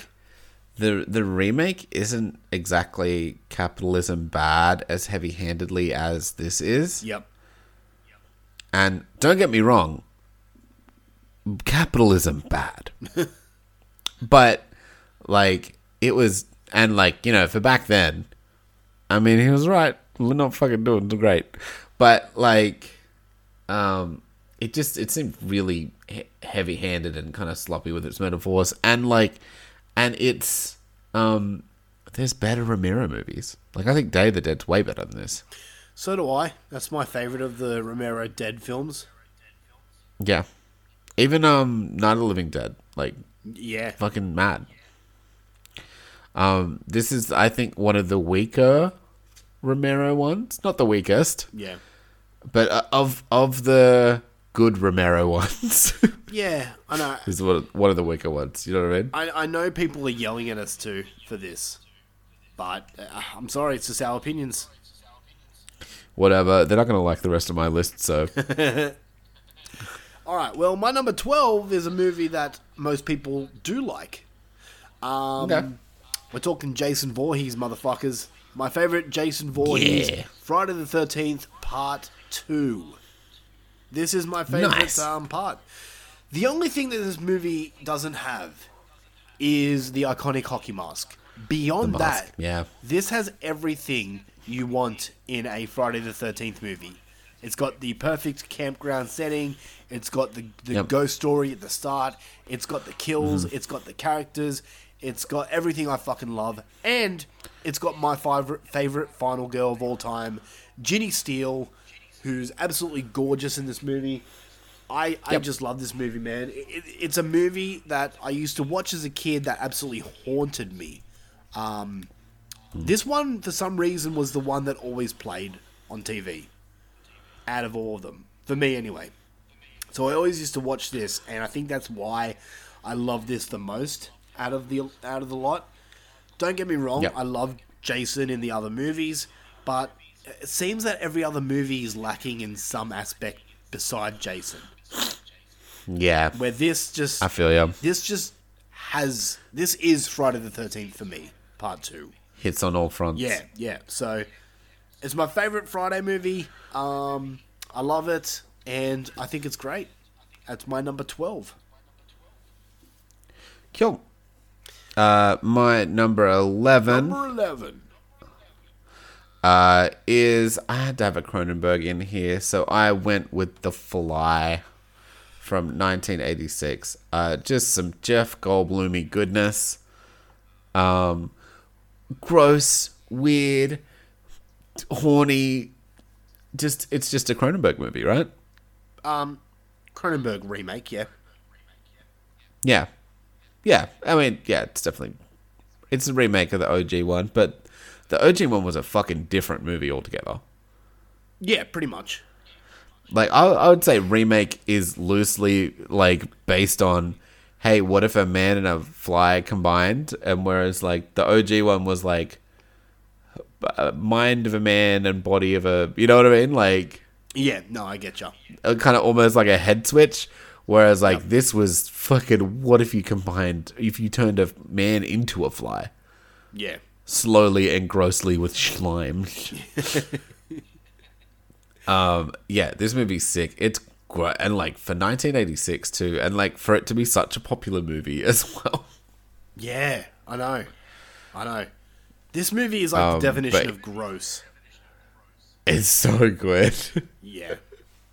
the the remake isn't exactly capitalism bad as heavy-handedly as this is. Yep. And don't get me wrong, capitalism bad. but like it was and like, you know, for back then, I mean, he was right. We're not fucking doing great. But like um it just it seemed really he- heavy-handed and kind of sloppy with its metaphors and like and it's um there's better Romero movies. Like I think Day of the Dead's way better than this. So do I. That's my favorite of the Romero Dead films. Yeah. Even um Night of the Living Dead, like Yeah. fucking mad. Um this is I think one of the weaker Romero ones, not the weakest, Yeah. but uh, of of the good Romero ones. Yeah, I know. this is one one of the weaker ones, you know what I mean? I, I know people are yelling at us too for this, but uh, I'm sorry, it's just our opinions. Whatever. They're not going to like the rest of my list, so All right, well, my number 12 is a movie that most people do like. Um, Okay. We're talking Jason Voorhees, motherfuckers. My favorite Jason Voorhees, Yeah. Friday the 13th, Part 2. This is my favorite Nice. um, part. The only thing that this movie doesn't have is the iconic hockey mask. Beyond The that, yeah. this has everything you want in a Friday the 13th movie. It's got the perfect campground setting. It's got the, the Yep. ghost story at the start. It's got the kills. Mm-hmm. It's got the characters. It's got everything I fucking love. And it's got my favorite, favorite final girl of all time, Ginny Steele, who's absolutely gorgeous in this movie. I, I Yep. just love this movie, man. It, it, it's a movie that I used to watch as a kid that absolutely haunted me. Um, This one, for some reason, was the one that always played on TV. Out of all of them. For me, anyway. So I always used to watch this, and I think that's why I love this the most out of the out of the lot. Don't get me wrong, Yep. I love Jason in the other movies, but it seems that every other movie is lacking in some aspect beside Jason. yeah. Where this just I feel you. this just has this is Friday the Thirteenth for me, part two. Hits on all fronts. Yeah, yeah. So it's my favorite Friday movie. Um, I love it, and I think it's great. That's my number twelve. Cool. Uh, my number 11 Number eleven. Uh, is I had to have a Cronenberg in here, so I went with The Fly from 1986. Uh, just some Jeff Goldblumy goodness. Um, gross, weird, horny. Just it's just a Cronenberg movie, right? Um, Cronenberg remake. Yeah. Yeah, yeah. I mean, yeah, it's definitely it's a remake of the OG one, but the OG one was a fucking different movie altogether. Yeah, pretty much. Like I, I would say remake is loosely like based on, hey, what if a man and a fly combined, and whereas like the OG one was like, mind of a man and body of a, you know what I mean? Like Yeah. No, I get you. kind of almost like a head switch. Whereas like this was fucking, what if you combined, if you turned a man into a fly? Yeah. Slowly and grossly with slime. um, yeah, this movie's sick. It's great, and like for 1986 too, and like for it to be such a popular movie as well. Yeah. I know. I know. This movie is like Um, the definition of gross. It's so good. Yeah.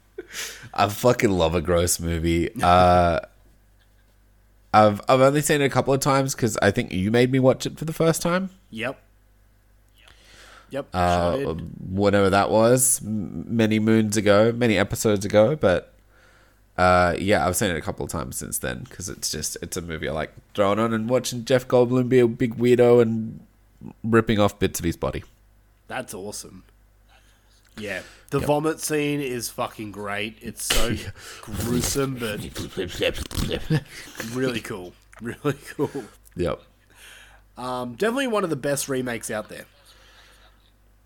I fucking love a gross movie. Uh, I've I've only seen it a couple of times because I think you made me watch it for the first time. Yep. Yep. uh, sure whatever that was, many moons ago, many episodes ago. But uh, yeah, I've seen it a couple of times since then because it's just it's a movie I like throwing on and watching Jeff Goldblum be a big weirdo and ripping off bits of his body. That's awesome. Yeah. The vomit scene is fucking great. It's so gruesome, but really cool. Really cool. Yep. Um, definitely one of the best remakes out there.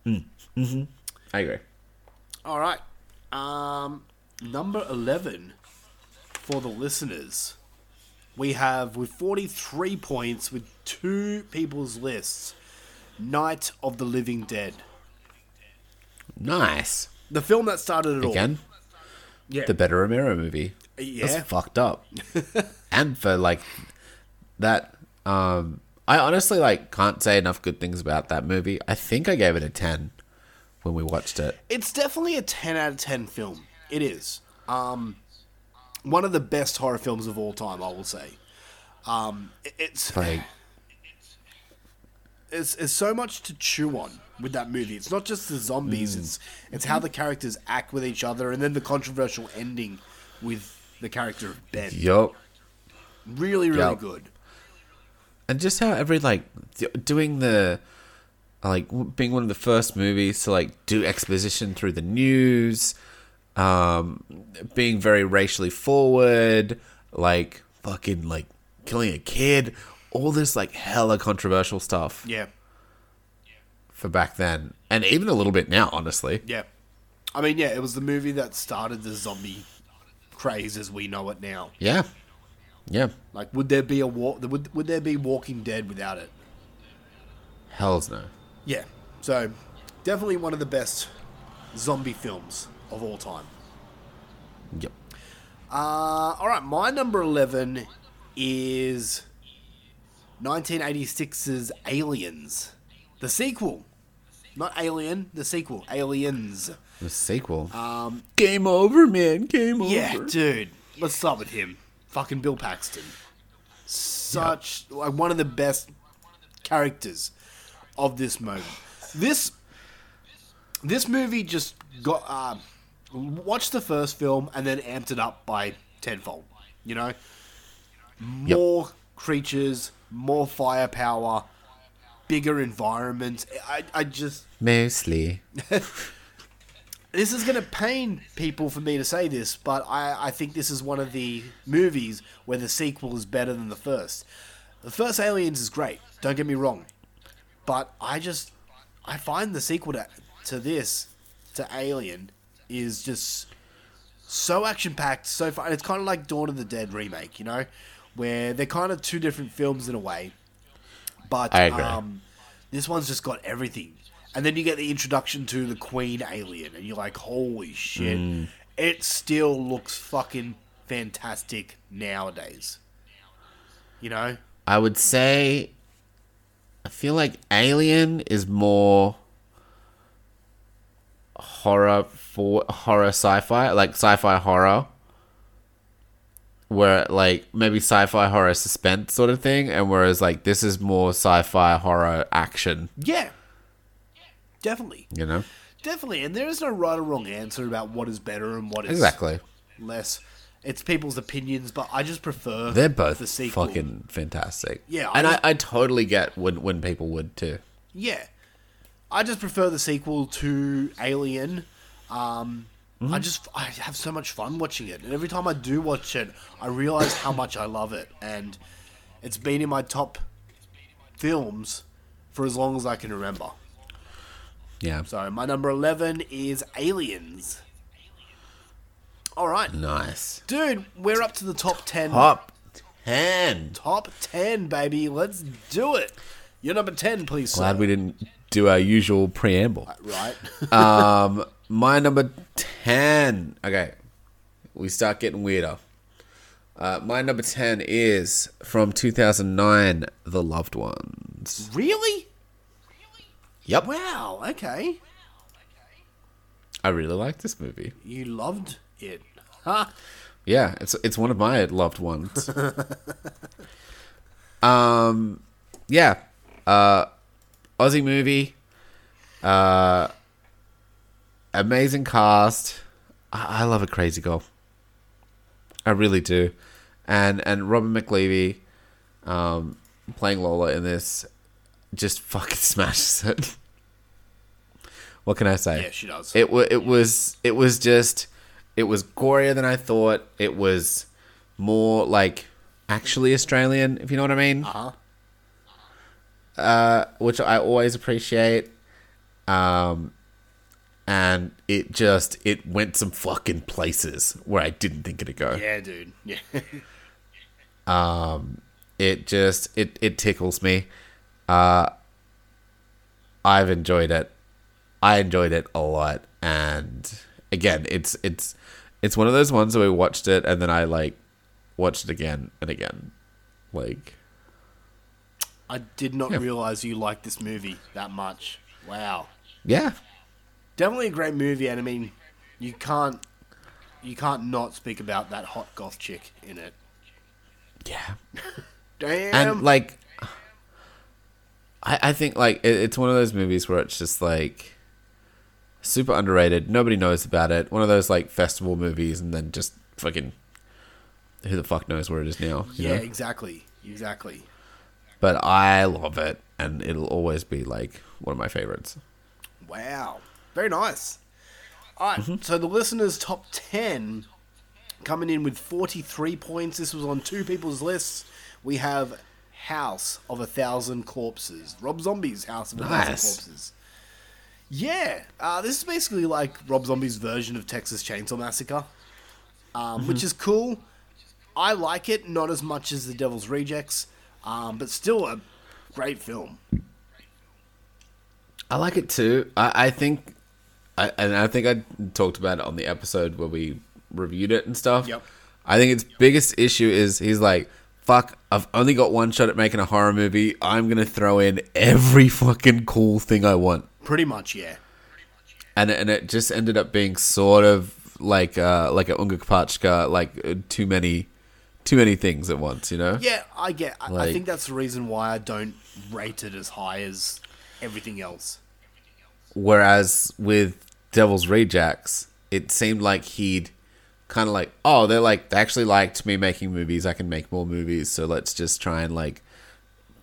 I agree. All right. Um, number 11 for the listeners, we have with 43 points with two people's lists Night of the Living Dead. Nice. The film that started it all. Again, Yeah. the better Romero movie. Yeah. That's fucked up. and for like that, um, I honestly like can't say enough good things about that movie. I think I gave it a ten when we watched it. It's definitely a 10 out of 10 film. It is. Um, one of the best horror films of all time, I will say. Um, it's Like, there's, there's so much to chew on with that movie. It's not just the zombies. It's it's how the characters act with each other, and then the controversial ending with the character of Ben. yup. Really, really Yep. good. and just how every like doing the like being one of the first movies to like do exposition through the news um being very racially forward like fucking like killing a kid all this like hella controversial stuff Yeah, for back then and even a little bit now honestly yeah. I mean, yeah, it was the movie that started the zombie craze as we know it now. yeah yeah Like, would there be a walk? Would would there be Walking Dead without it? hells no Yeah. So, definitely one of the best zombie films of all time. yep Uh, all right, my number 11 is 1986's Aliens. The sequel. Not Alien, the sequel. Aliens. the sequel um game over man game over Yeah, dude. Let's start with him. Fucking Bill Paxton. Such like one of the best characters of this movie. This this movie just got uh, watched the first film and then amped it up by tenfold. You know, Yep. more creatures, more firepower, bigger environment. I I just mostly this is going to pain people for me to say this, but I, I think this is one of the movies where the sequel is better than the first. The first Aliens is great, don't get me wrong, but I just I find the sequel to, to this to Alien is just so action packed, so fun. It's kind of like Dawn of the Dead remake, you know, where they're kind of two different films in a way, but I agree. um, this one's just got everything. And then you get the introduction to the Queen alien, and you're like, holy shit. Mm. It still looks fucking fantastic nowadays. You know? I would say I feel like Alien is more horror for horror sci-fi, like sci-fi horror. Where like maybe sci-fi horror suspense sort of thing, and whereas like this is more sci-fi horror action, Yeah. Definitely. you know? Definitely. And there is no right or wrong answer about what is better and what is Exactly. less. It's people's opinions, but I just prefer They're both the sequel. fucking fantastic. Yeah, I and I, I totally get when when people would too. Yeah. I just prefer the sequel to Alien. Um, I just I have so much fun watching it, and every time I do watch it, I realize how much I love it, and it's been in my top films for as long as I can remember. Yeah. So my number eleven is Aliens. All right, Nice. dude, we're up to the top ten. Top ten. Top ten, baby. Let's do it. You're number ten, please. sir. Glad we didn't do our usual preamble. Right. Um, my number ten. Okay, we start getting weirder. Uh, my number ten is from 2009, The Loved Ones. really? Yep, Wow. Okay. I really like this movie. You loved it. Huh? Yeah, it's it's one of my loved ones. um, yeah, uh, Aussie movie, uh, amazing cast. I, I love a crazy girl. I really do, and and Robin McLeavy, um, playing Lola in this, just fucking smashes it. what can I say? Yeah, she does. It wa it was it was just it was gorier than I thought. It was more like actually Australian, if you know what I mean. Uh-huh. Uh, which I always appreciate. Um, and it just it went some fucking places where I didn't think it'd go. Yeah, dude. Yeah. um, It just it it tickles me. Uh I've enjoyed it. I enjoyed it a lot and again, it's it's it's one of those ones where we watched it and then I like watched it again and again. Like I did not realize you liked this movie that much. Wow. yeah. Definitely a great movie, and I mean, you can't you can't not speak about that hot goth chick in it. Yeah. Damn. and like I, I think like it, it's one of those movies where it's just like super underrated nobody knows about it one of those like festival movies and then just fucking who the fuck knows where it is now you yeah, know? exactly, exactly. but i love it and it'll always be like one of my favorites Wow, very nice. All right, so the listeners' top ten coming in with forty-three points. This was on two people's lists. We have House of a Thousand Corpses, Rob Zombie's House of a Thousand Nice. Corpses. Yeah, uh, this is basically like Rob Zombie's version of Texas Chainsaw Massacre, um, which is cool. I like it, not as much as The Devil's Rejects, um, but still a great film. i like it too i, I think I, and i think i talked about it on the episode where we reviewed it and stuff Yep. I think its biggest issue is he's like, fuck, I've only got one shot at making a horror movie. I'm going to throw in every fucking cool thing I want. Pretty much, yeah. And, and it just ended up being sort of like uh, like a Unga Kapachka, like uh, too many too many things at once, you know? Yeah, I get. I, I think that's the reason why I don't rate it as high as everything else. Whereas with Devil's Rejects, it seemed like he'd kind of like, oh, they're like, they actually liked me making movies. I can make more movies. So let's just try and like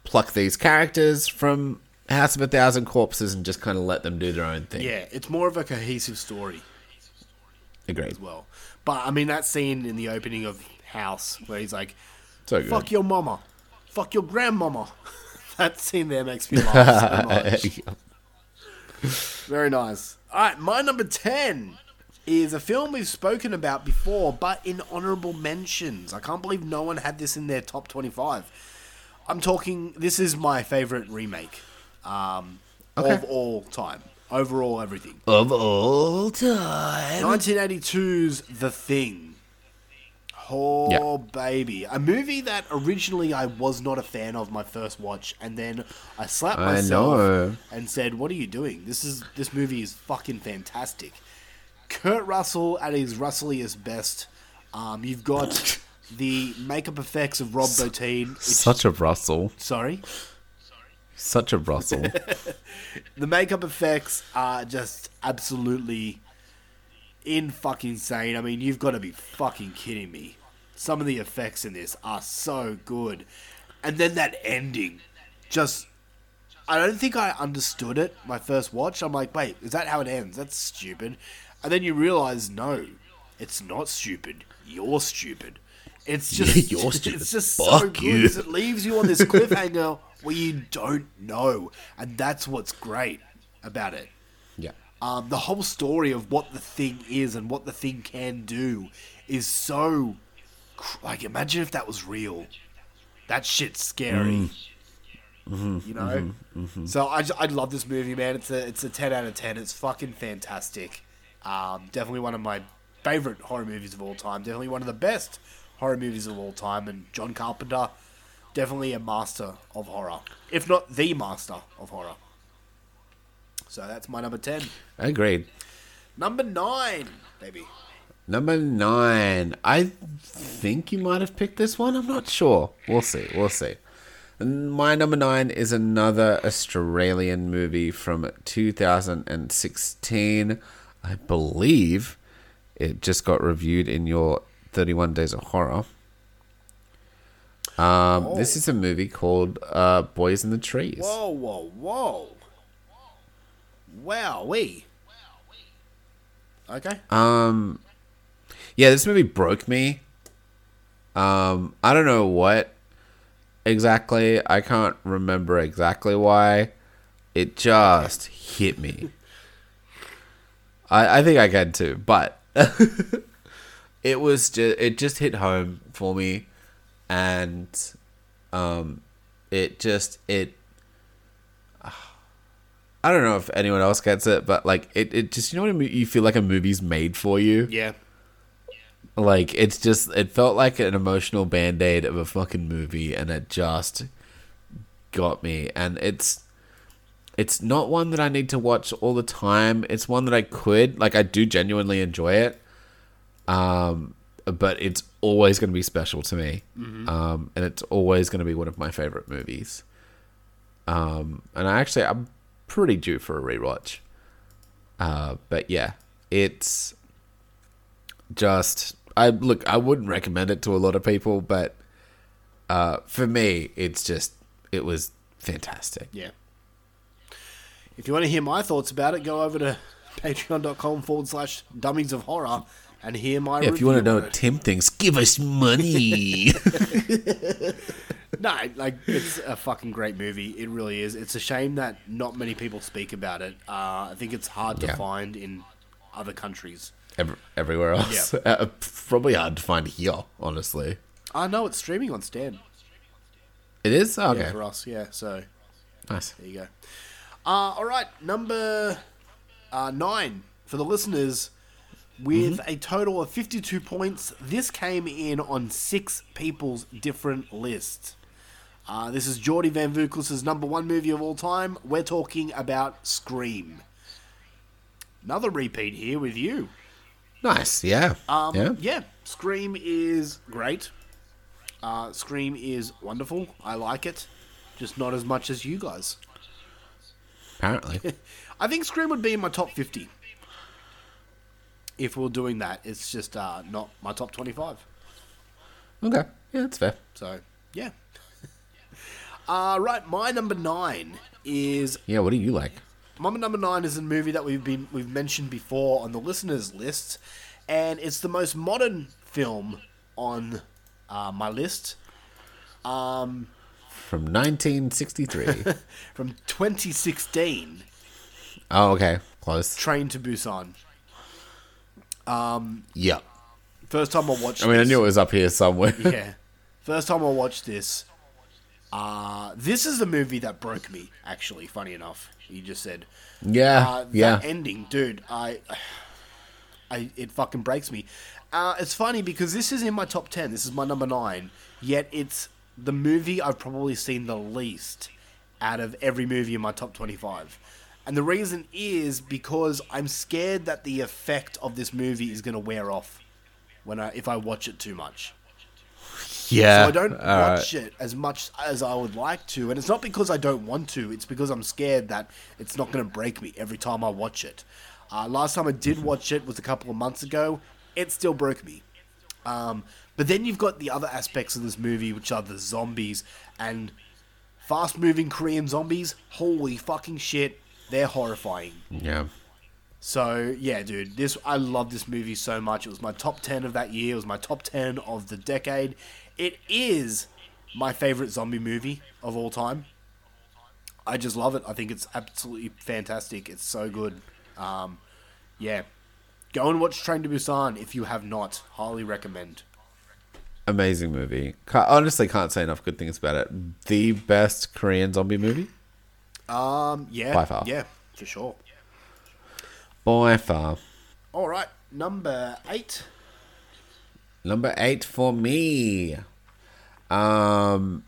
pluck these characters from House of a Thousand Corpses and just kind of let them do their own thing. Yeah, it's more of a cohesive story Agreed. as well. But I mean, that scene in the opening of House where he's like, So. "Fuck your mama, fuck your grandmama." that scene there makes me laugh so much. Very nice. All right, my number 10 is a film we've spoken about before, but in honorable mentions. I can't believe no one had this in their top 25. I'm talking, this is my favorite remake um, of all time. Overall, everything. of all time. 1982's The Thing. Oh, baby. A movie that originally I was not a fan of my first watch, and then I slapped I myself know. and said, What are you doing? This is this movie is fucking fantastic. Kurt Russell at his Russelliest best. Um, you've got the makeup effects of Rob Bottin. Such a Russell. sorry. Sorry. Such a Russell. the makeup effects are just absolutely in fucking insane. I mean, you've got to be fucking kidding me. Some of the effects in this are so good. And then that ending just I don't think I understood it my first watch. I'm like, "Wait, is that how it ends? That's stupid." And then you realize, "No, it's not stupid. You're stupid." It's just You're stupid. It's just so good. you. It leaves you on this cliffhanger where you don't know, and that's what's great about it. yeah. Um, the whole story of what the thing is and what the thing can do is so like imagine if that was real. That shit's scary. Mm. Mm-hmm. you know. Mm-hmm. Mm-hmm. So I, I love this movie, man. It's a it's a ten out of ten. It's fucking fantastic. Um, definitely one of my favorite horror movies of all time. Definitely one of the best horror movies of all time. And John Carpenter, definitely a master of horror, if not the master of horror. So that's my number ten. Agreed. Number nine, baby. Number nine. I think you might have picked this one. I'm not sure. We'll see. We'll see. And My number nine is another Australian movie from 2016. I believe it just got reviewed in your 31 Days of Horror. Um, This is a movie called uh, Boys in the Trees. Whoa, whoa, whoa. Wow, we. Okay. Um, yeah, this movie broke me. Um, I don't know what exactly. I can't remember exactly why. It just hit me. I, I think I can too, but it was just it just hit home for me, and um, it just it. I don't know if anyone else gets it, but like it, it just you know what I mean? you feel like a movie's made for you. Yeah. Like it's just it felt like an emotional band aid of a fucking movie, and it just got me. And it's it's not one that I need to watch all the time. It's one that I could like. I do genuinely enjoy it, um, but it's always going to be special to me, um, and it's always going to be one of my favorite movies. Um, and I actually I'm pretty due for a rewatch. Uh, but yeah, it's just I look. I wouldn't recommend it to a lot of people, but uh, for me, it's just it was fantastic. Yeah. If you want to hear my thoughts about it, go over to patreon.com forward slash dummies of horror and hear my Yeah, if you want to know what. Tim thinks, give us money. No, like it's a fucking great movie. It really is. It's a shame that not many people speak about it. Uh, I think it's hard to Yeah. find in other countries. Ev- everywhere else, uh, probably hard to find here. Honestly, I know it's streaming on Stan. it is Oh, okay. Yeah, for us, yeah. So nice. there you go. Uh, all right, number uh, nine for the listeners with Mm-hmm. a total of 52 points. This came in on six people's different lists. Uh, this is Geordie Van Vuklis' number one movie of all time. We're talking about Scream. Another repeat here with you. Nice. Yeah. Um, yeah. yeah. Scream is great. Uh, Scream is wonderful. I like it, just not as much as you guys. Apparently. I think Scream would be in my top 50. If we're doing that, it's just uh, not my top 25. okay. Yeah, that's fair. So, yeah. uh, right, my number nine is Yeah. What do you like? Mama Number Nine is a movie that we've been we've mentioned before on the listeners' list, and it's the most modern film on uh, my list Um, From 1963. from 2016. oh, okay. Close. Train to Busan. Um. Yeah. First time I watched. I mean, I knew it was up here somewhere. yeah. First time I watched this, uh, this is the movie that broke me. Actually, funny enough, you just said, yeah. uh, yeah. ending, dude. I, I, it fucking breaks me. Uh, it's funny because this is in my top ten. This is my number nine. Yet it's the movie I've probably seen the least out of every movie in my top twenty-five. And the reason is because I'm scared that the effect of this movie is going to wear off when I if I watch it too much. Yeah. So I don't all right. watch it as much as I would like to, and it's not because I don't want to. It's because I'm scared that it's not going to break me every time I watch it. Uh, last time I did watch it was a couple of months ago. It still broke me. Um, but then you've got the other aspects of this movie, which are the zombies and fast-moving Korean zombies. Holy fucking shit, they're horrifying. Yeah. So yeah, dude, this I love this movie so much. It was my top ten of that year. It was my top ten of the decade. It is my favorite zombie movie of all time. I just love it. I think it's absolutely fantastic. It's so good. Um, yeah, go and watch Train to Busan if you have not. Highly recommend. Amazing movie. Ca honestly, can't say enough good things about it. The best Korean zombie movie Um, yeah, By far. yeah, for sure. by far. All right, number eight. Number eight for me. Um,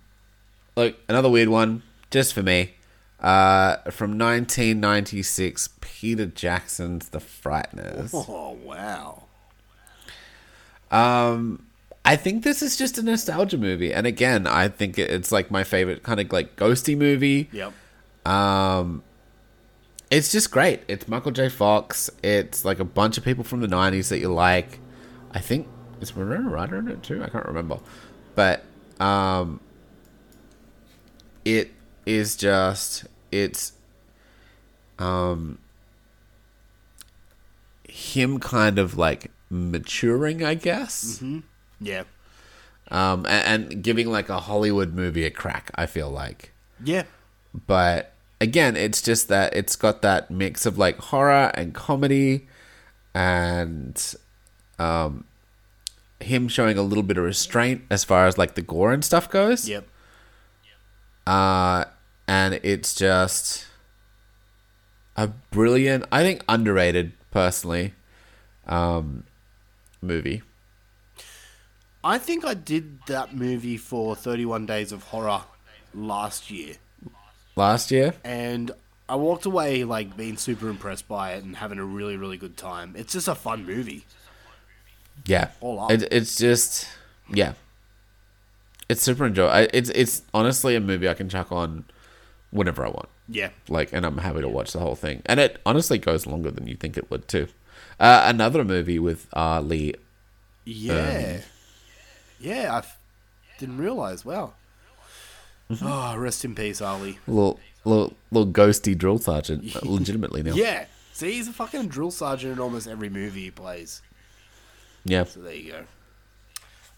look, another weird one, just for me. Uh, from 1996, Peter Jackson's The Frighteners. Oh wow. Um, I think this is just a nostalgia movie, and again, I think it's like my favorite kind of like ghosty movie. Yep. Um, it's just great. It's Michael J. Fox. It's like a bunch of people from the '90s that you like. I think is Winona Ryder in it too. I can't remember, but um, it is just it's um him kind of like maturing, I guess Yeah. um, and, and giving like a Hollywood movie a crack. I feel like, Yeah. but again, it's just that it's got that mix of like horror and comedy. and um, him showing a little bit of restraint as far as like the gore and stuff goes. Yep. Uh, and it's just a brilliant, I think underrated personally, um, movie. I think I did that movie for 31 Days of Horror last year. Last year, and I walked away like being super impressed by it and having a really really good time. It's just a fun movie. Yeah. It, it's just yeah, it's super enjoyable. It's it's honestly a movie I can chuck on whenever I want. Yeah. like and i'm happy to watch the whole thing and it honestly goes longer than you think it would too uh, another movie with uh, lee Yeah. yeah, I f- didn't realize. Wow. Oh, rest in peace, R. Lee. little little little ghosty drill sergeant uh, legitimately now Yeah. See, he's a fucking drill sergeant in almost every movie he plays. Yeah So there you go.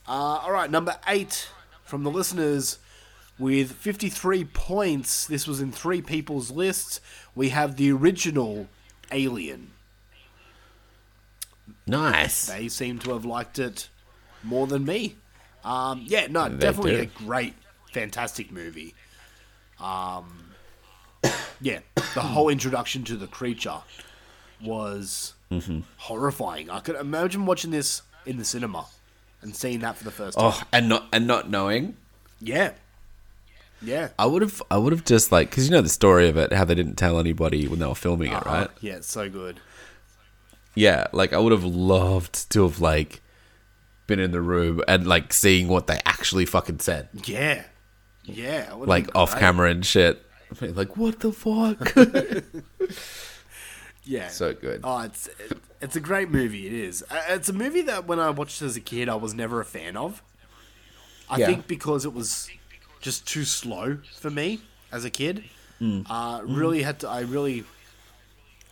Uh, all right, number eight from the listeners with 53 points. This was in three people's lists. We have the original Alien. nice They seem to have liked it more than me. Um, yeah, no, They definitely do. a great, fantastic movie. Um, yeah, the whole introduction to the creature was Mm-hmm. horrifying. I could imagine watching this in the cinema and seeing that for the first time. oh and not and not knowing? Yeah, yeah, i would have i would have just like because you know the story of it how they didn't tell anybody when they were filming it right? Yeah, it's so good. yeah like i would have loved to have like been in the room and like seeing what they actually fucking said. Yeah, yeah, like off camera and shit. I mean, like what the fuck Yeah, So good. Oh, it's it, it's a great movie. It is. Uh, It's a movie that when I watched as a kid, I was never a fan of. I Yeah. think because it was just too slow for me as a kid. Mm. Uh, really had to. I really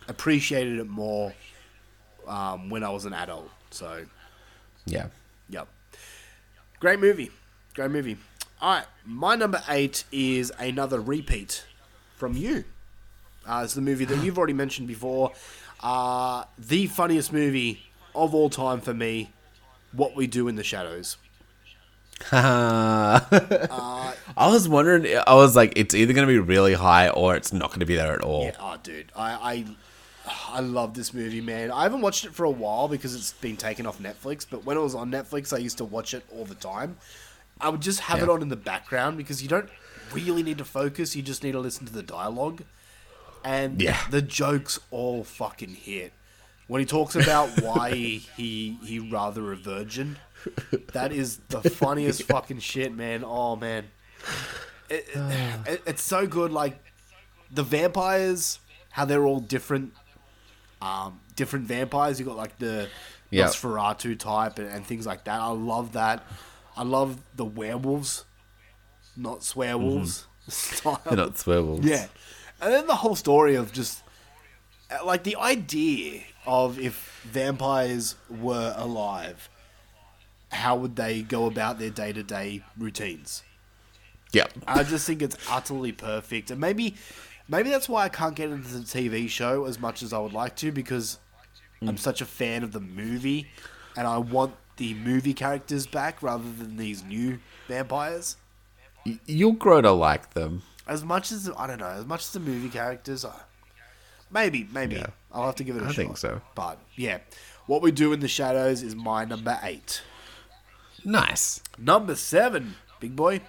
appreciated it more um, when I was an adult. So, yeah yep. Great movie. Great movie. All right, my number eight is another repeat from you. Uh, it's the movie that you've already mentioned before. Uh, the funniest movie of all time for me, What We Do in the Shadows. I was wondering. I was like, it's either going to be really high or it's not going to be there at all. Yeah, oh, dude, I, I, I love this movie, man. I haven't watched it for a while because it's been taken off Netflix. But when it was on Netflix, I used to watch it all the time. I would just have it on in the background because you don't really need to focus. You just need to listen to the dialogue, and Yeah. the jokes all fucking hit. When he talks about why he he rather a virgin, that is the funniest fucking shit, man. Oh man, it, it, it's so good. Like the vampires, how they're all different, um, different vampires. You got like the Yeah. Nosferatu type and, and things like that. I love that. I love the werewolves, not swearwolves. style. They're not swivel. Yeah, and then the whole story of just uh, like the idea of if vampires were alive, how would they go about their day to day routines? Yeah, I just think it's utterly perfect, and maybe, maybe that's why I can't get into the TV show as much as I would like to because I'm such a fan of the movie, and I want the movie characters back rather than these new vampires. You'll grow to like them. As much as I don't know, as much as the movie characters, I, maybe, maybe Yeah. I'll have to give it a I shot. think so. But yeah, what we do in the shadows is my number eight. Nice. Number seven, big boy.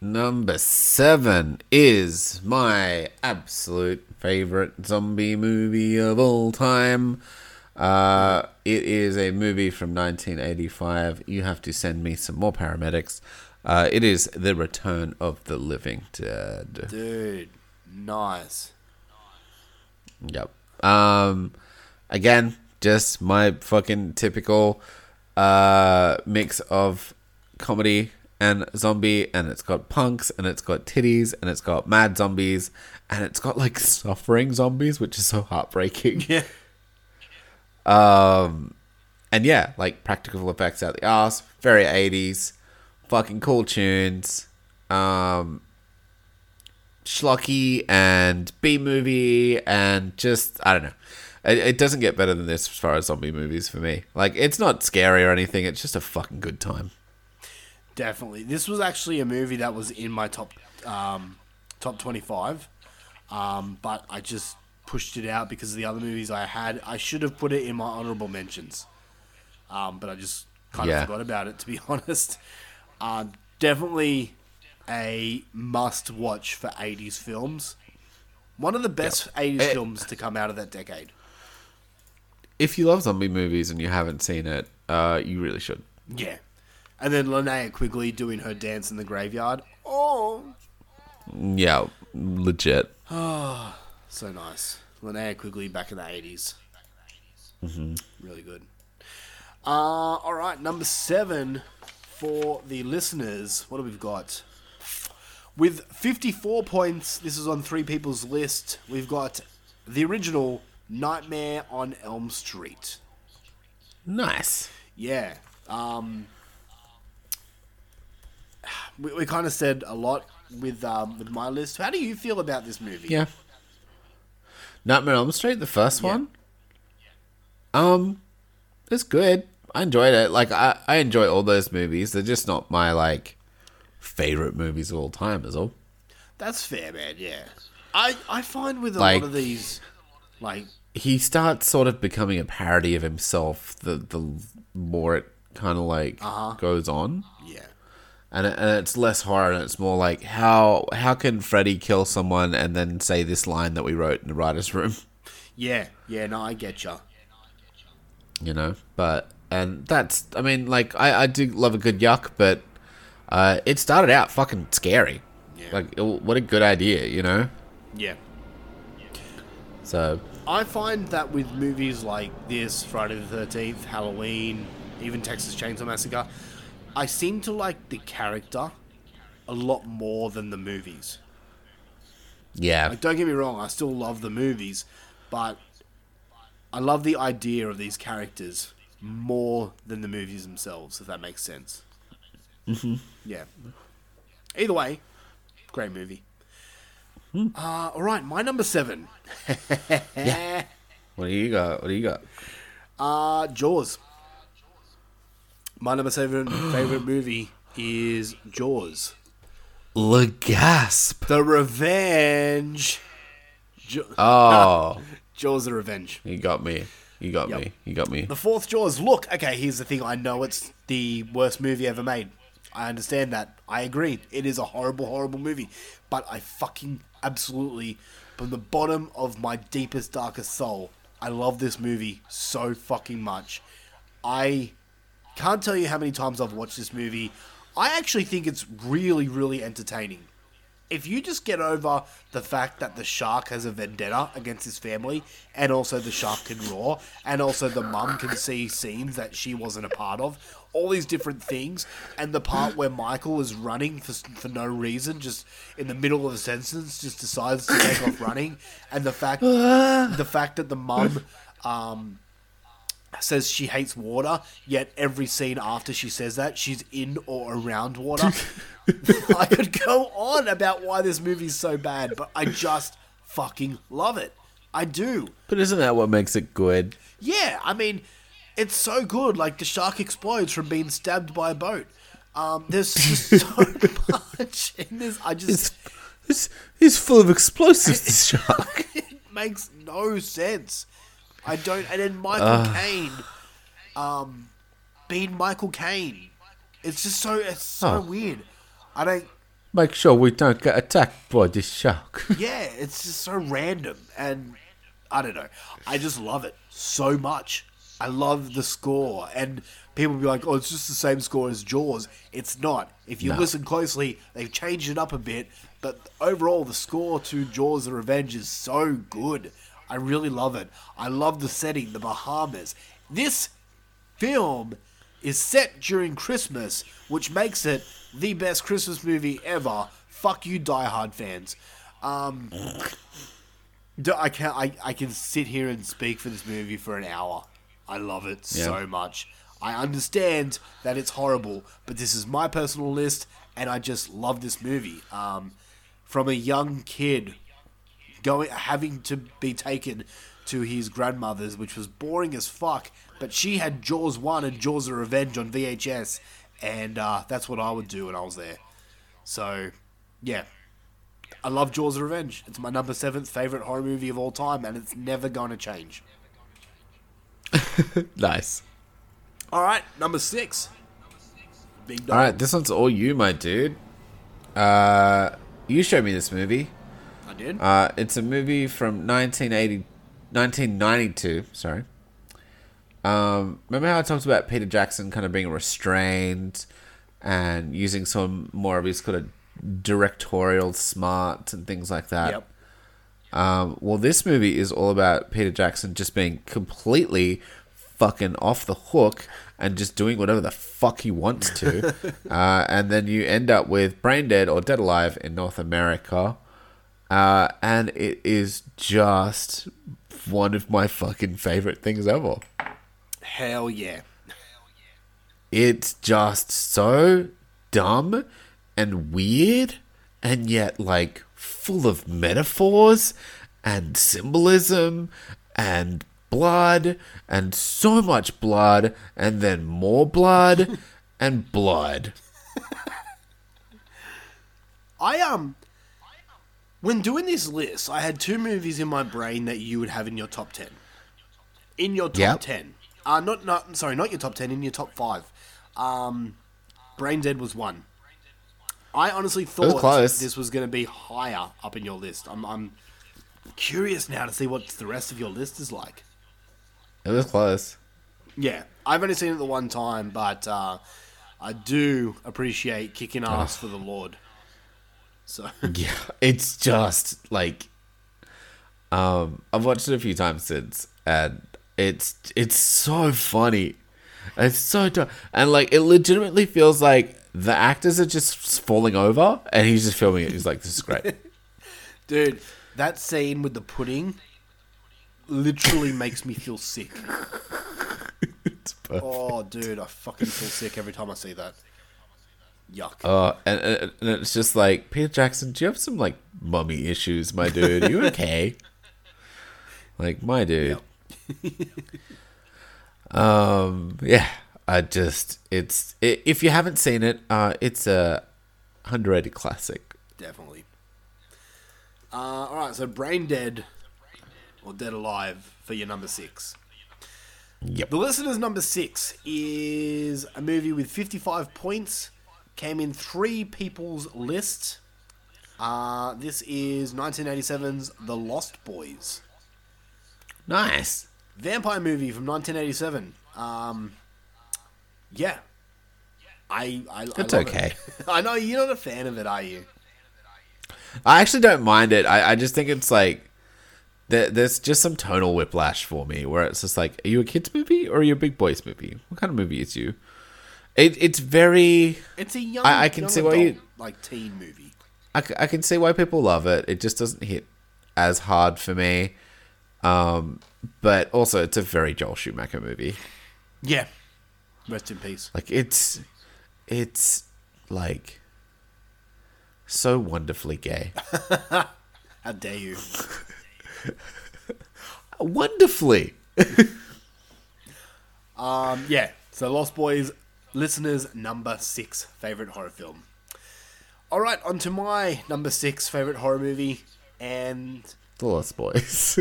Number seven is my absolute favorite zombie movie of all time. Uh, it is a movie from 1985. You have to send me some more paramedics. Uh, it is The Return of the Living Dead. Dude, nice. Yep. Um, again, just my fucking typical uh mix of comedy and zombie, and it's got punks, and it's got titties, and it's got mad zombies, and it's got like suffering zombies, which is so heartbreaking. Yeah. Um, and yeah, like practical effects out the ass, very 80s, fucking cool tunes, um, schlocky and B movie, and just, I don't know. It, it doesn't get better than this as far as zombie movies for me. Like, it's not scary or anything. It's just a fucking good time. Definitely. This was actually a movie that was in my top um, top 25. Um, but I just pushed it out because of the other movies I had. I should have put it in my honorable mentions. Um, but I just kind Yeah. of forgot about it, to be honest. Um, definitely a must watch for 80s films. One of the best 80s Eh. films to come out of that decade. If you love zombie movies and you haven't seen it, uh, you really should. Yeah. And then Linnea Quigley doing her dance in the graveyard. Oh, Yeah, legit. Oh, so nice. Linnea Quigley back in the 80s. Mm-hmm. Really good. Uh, all right, number seven for the listeners. What have we got? With 54 points, this is on three people's list. We've got the original Nightmare on Elm Street. Nice. Yeah. Um, we, we kind of said a lot with um, with my list. How do you feel about this movie? Yeah. Nightmare on Elm Street, the first one. Um, it's good. I enjoyed it. Like I, I enjoy all those movies. They're just not my like favorite movies of all time. Is all. That's fair, man. Yeah. I, I find with a Like- lot of these, like, He starts sort of becoming a parody of himself. The the more it kind of like uh-huh. goes on, yeah. and it, and it's less horror and it's more like how how can Freddy kill someone and then say this line that we wrote in the writers' room. Yeah. Yeah, no, I get ya. you know but and that's i mean like i i do love a good yuck but uh it started out fucking scary Yeah. like it- what a good idea you know Yeah. so I find that with movies like this, Friday the 13th, Halloween, even Texas Chainsaw Massacre, I seem to like the character a lot more than the movies. yeah Like, don't get me wrong, I still love the movies, but I love the idea of these characters more than the movies themselves, if that makes sense. Mm-hmm. Yeah. Either way, great movie. Uh, all right, my number seven. yeah. what do you got what do you got Uh, Jaws. My number seven favorite movie is Jaws. Le gasp The Revenge. Oh Jaws: The Revenge. you got me you got Yep. me you got me The fourth Jaws. Look, okay, here's the thing. I know it's the worst movie ever made. I understand that. I agree. It is a horrible, horrible movie. But I fucking absolutely, from the bottom of my deepest, darkest soul, I love this movie so fucking much. I can't tell you how many times I've watched this movie. I actually think it's really, really entertaining if you just get over the fact that the shark has a vendetta against his family, and also the shark can roar, and also the mum can see scenes that she wasn't a part of, all these different things, and the part where Michael is running for, for no reason, just in the middle of a sentence, just decides to take off running, and the fact the fact that the mum um, says she hates water, yet every scene after she says that, she's in or around water. I could go on about why this movie's so bad, but I just fucking love it. I do. but isn't that what makes it good Yeah, I mean, it's so good. Like the shark explodes from being stabbed by a boat. Um, there's just so much in this. I just it's, it's full of explosives this shark it makes no sense. I don't. And then Michael Caine, um, being Michael Caine, it's just so it's so Oh. weird. I don't. make sure we don't get attacked by this shark Yeah, it's just so random, and I don't know. I just love it so much. I love the score, and people be like, "Oh, it's just the same score as Jaws." It's not. If you No. listen closely, they've changed it up a bit, but overall, the score to Jaws: The Revenge is so good. I really love it. I love the setting, the Bahamas. This film is set during Christmas, which makes it the best Christmas movie ever. Fuck you, Die Hard fans. Um, I can I, I can sit here and speak for this movie for an hour. I love it so much. I understand that it's horrible, but this is my personal list, and I just love this movie. Um, from a young kid going having to be taken to his grandmother's, which was boring as fuck. But she had Jaws one and Jaws of Revenge on VHS, and uh, that's what I would do when I was there. So, yeah, I love Jaws of Revenge. It's my number seventh favorite horror movie of all time, and it's never going to change. Nice. All right, number six. Big. All right, this one's all you, my dude. Uh, you showed me this movie. I did. Uh, it's a movie from 1980, 1992. Sorry. Um, remember how I talked about Peter Jackson kind of being restrained and using some more of his kind of directorial smart and things like that. yep. Um, well, this movie is all about Peter Jackson just being completely fucking off the hook and just doing whatever the fuck he wants to. uh, and then you end up with Braindead or Dead Alive in North America. Uh, and it is just one of my fucking favorite things ever. Hell yeah. It's just so dumb and weird and yet like full of metaphors and symbolism and blood and so much blood and then more blood and blood. I um when doing this list, I had two movies in my brain that you would have in your top ten. In your top Yep. ten. Uh not not sorry, not your top ten, in your top five. Um Braindead was one. I honestly thought close. this was gonna be higher up in your list. I'm I'm curious now to see what the rest of your list is like. It was close. Yeah. I've only seen it the one time, but uh I do appreciate kicking ass for the Lord. So Yeah, it's just like um I've watched it a few times since and it's it's so funny. It's so dumb. And like it legitimately feels like the actors are just falling over and he's just filming it. He's like, This is great. Dude, that scene with the pudding literally makes me feel sick. it's. Oh, dude, I fucking feel sick every time I see that. Yuck. Uh, and, and it's just like Peter Jackson. Do you have some like mummy issues, my dude? Are you okay? like my dude. um. Yeah. I just it's i if you haven't seen it, uh, it's a underrated classic. Definitely. Uh, all right, so Braindead or Dead Alive for your number six. Yep. The listener's number six is a movie with 55 points. Came in three people's list. Uh, this is 1987's The Lost Boys. Nice. vampire movie from 1987. Um, yeah, I, I, I It's love okay. It. I know you're not a fan of it, are you? I actually don't mind it. I, I just think it's like there, there's just some tonal whiplash for me where it's just like, are you a kids movie or are you a big boys movie? What kind of movie is you? It, it's very. It's a young, I- I can young see why adult, you- like teen movie. I, I can see why people love it. It just doesn't hit as hard for me. Um, but also, it's a very Joel Schumacher movie. Yeah, rest in peace. Like it's, it's like so wonderfully gay. How dare you? wonderfully. Um, yeah. So Lost Boys, listeners number six favorite horror film. All right, on to my number six favorite horror movie, and The Lost Boys.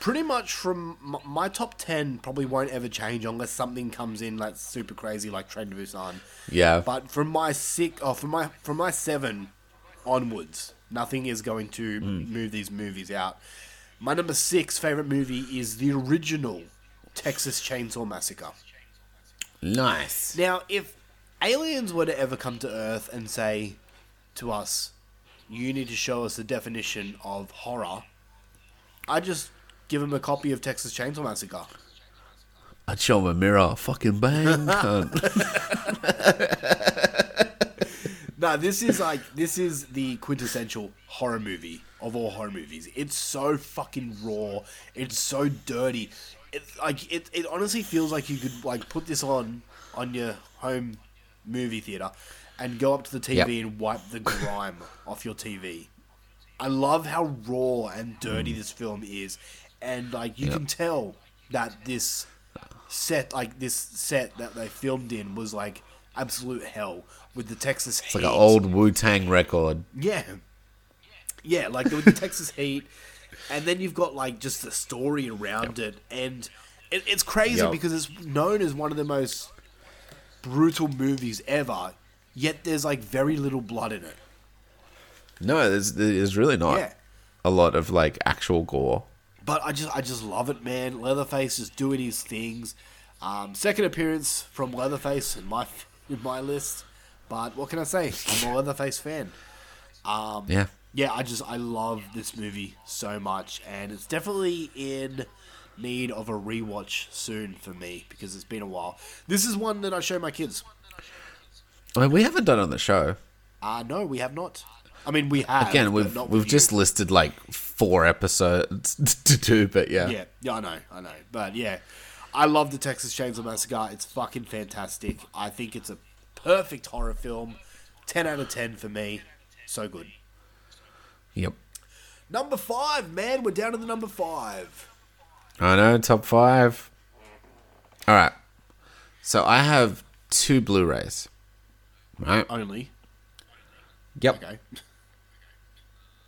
pretty much from m- my top 10 probably won't ever change unless something comes in like super crazy like Train to Busan. yeah. But from my six oh from my from my 7 onwards, nothing is going to move these movies out. My number 6 favorite movie is the original Texas Chainsaw Massacre. Nice. Now, if aliens were to ever come to Earth and say to us, you need to show us the definition of horror, I'd just give them a copy of Texas Chainsaw Massacre. I'd show him a mirror. Fucking bang. cunt. No, this is like this is the quintessential horror movie of all horror movies. It's so fucking raw. It's so dirty. It like it, it honestly feels like you could like put this on on your home movie theater and go up to the TV Yep. and wipe the grime off your TV. I love how raw and dirty mm. this film is, and like you Yep. can tell that this set, like this set that they filmed in, was like absolute hell with the Texas Heat. It's like an old Wu Tang record. yeah. Yeah, like with the Texas Heat, and then you've got like just the story around it, and it, it's crazy Yep. because it's known as one of the most brutal movies ever. Yet there's like very little blood in it. No, there's, there's really not Yeah. a lot of like actual gore. But I just I just love it, man. Leatherface just doing his things. Um, second appearance from Leatherface in my in my list. But what can I say? I'm a Leatherface fan. Um, Yeah. Yeah, I just I love this movie so much, and it's definitely in need of a rewatch soon for me because it's been a while. This is one that I show my kids. I mean, we haven't done it on the show. Uh no, we have not. I mean, we have Again, we've not we've you. just listed like four episodes to do, but yeah. Yeah, yeah, I know, I know. But yeah, I love the Texas Chainsaw Massacre. It's fucking fantastic. I think it's a perfect horror film. 10 out of 10 for me. So good. Yep. Number five, man. We're down to the number five. I know, top five. All right. So I have two Blu-rays. Right. Only. Yep. Okay.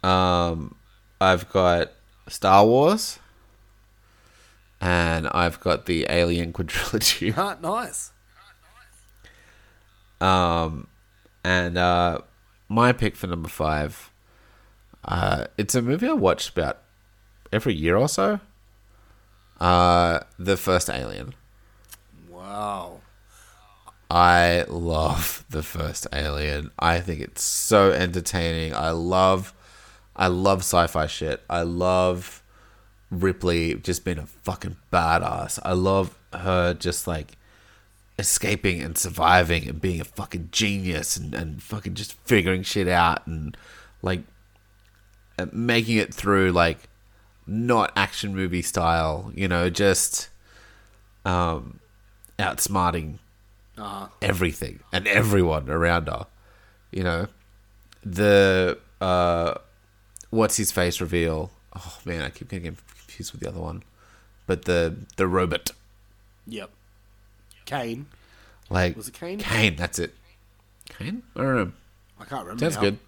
Um, I've got Star Wars, and I've got the Alien quadrilogy. Ah, nice. Um, and uh, my pick for number five. Uh, it's a movie I watch about every year or so. Uh, the first Alien. Wow. I love the first Alien. I think it's so entertaining. I love I love sci-fi shit. I love Ripley just being a fucking badass. I love her just like escaping and surviving and being a fucking genius and, and fucking just figuring shit out and like making it through like not action movie style, you know, just um outsmarting Uh-huh. everything and everyone around her. You know, the uh, what's his face reveal? Oh man, I keep getting confused with the other one. But the the robot, Yep. Kane. like Was it Kane? Kane, that's it. Kane? I don't know. I can't remember. Sounds now. good.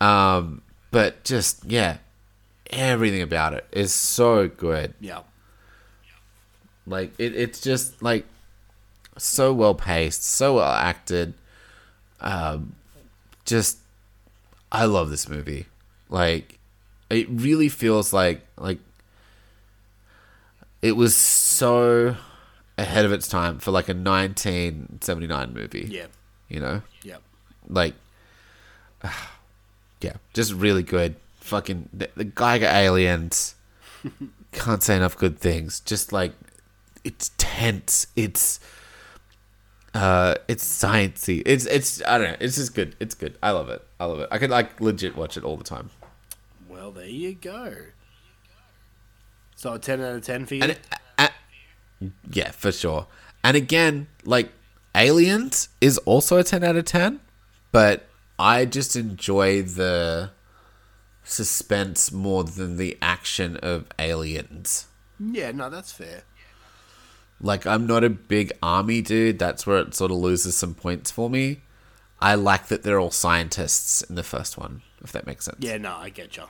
Um, but just yeah, everything about it is so good. Yeah. Like it, it's just like so well paced, so well acted. Um, just I love this movie. Like it really feels like like it was so ahead of its time for like a 1979 movie. Yeah. You know, Yep. like yeah, just really good. Fucking the, the Giger aliens can't say enough good things. Just like it's tense. It's uh, it's sciencey. It's it's I don't know. It's just good. It's good. I love it. I love it. I could like legit watch it all the time. Well, there you go. So a 10 out of 10 for you? And it, yeah, for sure. And again, like Aliens is also a ten out of ten, but I just enjoy the suspense more than the action of Aliens. yeah, no, that's fair. Like I'm not a big army dude. That's where it sort of loses some points for me. I like that they're all scientists in the first one, if that makes sense. Yeah, no, I get you.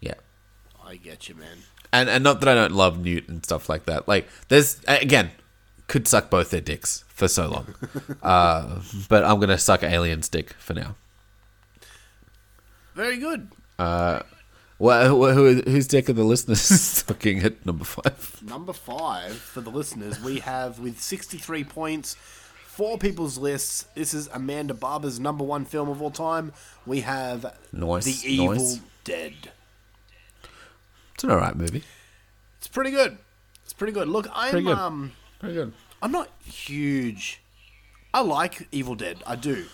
Yeah. I get you, man. And and not that I don't love Newt and stuff like that. Like there's again could suck both their dicks for so long. uh, but I'm gonna suck Alien's dick for now. Very good. Well, who, who, whose dick are the listeners sucking at number five? Number five for the listeners, we have with 63 points, four people's lists. This is Amanda Barber's number one film of all time. We have Nice, The Evil nice. Dead. It's an alright movie. It's pretty good. It's pretty good. Look, I'm Pretty good. um, Pretty good. I'm not huge. I like Evil Dead. I do.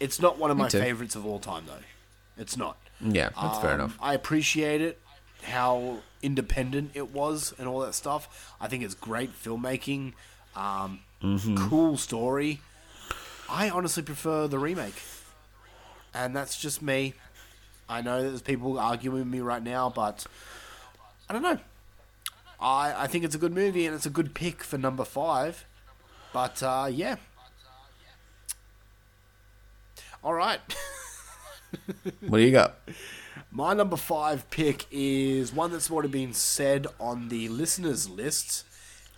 It's not one of my too. favorites of all time, though. It's not. Yeah, that's fair Um, enough. I appreciate it, how independent it was, and all that stuff. I think it's great filmmaking, um, Mm-hmm. cool story. I honestly prefer the remake, and that's just me. I know that there's people arguing with me right now, but I don't know. I I think it's a good movie and it's a good pick for number five. But uh, yeah. All right. What do you got? My number five pick is one that's already been said on the listeners' list,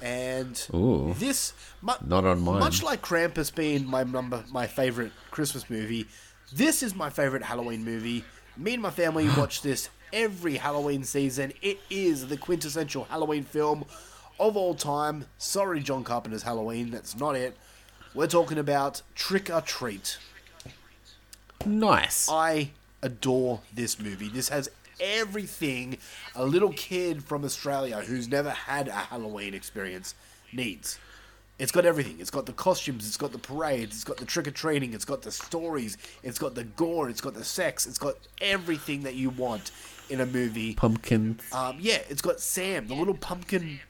and Ooh. this mu- Not on mine. Much like Krampus being my number, my favorite Christmas movie, this is my favorite Halloween movie. Me and my family watch this every Halloween season. It is the quintessential Halloween film of all time. Sorry, John Carpenter's Halloween. That's not it. We're talking about Trick 'r Treat. Nice. I adore this movie. This has everything a little kid from Australia who's never had a Halloween experience needs. It's got everything. It's got the costumes, it's got the parades, it's got the trick or treating, it's got the stories, it's got the gore, it's got the sex, it's got everything that you want in a movie. Pumpkins. Um, yeah, it's got Sam, the little pumpkin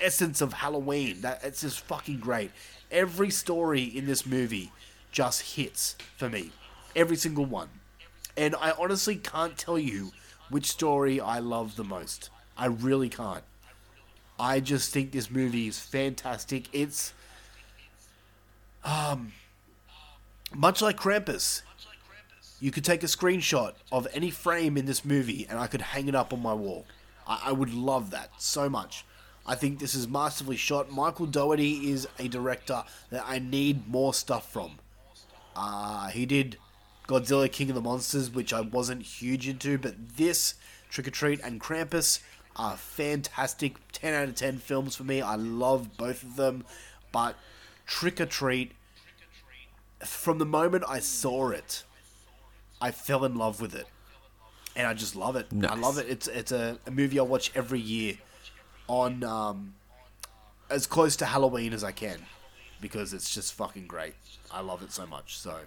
essence of Halloween. That it's just fucking great. Every story in this movie just hits for me. Every single one. And I honestly can't tell you which story I love the most. I really can't. I just think this movie is fantastic. It's um much like Krampus. You could take a screenshot of any frame in this movie and I could hang it up on my wall. I, I would love that so much. I think this is masterfully shot. Michael Dougherty is a director that I need more stuff from. Uh, he did Godzilla King of the Monsters, which I wasn't huge into, but this, Trick 'r Treat, and Krampus are fantastic. 10 out of 10 films for me. I love both of them, but Trick 'r Treat, from the moment I saw it, I fell in love with it. And I just love it. I love it. It's it's a, a movie I watch every year on um, as close to Halloween as I can because it's just fucking great. I love it so much. So,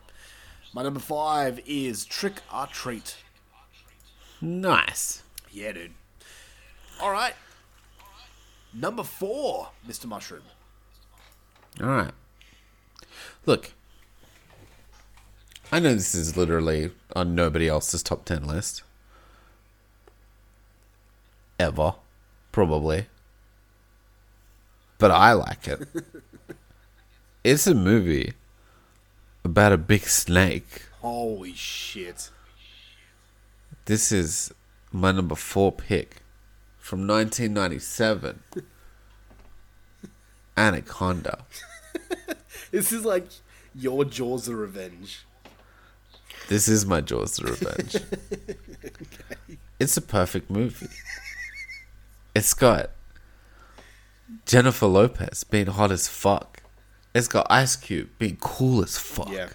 my number five is Trick 'r Treat. Nice. Yeah, dude. All right. Number four, Mr. Mushroom. All right. Look, I know this is literally on nobody else's top 10 list. Ever. Probably. But I like it. it's a movie about a big snake. Holy shit. This is my number four pick from 1997 Anaconda. This is like your Jaws of Revenge. This is my Jaws the Revenge. It's a perfect movie. It's got Jennifer Lopez being hot as fuck. It's got Ice Cube being cool as fuck. Yeah.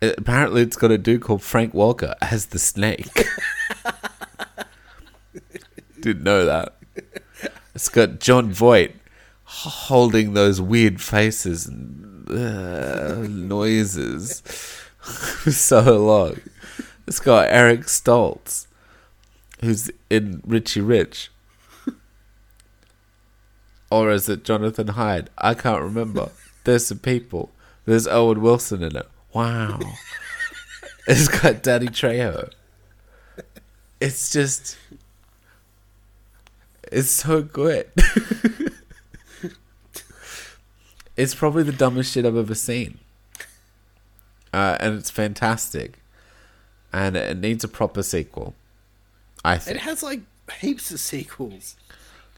It- apparently, it's got a dude called Frank Welker as the snake. Didn't know that. It's got Jon Voight holding those weird faces and noises so long. It's got Eric Stoltz, who's in Richie Rich. Or is it Jonathan Hyde? I can't remember. There's some people. There's Owen Wilson in it. Wow. it's got Danny Trejo. It's just. It's so good. It's probably the dumbest shit I've ever seen. Uh, and it's fantastic. And it needs a proper sequel. I It has like heaps of sequels.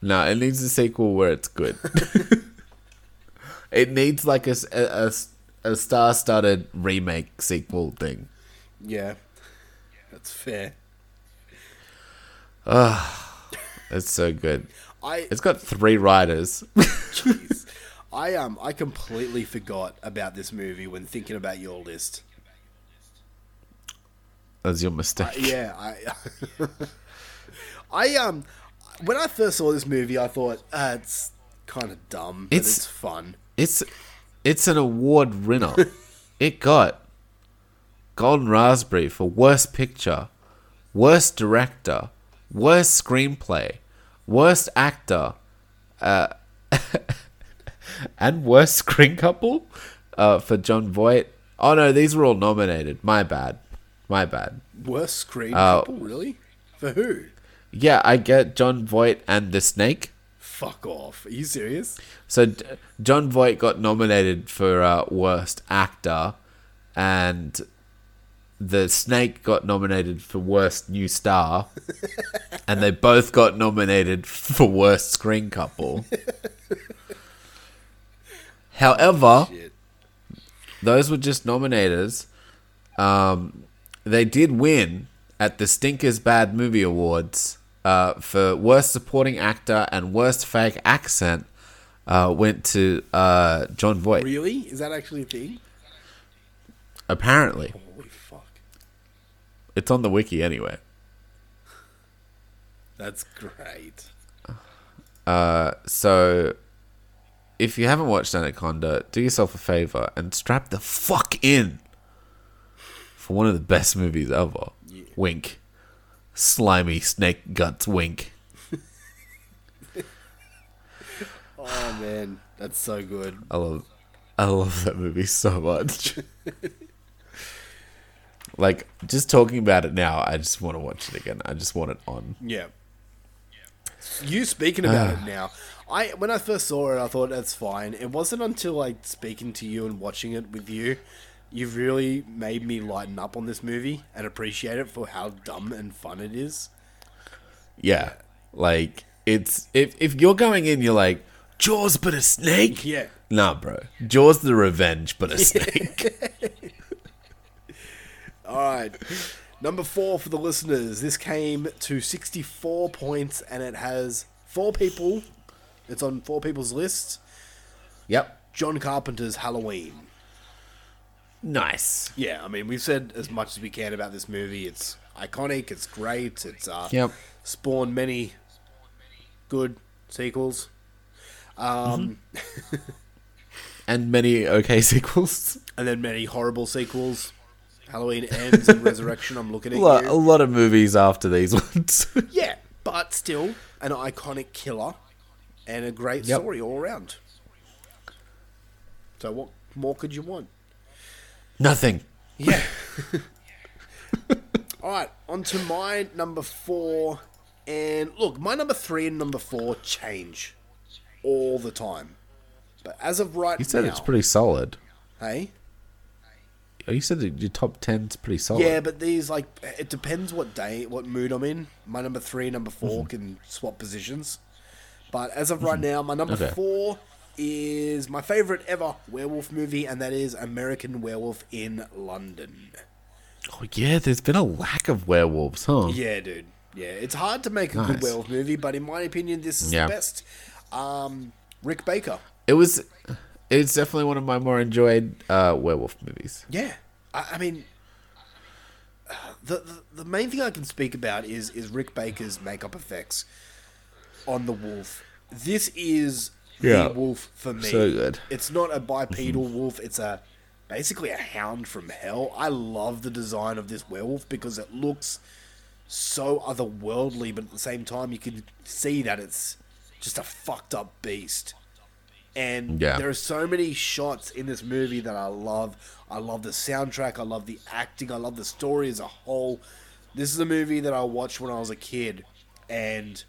No, it needs a sequel where it's good. it needs like a, a, a star-studded remake sequel thing. Yeah. That's fair. It's so good. I It's got three writers. Jeez. I um I completely forgot about this movie when thinking about your list. That's your mistake. Yeah, I I um when I first saw this movie I thought uh, it's kind of dumb, but It's- it's, fun. It's it's an award winner. it got Golden Raspberry for worst picture, worst director, worst screenplay, worst actor, uh, and worst screen couple uh, for Jon Voight. Oh no, these were all nominated. My bad. My bad. Worst screen Oh. couple, really? For who? Yeah, I get Jon Voight and the Snake. Fuck off. Are you serious? So D- Jon Voight got nominated for uh, worst actor, and the Snake got nominated for worst new star, and they both got nominated for worst screen couple. However, Shit. those were just nominators. Um, they did win at the Stinkers Bad Movie Awards uh, for worst supporting actor and worst fake accent. Uh, went to uh, Jon Voight. Really? Is that actually a thing? Apparently, Holy fuck. it's on the wiki anyway. That's great. Uh, so, if you haven't watched Anaconda, do yourself a favor and strap the fuck in for one of the best movies ever. Wink, slimy snake guts. Wink. Oh man, that's so good. I love, I love that movie so much. like just talking about it now, I just want to watch it again. I just want it on. Yeah. You speaking about it now. I when I first saw it, I thought that's fine. It wasn't until like speaking to you and watching it with you, you've really made me lighten up on this movie and appreciate it for how dumb and fun it is. Yeah, like it's if if you're going in, you're like Jaws, but a snake. Yeah. Nah, bro. Jaws the Revenge, but a snake. All right. Number four for the listeners. This came to 64 points and it has four people. It's on four people's lists. yep. John Carpenter's Halloween. Nice. Yeah, I mean, we've said as much as we can about this movie. It's iconic. It's great. It's uh, Yep. spawned many good sequels. Um, And many okay sequels. and then many horrible sequels. Halloween ends and Resurrection. I'm looking A at lot, a lot of movies after these ones. Yeah, but still an iconic killer and a great Yep. story all around. So what more could you want? Nothing. Yeah. All right, on to my number four. And look, my number three and number four change all the time. But as of right now. You said now, it's pretty solid. Hey, Oh, You said that your top ten's pretty solid. yeah, but these like it depends what day, what mood I'm in. My number three, number 4 Mm-hmm. can swap positions. But as of right now, my number Okay. four is my favorite ever werewolf movie, and that is American Werewolf in London. Oh yeah, there's been a lack of werewolves, huh? Yeah, dude. Yeah, it's hard to make a good werewolf movie, but in my opinion, this is Yeah. the best. Um, Rick Baker. It was. It's definitely one of my more enjoyed uh, werewolf movies. Yeah, I, I mean, uh, the, the the main thing I can speak about is is Rick Baker's makeup effects on the wolf. This is Yeah. the wolf for me. So good. It's not a bipedal mm-hmm. wolf. It's a basically a hound from hell. I love the design of this werewolf because it looks so otherworldly, but at the same time, you can see that it's just a fucked up beast. And Yeah. there are so many shots in this movie that I love. I love the soundtrack. I love the acting. I love the story as a whole. This is a movie that I watched when I was a kid, and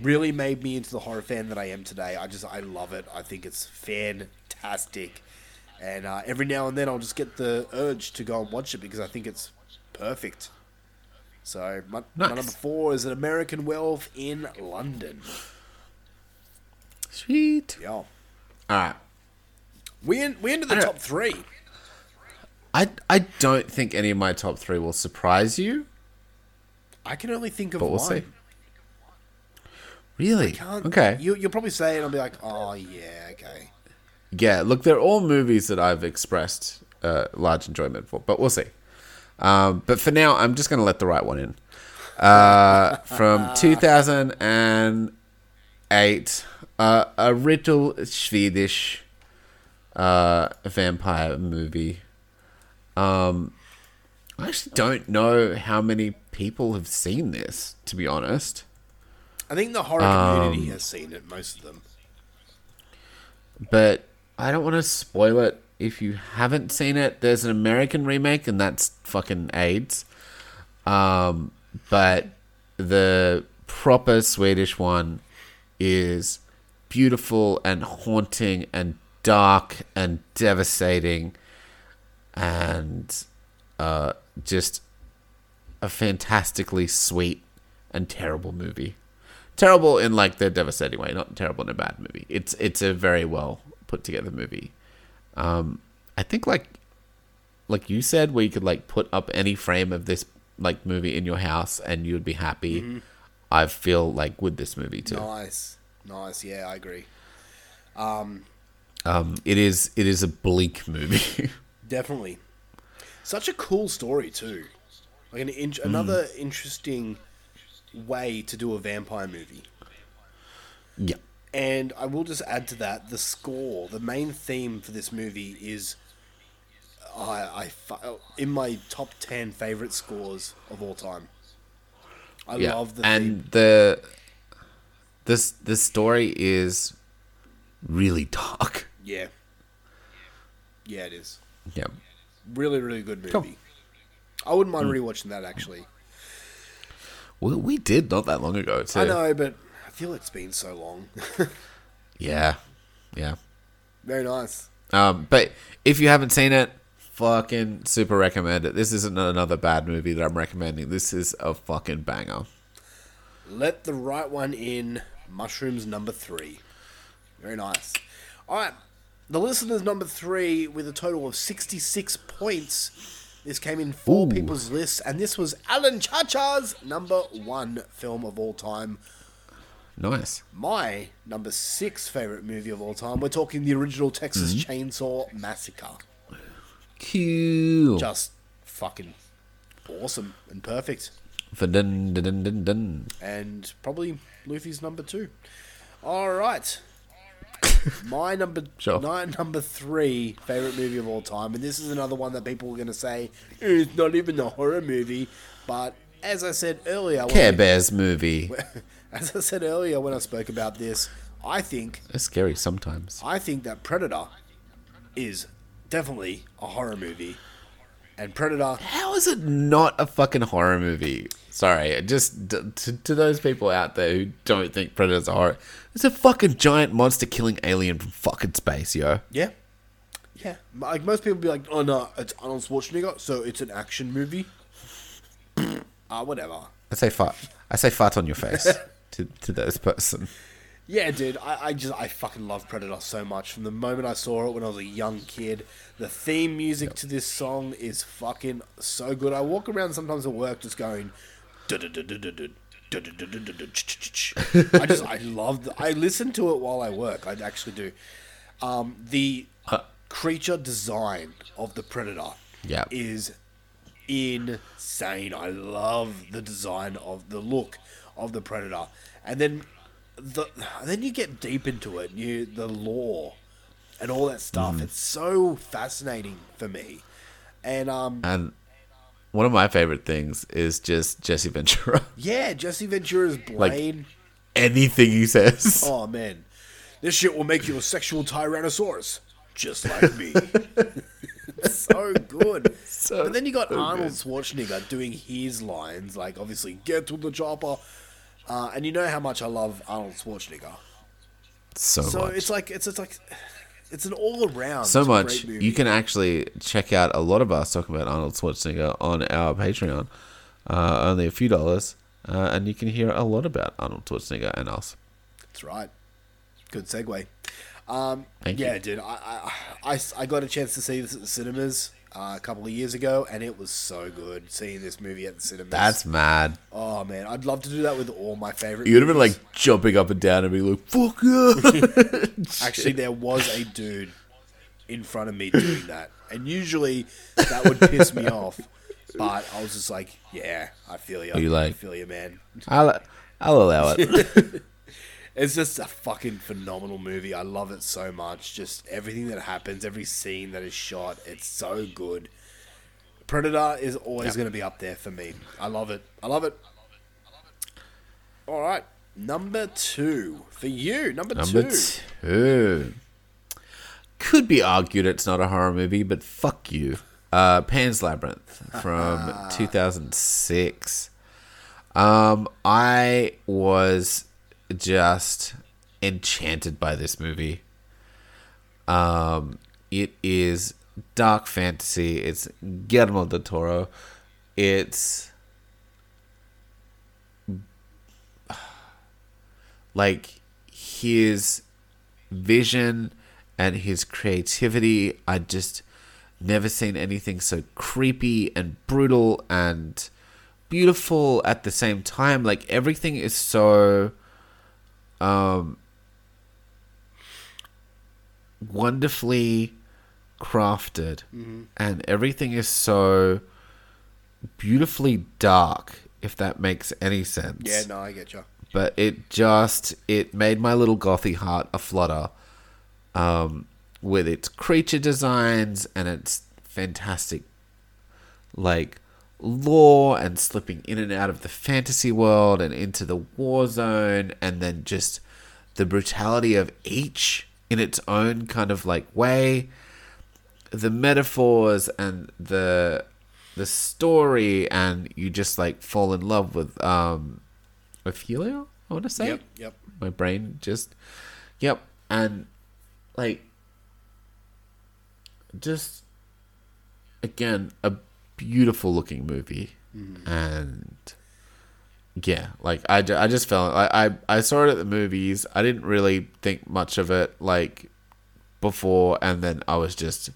really made me into the horror fan that I am today. I just I love it. I think it's fantastic, and uh, every now and then I'll just get the urge to go and watch it because I think it's perfect. So my, my number four is an American Werewolf in London. Sweet. Yeah, All right. we in, we into the top three. I I don't think any of my top three will surprise you, I can only think of but we'll one. see. Really? Can't- Okay. You, you'll probably say it, and I'll be like, oh yeah, okay. Yeah, look, they're all movies that I've expressed uh, large enjoyment for, but we'll see. Um, but for now, I'm just going to let the right one in. Uh, from 2008, uh, a little Swedish uh, vampire movie. Um, I actually don't know how many people have seen this, to be honest. I think the horror Um, community has seen it, most of them. but I don't want to spoil it if you haven't seen it, there's an American remake, and that's fucking AIDS. Um, but the proper Swedish one is beautiful and haunting and dark and devastating and uh, just a fantastically sweet and terrible movie. Terrible in like the devastating way, not terrible in a bad movie. It's it's a very well put together movie. Um, I think like like you said, where you could like put up any frame of this like movie in your house and you'd be happy. I feel like with this movie too. Nice, nice. Yeah, I agree. Um, um, it is it is a bleak movie. Definitely. Such a cool story too. Like an in- another interesting way to do a vampire movie. yeah. And I will just add to that the score. The main theme for this movie is I, I in my top ten favorite scores of all time. I yeah. love the and theme. the this the story is really dark. Yeah, yeah, it is Yeah. really, really good movie. Cool. I wouldn't mind rewatching that actually. Well, we did not that long ago too. I know, but I feel it's been so long. Yeah. Yeah. Very nice. Um, but if you haven't seen it, fucking super recommend it. This isn't another bad movie that I'm recommending. This is a fucking banger. Let the right one in. Mushrooms number three. Very nice. All right. The listeners number three with a total of 66 points. This came in four Ooh. people's lists, and this was Alan Chacha's number one film of all time. Nice. My number six favorite movie of all time. We're talking the original Texas Mm-hmm. Chainsaw Massacre. Cool. Just fucking awesome and perfect. Dun, dun, dun, dun, dun. and probably Luffy's number two. All right. My number Sure. my number three favorite movie of all time, and this is another one that people are going to say "Eh, it's not even a horror movie. But as I said earlier, Care I- Bears movie. as I said earlier when I spoke about this, I think It's scary sometimes. I think that Predator is definitely a horror movie, and Predator How is it not a fucking horror movie? Sorry, just d- to, to those people out there who don't think Predator's a horror, it's a fucking giant monster killing alien from fucking space, yo. Yeah. Yeah. Like most people be like, oh no, it's Arnold Schwarzenegger, so it's an action movie. Ah, whatever. I say fart. I say fart on your face to to those person. Yeah, dude, I, I just I fucking love Predator so much. From the moment I saw it when I was a young kid, the theme music to this song is fucking so good. I walk around sometimes at work just going. I just I love the, I listen to it while I work. I actually do. Um, the creature design of the predator Yeah. is insane. I love the design of the look of the predator, and then the then you get deep into it. You the lore and all that stuff. It's so fascinating for me, and um And one of my favorite things is just Jesse Ventura. yeah, Jesse Ventura's Blain. Anything he says. oh man, this shit will make you a sexual tyrannosaurus, just like me. So good. So- but then you got so Arnold good. Schwarzenegger doing his lines, like obviously "Get to the chopper," uh, and you know how much I love Arnold Schwarzenegger. So, So much. it's like it's it's like it's an all around so much. You can actually check out a lot of us talking about Arnold Schwarzenegger on our Patreon. Uh, only a few dollars. Uh, and you can hear a lot about Arnold Schwarzenegger and us. That's right. Good segue. Um, yeah, you. dude. I, I, I, I got a chance to see this at the cinemas uh, a couple of years ago, and it was so good seeing this movie at the cinema. That's mad. oh man, I'd love to do that with all my favorite. You would have been movies. like jumping up and down and be like, fuck yeah. Actually, there was a dude in front of me doing that, and usually that would piss me off. But I was just like, yeah, I feel you. you like- I feel you, man. I'll, I'll allow it. It's just a fucking phenomenal movie. I love it so much. Just everything that happens, every scene that is shot, it's so good. Predator is always going to be up there for me. I love it. I love it. All right, number two for you. Number, Number two. two. could be argued it's not a horror movie, but fuck you. Uh, Pan's Labyrinth from 2006. Um, I was just enchanted by this movie. Um, it is dark fantasy. It's Guillermo del Toro. It's like his vision and his creativity. I just never seen anything so creepy and brutal and beautiful at the same time. Like everything is so um wonderfully crafted. And everything is so beautifully dark if that makes any sense. Yeah, no, I get you. but it just it made my little gothy heart a flutter um, with its creature designs and its fantastic like lore and slipping in and out of the fantasy world and into the war zone and then just the brutality of each in its own kind of like way the metaphors and the the story and you just like fall in love with um Ophelia, I want to say. Yep, yep. My brain just, yep, and like, just again a beautiful looking movie, and yeah, like I, I just felt I, I I saw it at the movies. I didn't really think much of it like before, and then I was just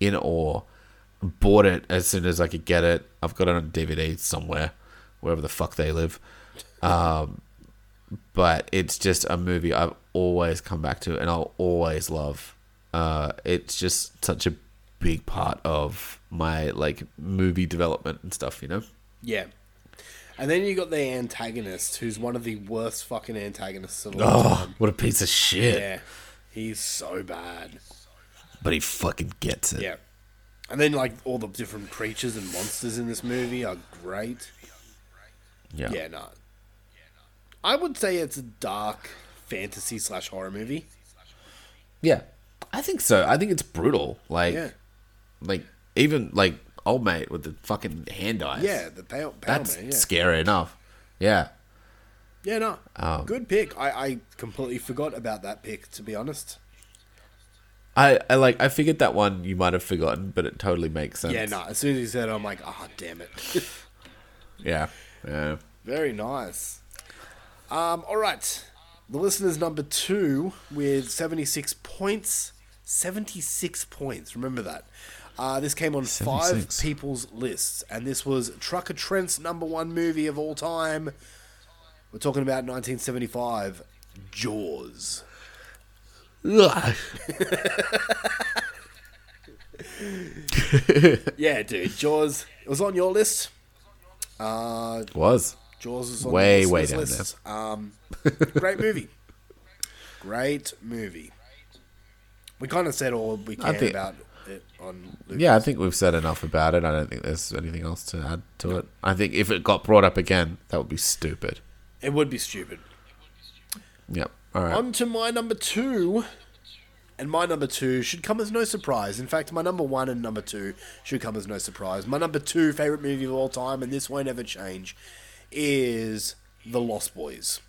in awe. Bought it as soon as I could get it. I've got it on DVD somewhere, wherever the fuck they live. Um, but it's just a movie I've always come back to and I'll always love. Uh, it's just such a big part of my like movie development and stuff, you know. Yeah. And then you got the antagonist, who's one of the worst fucking antagonists of all Oh, time. what a piece of shit! Yeah. He's so bad. But he fucking gets it. Yeah. And then, like, all the different creatures and monsters in this movie are great. yeah, Yeah, no. I would say it's a dark fantasy slash horror movie. Yeah. I think so. I think it's brutal. Like, Yeah. like even like old mate with the fucking hand eyes. Yeah, the pale, pale that's man. Yeah. scary enough. Yeah. Yeah, no. Um, Good pick. I, I completely forgot about that pick, to be honest. I, I like I figured that one you might have forgotten, but it totally makes sense. Yeah, no. As soon as he said it, I'm like, ah, damn it. Yeah. Yeah. Very nice. Um, all right. The listener's number two with 76 points. 76 points. Remember that. Uh, this came on five people's lists, and this was Trucker Trent's number one movie of all time. We're talking about 1975, Jaws. Yeah, dude, Jaws. It was on your list. Uh, Was. Jaws is on Way, way down list. Um, great movie. Great movie. We kind of said all we can think- about on. Lucas. Yeah, I think we've said enough about it. I don't think there's anything else to add to it. I think if it got brought up again, that would be stupid. It would be stupid. Yep. All right. On to my number two. And my number two should come as no surprise. In fact, my number one and number two should come as no surprise. My number two favorite movie of all time, and this won't ever change, is The Lost Boys.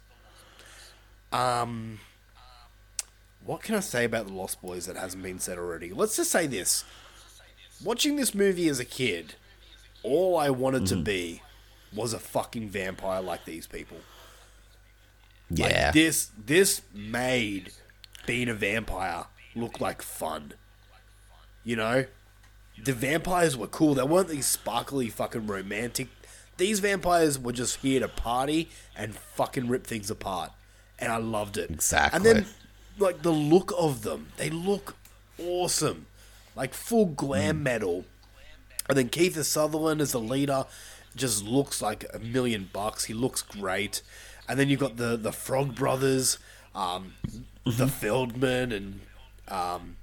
Um, what can I say about The Lost Boys that hasn't been said already? Let's just say this: watching this movie as a kid, all I wanted to mm-hmm. be was a fucking vampire like these people. Like, yeah. this this made being a vampire look like fun. You know? The vampires were cool. They weren't these sparkly fucking romantic. These vampires were just here to party and fucking rip things apart. And I loved it. Exactly. And then like the look of them, they look awesome. Like full glam metal. And then Keith Sutherland as the leader just looks like a million bucks. He looks great. And then you've got the the Frog Brothers, um, the Feldman, and um,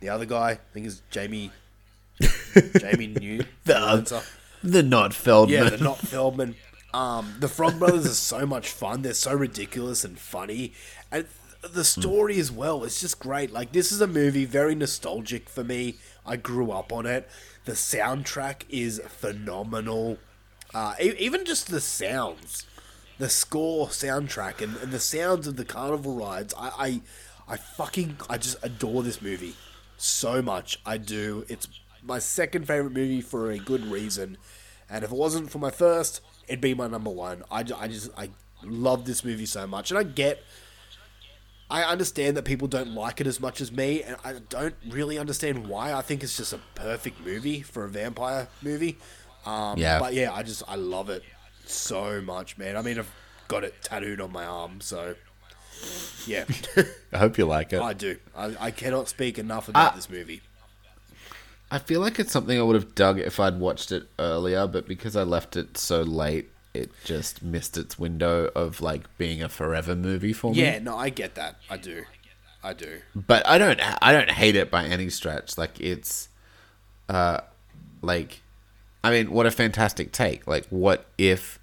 the other guy. I think is Jamie. Jamie New. the, the not Feldman. Yeah, they're not Feldman. Um, the Frog Brothers are so much fun. They're so ridiculous and funny. And the story as well. It's just great. Like this is a movie very nostalgic for me. I grew up on it. The soundtrack is phenomenal. Uh, e- even just the sounds, the score soundtrack, and, and the sounds of the carnival rides. I, I, I fucking, I just adore this movie so much. I do. It's my second favorite movie for a good reason. And if it wasn't for my first, it'd be my number one. I, I just, I love this movie so much. And I get, I understand that people don't like it as much as me. And I don't really understand why. I think it's just a perfect movie for a vampire movie. Um, Yeah. But yeah, I just, I love it so much, man. I mean, I've got it tattooed on my arm. So yeah, I hope you like it. I do. I, I cannot speak enough about Ah. this movie. I feel like it's something I would have dug if I'd watched it earlier, but because I left it so late, it just missed its window of like being a forever movie for me. Yeah, no, I get that. I do. I do. but I don't I don't hate it by any stretch. Like it's uh like I mean, what a fantastic take. Like what if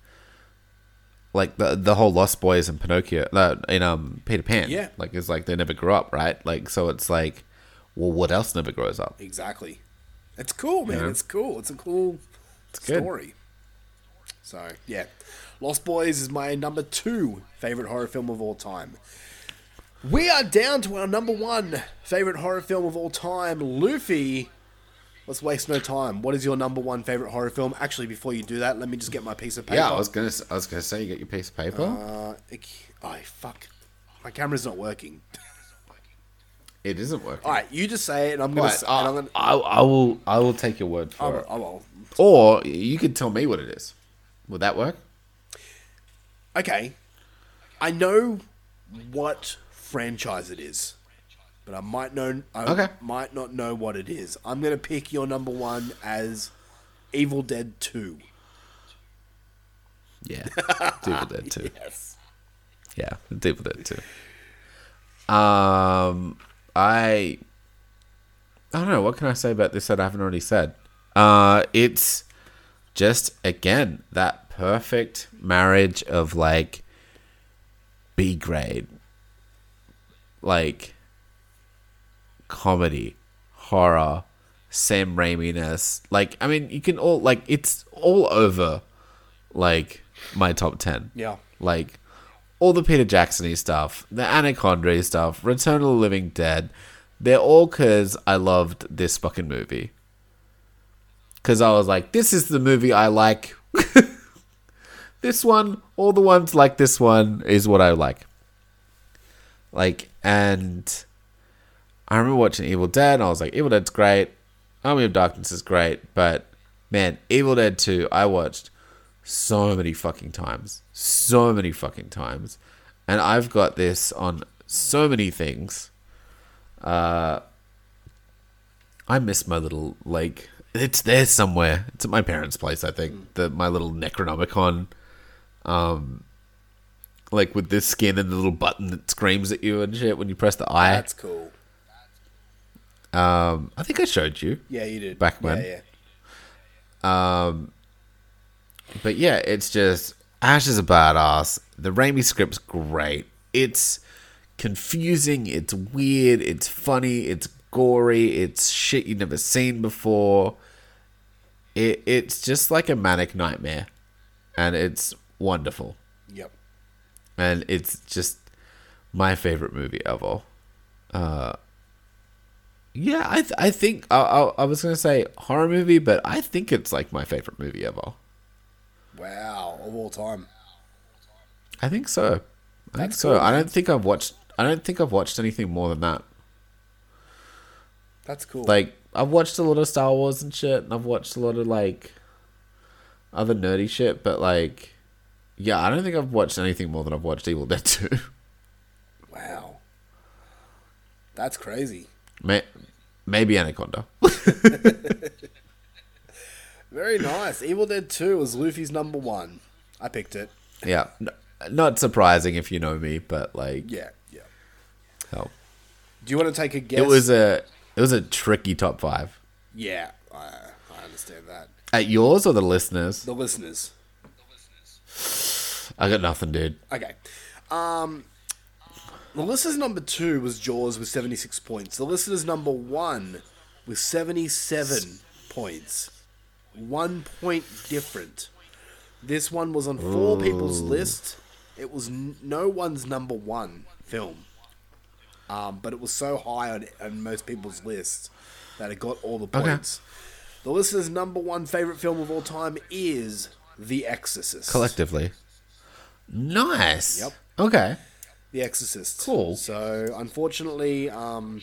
like the the whole Lost Boys and Pinocchio uh, in um Peter Pan. Yeah. Like it's like they never grew up, right? Like so it's like well what else never grows up? Exactly. It's cool, man. It's cool. It's a cool good. story. So, yeah. Lost Boys is my number two favorite horror film of all time. We are down to our number one favorite horror film of all time, Luffy. Let's waste no time. What is your number one favorite horror film? Actually, before you do that, let me just get my piece of paper. Yeah, I was gonna I was gonna say you get your piece of paper. Uh, it- oh, fuck. My camera's not working. it isn't working. All right, you just say it, and I'm gonna. Right, s- I, and I'm gonna I, I will I will take your word for I'll- it. I'll- I'll- Or you could tell me what it is. Would that work? okay, I know what franchise it is, but I might know. I Okay. might not know what it is. I'm gonna pick your number one as Evil Dead Two. Yeah. Evil Dead 2. Yes. Yeah, Evil Dead 2. Um, I I don't know what can I say about this that I haven't already said. Uh, it's just again that perfect marriage of like B grade, like comedy, horror, Sam Raimi-ness. Like I mean, you can all like it's all over like my top ten. Yeah. Like all the Peter Jackson stuff, the Anaconda stuff, Return of the Living Dead, they're all because I loved this fucking movie. Because I was like, this is the movie I like. this one, all the ones like this one is what I like. Like, and I remember watching Evil Dead, and I was like, Evil Dead's great. Army of Darkness is great, but man, Evil Dead 2, I watched so many fucking times. So many fucking times. And I've got this on so many things. Uh I miss my little like it's there somewhere. It's at my parents' place, I think. The my little Necronomicon. Um like with this skin and the little button that screams at you and shit when you press the eye. That's cool. Um I think I showed you. Yeah, you did. Back when. yeah. Yeah. But yeah, it's just Ash is a badass. The Raimi script's great. It's confusing, it's weird, it's funny, it's gory, it's shit you've never seen before. It it's just like a manic nightmare. And it's wonderful. Yep. And it's just my favorite movie ever. Uh yeah, I th- I think I, I I was gonna say horror movie, but I think it's like my favorite movie ever. Wow, of all time. I think so. I think so. cool, I don't think I've watched. I don't think I've watched anything more than that. That's cool. Like I've watched a lot of Star Wars and shit, and I've watched a lot of like other nerdy shit, but like, yeah, I don't think I've watched anything more than I've watched Evil Dead Two. wow. That's crazy. May- Maybe Anaconda. Very nice. Evil Dead 2 was Luffy's number one. I picked it. yeah, N- not surprising if you know me, but like, Yeah, yeah. hell, Do you want to take a guess? it was a it was a tricky top five. Yeah, I, I understand that. At yours or the listeners? The listeners. I got nothing, dude. Okay. Um, The listener's number two was Jaws with 76 points. The listener's number one with 77 points. One point different. This one was on four people's list. It was n- no one's number one film. Um, but it was so high on, on most people's lists that it got all the points. The listener's number one favorite film of all time is The Exorcist. Collectively. Nice. Yep. Okay. The Exorcist. Cool. So, unfortunately, um,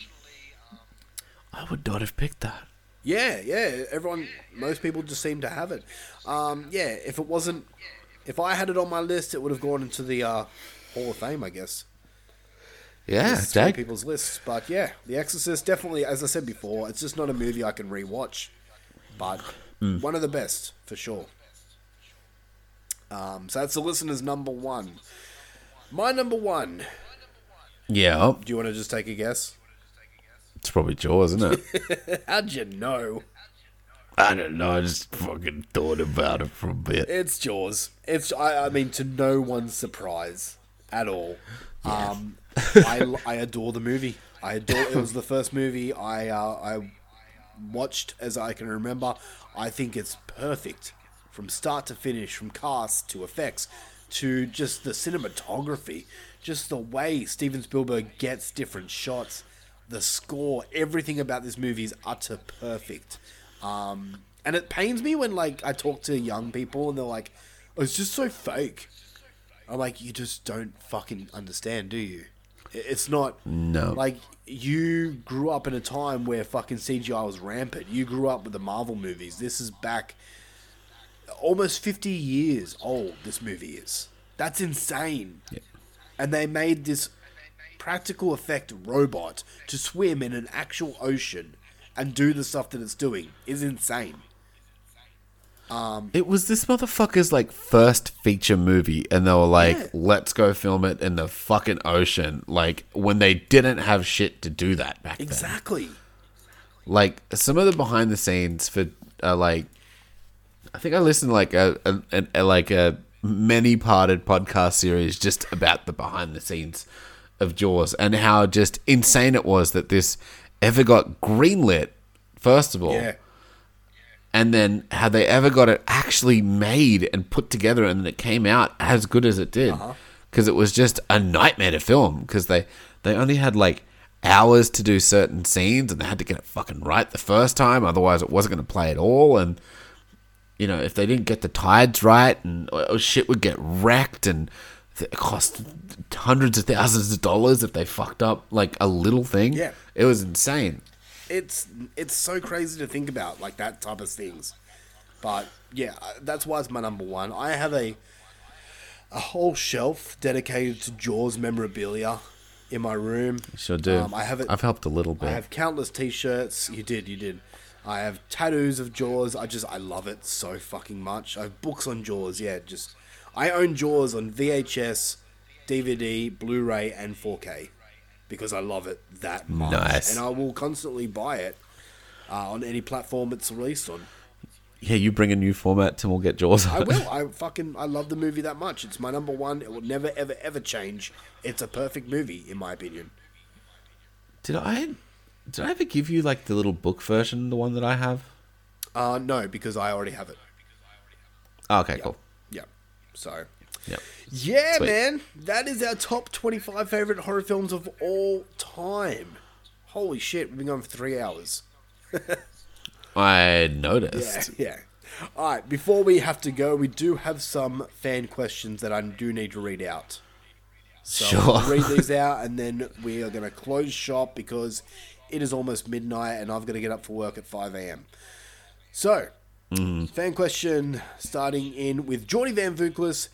I would not have picked that. Yeah, yeah. Everyone, most people just seem to have it. Um, yeah, if it wasn't, if I had it on my list, it would have gone into the uh, Hall of Fame, I guess. Yeah, It's three Dag. people's lists, but yeah, The Exorcist definitely, as I said before, it's just not a movie I can rewatch, but Hmm. one of the best for sure. Um, so that's the listener's number one. My number one. Yeah. Do you want to just take a guess? It's probably Jaws, isn't it? How'd you know? I don't know. I just fucking thought about it for a bit. It's Jaws. It's I, I mean to no one's surprise at all. Um, I, I adore the movie. I adore. It was the first movie I uh, I watched as I can remember. I think it's perfect from start to finish, from cast to effects to just the cinematography, just the way Steven Spielberg gets different shots, the score, everything about this movie is utter perfect. Um, and it pains me when like I talk to young people and they're like, oh, "It's just so fake." I'm like, "You just don't fucking understand, do you?" It's not No. like you grew up in a time where fucking CGI was rampant. You grew up with the Marvel movies. This is back almost 50 years old. This movie is. That's insane. And they made this practical effect robot to swim in an actual ocean and do the stuff that it's doing is insane. Um, it was this motherfucker's like first feature movie, and they were like, Yeah. "Let's go film it in the fucking ocean." Like when they didn't have shit to do that back then. Exactly. Like some of the behind the scenes for uh, like, I think I listened to like a, a, a, like a many parted podcast series just about the behind the scenes of Jaws and how just insane it was that this ever got greenlit. First of all, Yeah. and then how they ever got it actually made and put together and then it came out as good as it did uh-huh. because it was just a nightmare to film because they they only had like hours to do certain scenes and they had to get it fucking right the first time otherwise it wasn't going to play at all and you know if they didn't get the tides right and or shit would get wrecked and it cost hundreds of thousands of dollars if they fucked up like a little thing Yeah. it was insane. It's it's so crazy to think about like that type of things. But yeah uh, that's why it's my number one. I have a a whole shelf dedicated to jaws memorabilia in my room. Sure do. Um, i have it i've helped a little bit. i have countless t-shirts. You did you did i have tattoos of jaws. I just i love it so fucking much. I have books on jaws yeah just i own jaws on vhs dvd blu-ray and 4k because i love it that much. Nice. and i will constantly buy it uh, on any platform it's released on. Yeah, you bring a new format and we'll get Jaws i will. I fucking i love the movie that much. It's my number one. It will never ever ever change. It's a perfect movie in my opinion. Did I did I ever give you like the little book version, the one that I have? uh no because i already have it Oh, okay, cool. yeah so Yep. Yeah, Sweet. man. That is our top 25 favorite horror films of all time. Holy shit, we've been going for three hours. I Yeah, noticed. yeah. All right, before we have to go, we do have some fan questions that I do need to read out. So Sure. I'll read these out, and then we are going to close shop because it is almost midnight, and I've got to get up for work at 5 a.m. So, mm. fan question starting in with Jordy Van Vuklis.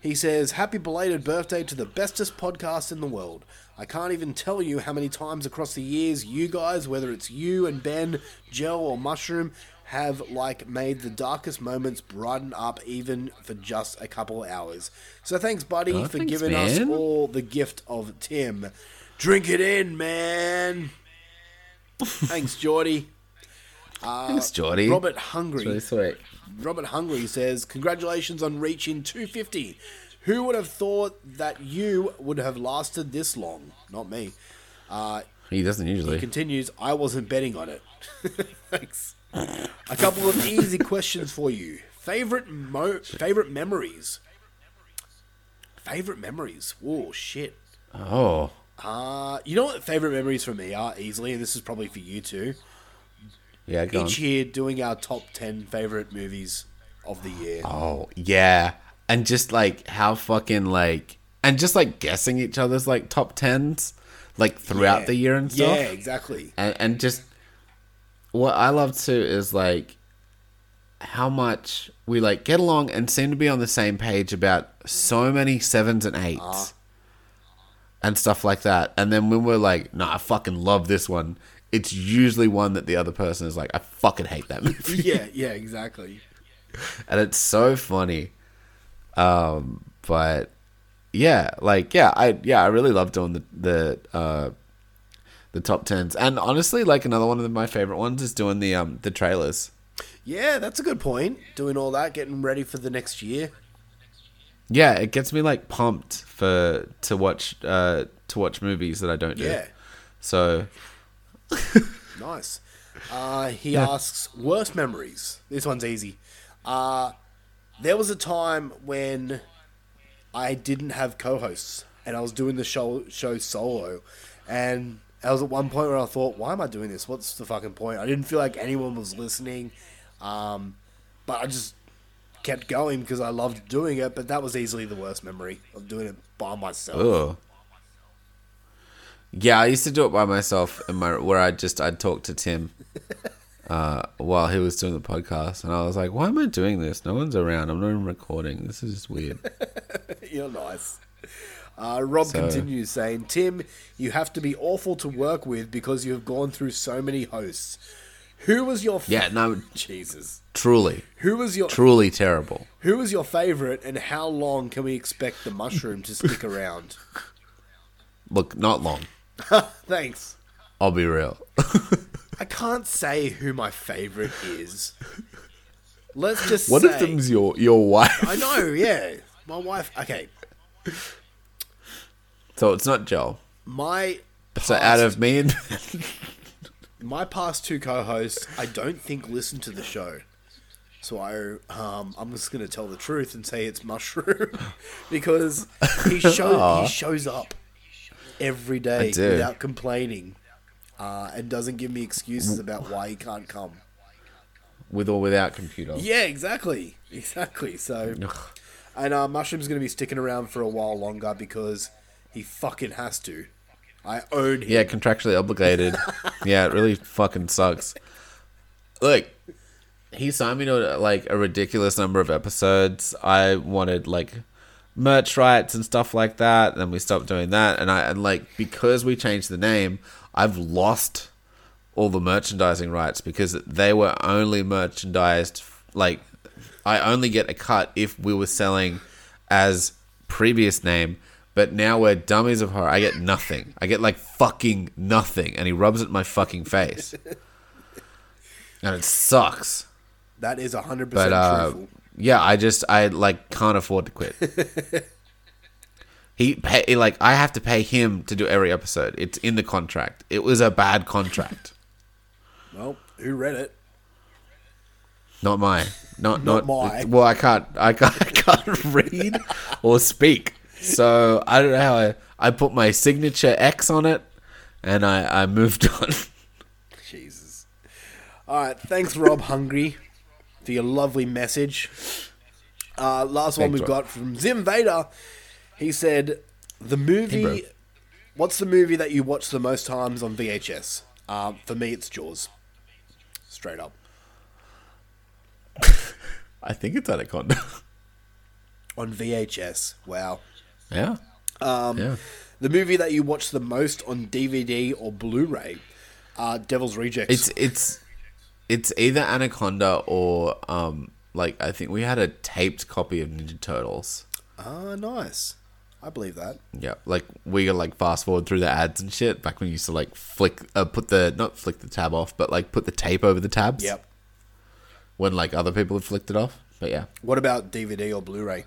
He says, Happy belated birthday to the bestest podcast in the world. I can't even tell you how many times across the years you guys, whether it's you and Ben, Gel, or Mushroom, have like made the darkest moments brighten up even for just a couple hours. So thanks, buddy, Oh, for thanks, giving us all the gift of Tim. Drink it in, man. Thanks, Geordie. Thanks, uh, Geordie. Robert Hungry. Really sweet. Robert Hungry says, Congratulations on reaching 250. Who would have thought that you would have lasted this long? Not me. Uh, he doesn't usually. He continues, I wasn't betting on it. Thanks. A couple of easy questions for you. Favorite mo- favorite memories. Favorite memories. Whoa, shit. oh, Uh, you know what favorite memories for me are easily, and this is probably for you too. yeah, go on. Each year doing our top ten favorite movies of the year. Oh, yeah. And just like how fucking like and just like guessing each other's like top tens like throughout Yeah. the year and stuff. Yeah, exactly. And and just what I love too is like how much we like get along and seem to be on the same page about so many sevens and eights Uh-huh. And stuff like that. And then when we're like, nah, I fucking love this one, it's usually one that the other person is like, I fucking hate that movie. yeah, yeah, exactly. and it's so funny. Um, but yeah, like yeah, I yeah, I really love doing the the uh the top tens, and honestly, like another one of my favorite ones is doing the um the trailers. Yeah, that's a good point. Doing all that, getting ready for the next year. Yeah, it gets me like pumped for to watch uh to watch movies that I don't do. Yeah, So nice. Uh, he asks, worst memories. This one's easy. Uh, there was a time when I didn't have co-hosts, and I was doing the show show solo, and I was at one point where I thought, why am I doing this? What's the fucking point? I didn't feel like anyone was listening, um, but I just kept going because I loved doing it. But that was easily the worst memory of doing it by myself. Ugh. Yeah, I used to do it by myself in my where I just I'd talk to Tim uh, while he was doing the podcast, and I was like, "Why am I doing this? No one's around. I'm not even recording. This is just weird." You're nice. Uh, Rob So- continues saying, Tim, you have to be awful to work with because you have gone through so many hosts. Who was your f- Yeah, no, Jesus? truly, Who was your truly terrible. Who was your favorite, and how long can we expect the mushroom to stick around? Look, not long. Thanks. I'll be real. I can't say who my favorite is. Let's just One say. if them's your your wife? I know, yeah. My wife. Okay, So it's not Joel. my. So out of me and my past two co-hosts, I don't think listen to the show. So I, um, I'm just gonna tell the truth and say it's Mushroom because he show he shows up every day I do. without complaining, uh, and doesn't give me excuses about why he can't come. with or without computer. Yeah, exactly, exactly. So, and uh, Mushroom's gonna be sticking around for a while longer because he fucking has to. I own him. Yeah, contractually obligated. yeah, it really fucking sucks. Look, he signed me to like a ridiculous number of episodes. I wanted like merch rights and stuff like that. Then we stopped doing that, and I and like because we changed the name, I've lost all the merchandising rights because they were only merchandised like I only get a cut if we were selling as previous name, but now we're dummies of horror. I get nothing. I get like fucking nothing, and he rubs it in my fucking face, and it sucks. That is hundred But percent uh, truthful. yeah, I just I like can't afford to quit. he pay like I have to pay him to do every episode. It's in the contract. It was a bad contract. Well, who read it? Not mine. Not Not not, mine. Well, I can't. I can't. I can't read or speak. So I don't know how I. I put my signature X on it, and I I moved on. Jesus. All right, thanks, Rob Hungry, for your lovely message. Uh, last one we've got from Zim Vader. He said, "The movie. bro. what's the movie that you watch the most times on VHS? Um, for me, it's Jaws. Straight up I think it's Anaconda. on VHS. Wow. Yeah. Um, yeah. The movie that you watch the most on DVD or Blu-ray, uh, Devil's Rejects. It's it's it's either Anaconda or um like I think we had a taped copy of Ninja Turtles. ah nice. I believe that. Yeah, like we could like fast forward through the ads and shit back when you used to like flick, uh, put the not flick the tab off, but like put the tape over the tabs. Yep. When like other people had flicked it off. But yeah, What about DVD or Blu-ray?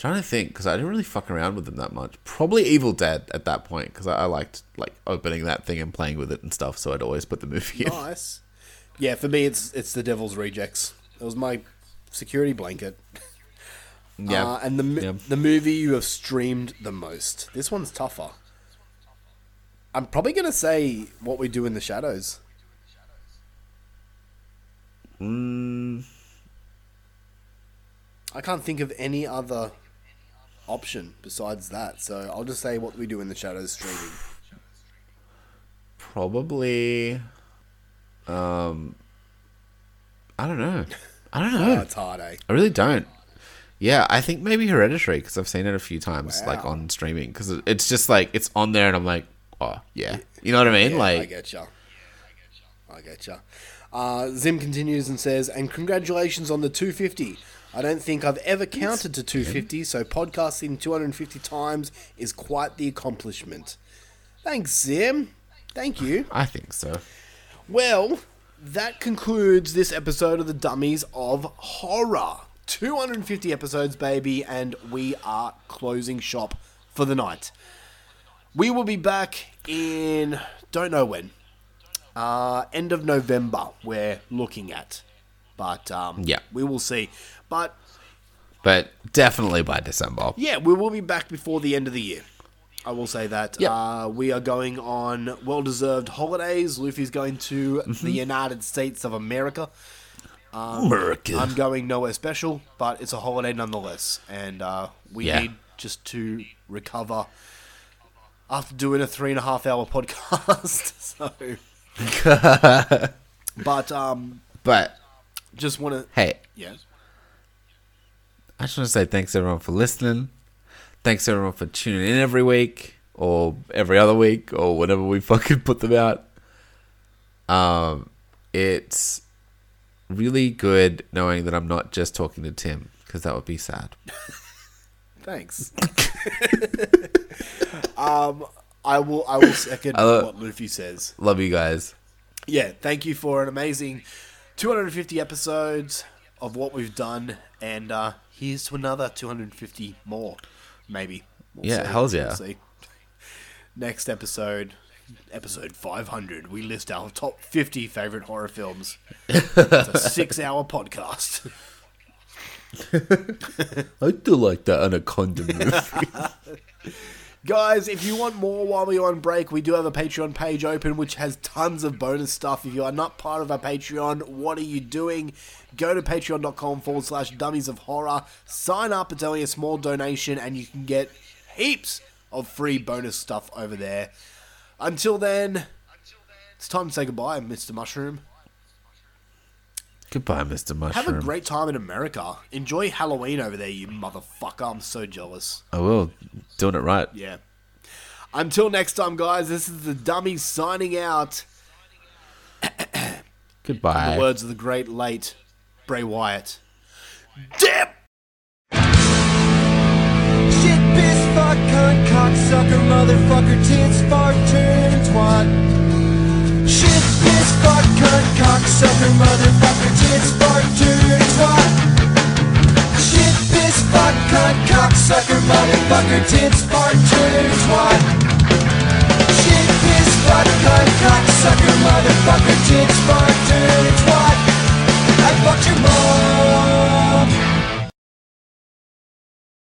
Trying to think because I didn't really fuck around with them that much. Probably Evil Dead at that point because I, I liked like opening that thing and playing with it and stuff. So I'd always put the movie in. Nice. Yeah, for me, it's it's the Devil's Rejects. It was my security blanket. Yeah, Uh, and the Yeah. the movie you have streamed the most. This one's tougher. I'm probably gonna say what we do in the shadows. Mm, I can't think of any other option besides that, so I'll just say what we do in the shadows streaming. probably. Um, I don't know. I don't Oh, know. it's hard, eh? I really don't. Yeah, I think maybe Hereditary because I've seen it a few times, like on streaming. Because it's just like it's on there, and I'm like, oh yeah, you know what I mean? Yeah, I like, get ya. I get ya. Uh, Zim continues and says, and congratulations on the 250. I don't think I've ever counted to 250, so podcasting 250 times is quite the accomplishment. Thanks, Zim. Thank you. I think so. Well, that concludes this episode of the Dummies of Horror. 250 episodes, baby, and we are closing shop for the night. We will be back in don't know when. Uh, end of November, we're looking at. But um, Yeah. we will see. But But definitely by December. yeah, we will be back before the end of the year. I will say that. Yep. Uh, we are going on well deserved holidays. Luffy's going to Mm-hmm. the United States of America. America. I'm going nowhere special, but it's a holiday nonetheless. And uh, we Yeah. need just to recover after doing a three and a half hour podcast. so. but um, but just want to. hey, Yeah. I just want to say thanks everyone for listening. Thanks everyone for tuning in every week or every other week or whenever we fucking put them out. Um, it's really good knowing that I'm not just talking to Tim because that would be sad. Thanks. um, I will. I will second I lo- what Luffy says. Love you guys. yeah, thank you for an amazing 250 episodes of what we've done, and uh, here's to another 250 more, maybe. We'll Yeah, hells yeah. see. Next episode, episode 500, we list our top 50 favorite horror films. it's a six-hour podcast. I do like that Anaconda movie. Guys, if you want more while we're on break, we do have a Patreon page open which has tons of bonus stuff. If you are not part of our Patreon, what are you doing? Go to patreon.com forward slash dummies of horror, sign up, it's only a small donation, and you can get heaps of free bonus stuff over there. Until then, it's time to say goodbye, Mr. Mushroom. Goodbye, Mr. Mushroom. Have a great time in America. Enjoy Halloween over there, you motherfucker. I'm so jealous. I will. Doing it right. Yeah. Until next time, guys, this is the dummy signing out. Goodbye. In The words of the great late Bray Wyatt. Dip! Shit, piss, fuck, cunt, cocksucker, motherfucker, tits, fart, turd, and twat. Shit, piss, fuck, cunt, cocksucker, motherfucker, it's part two to twat. Shit, piss, fuck, cunt, cocksucker, motherfucker, tits, part two to twat. Shit, piss, fuck, cunt, cocksucker, motherfucker, tits, part two to twat. I fucked your mom.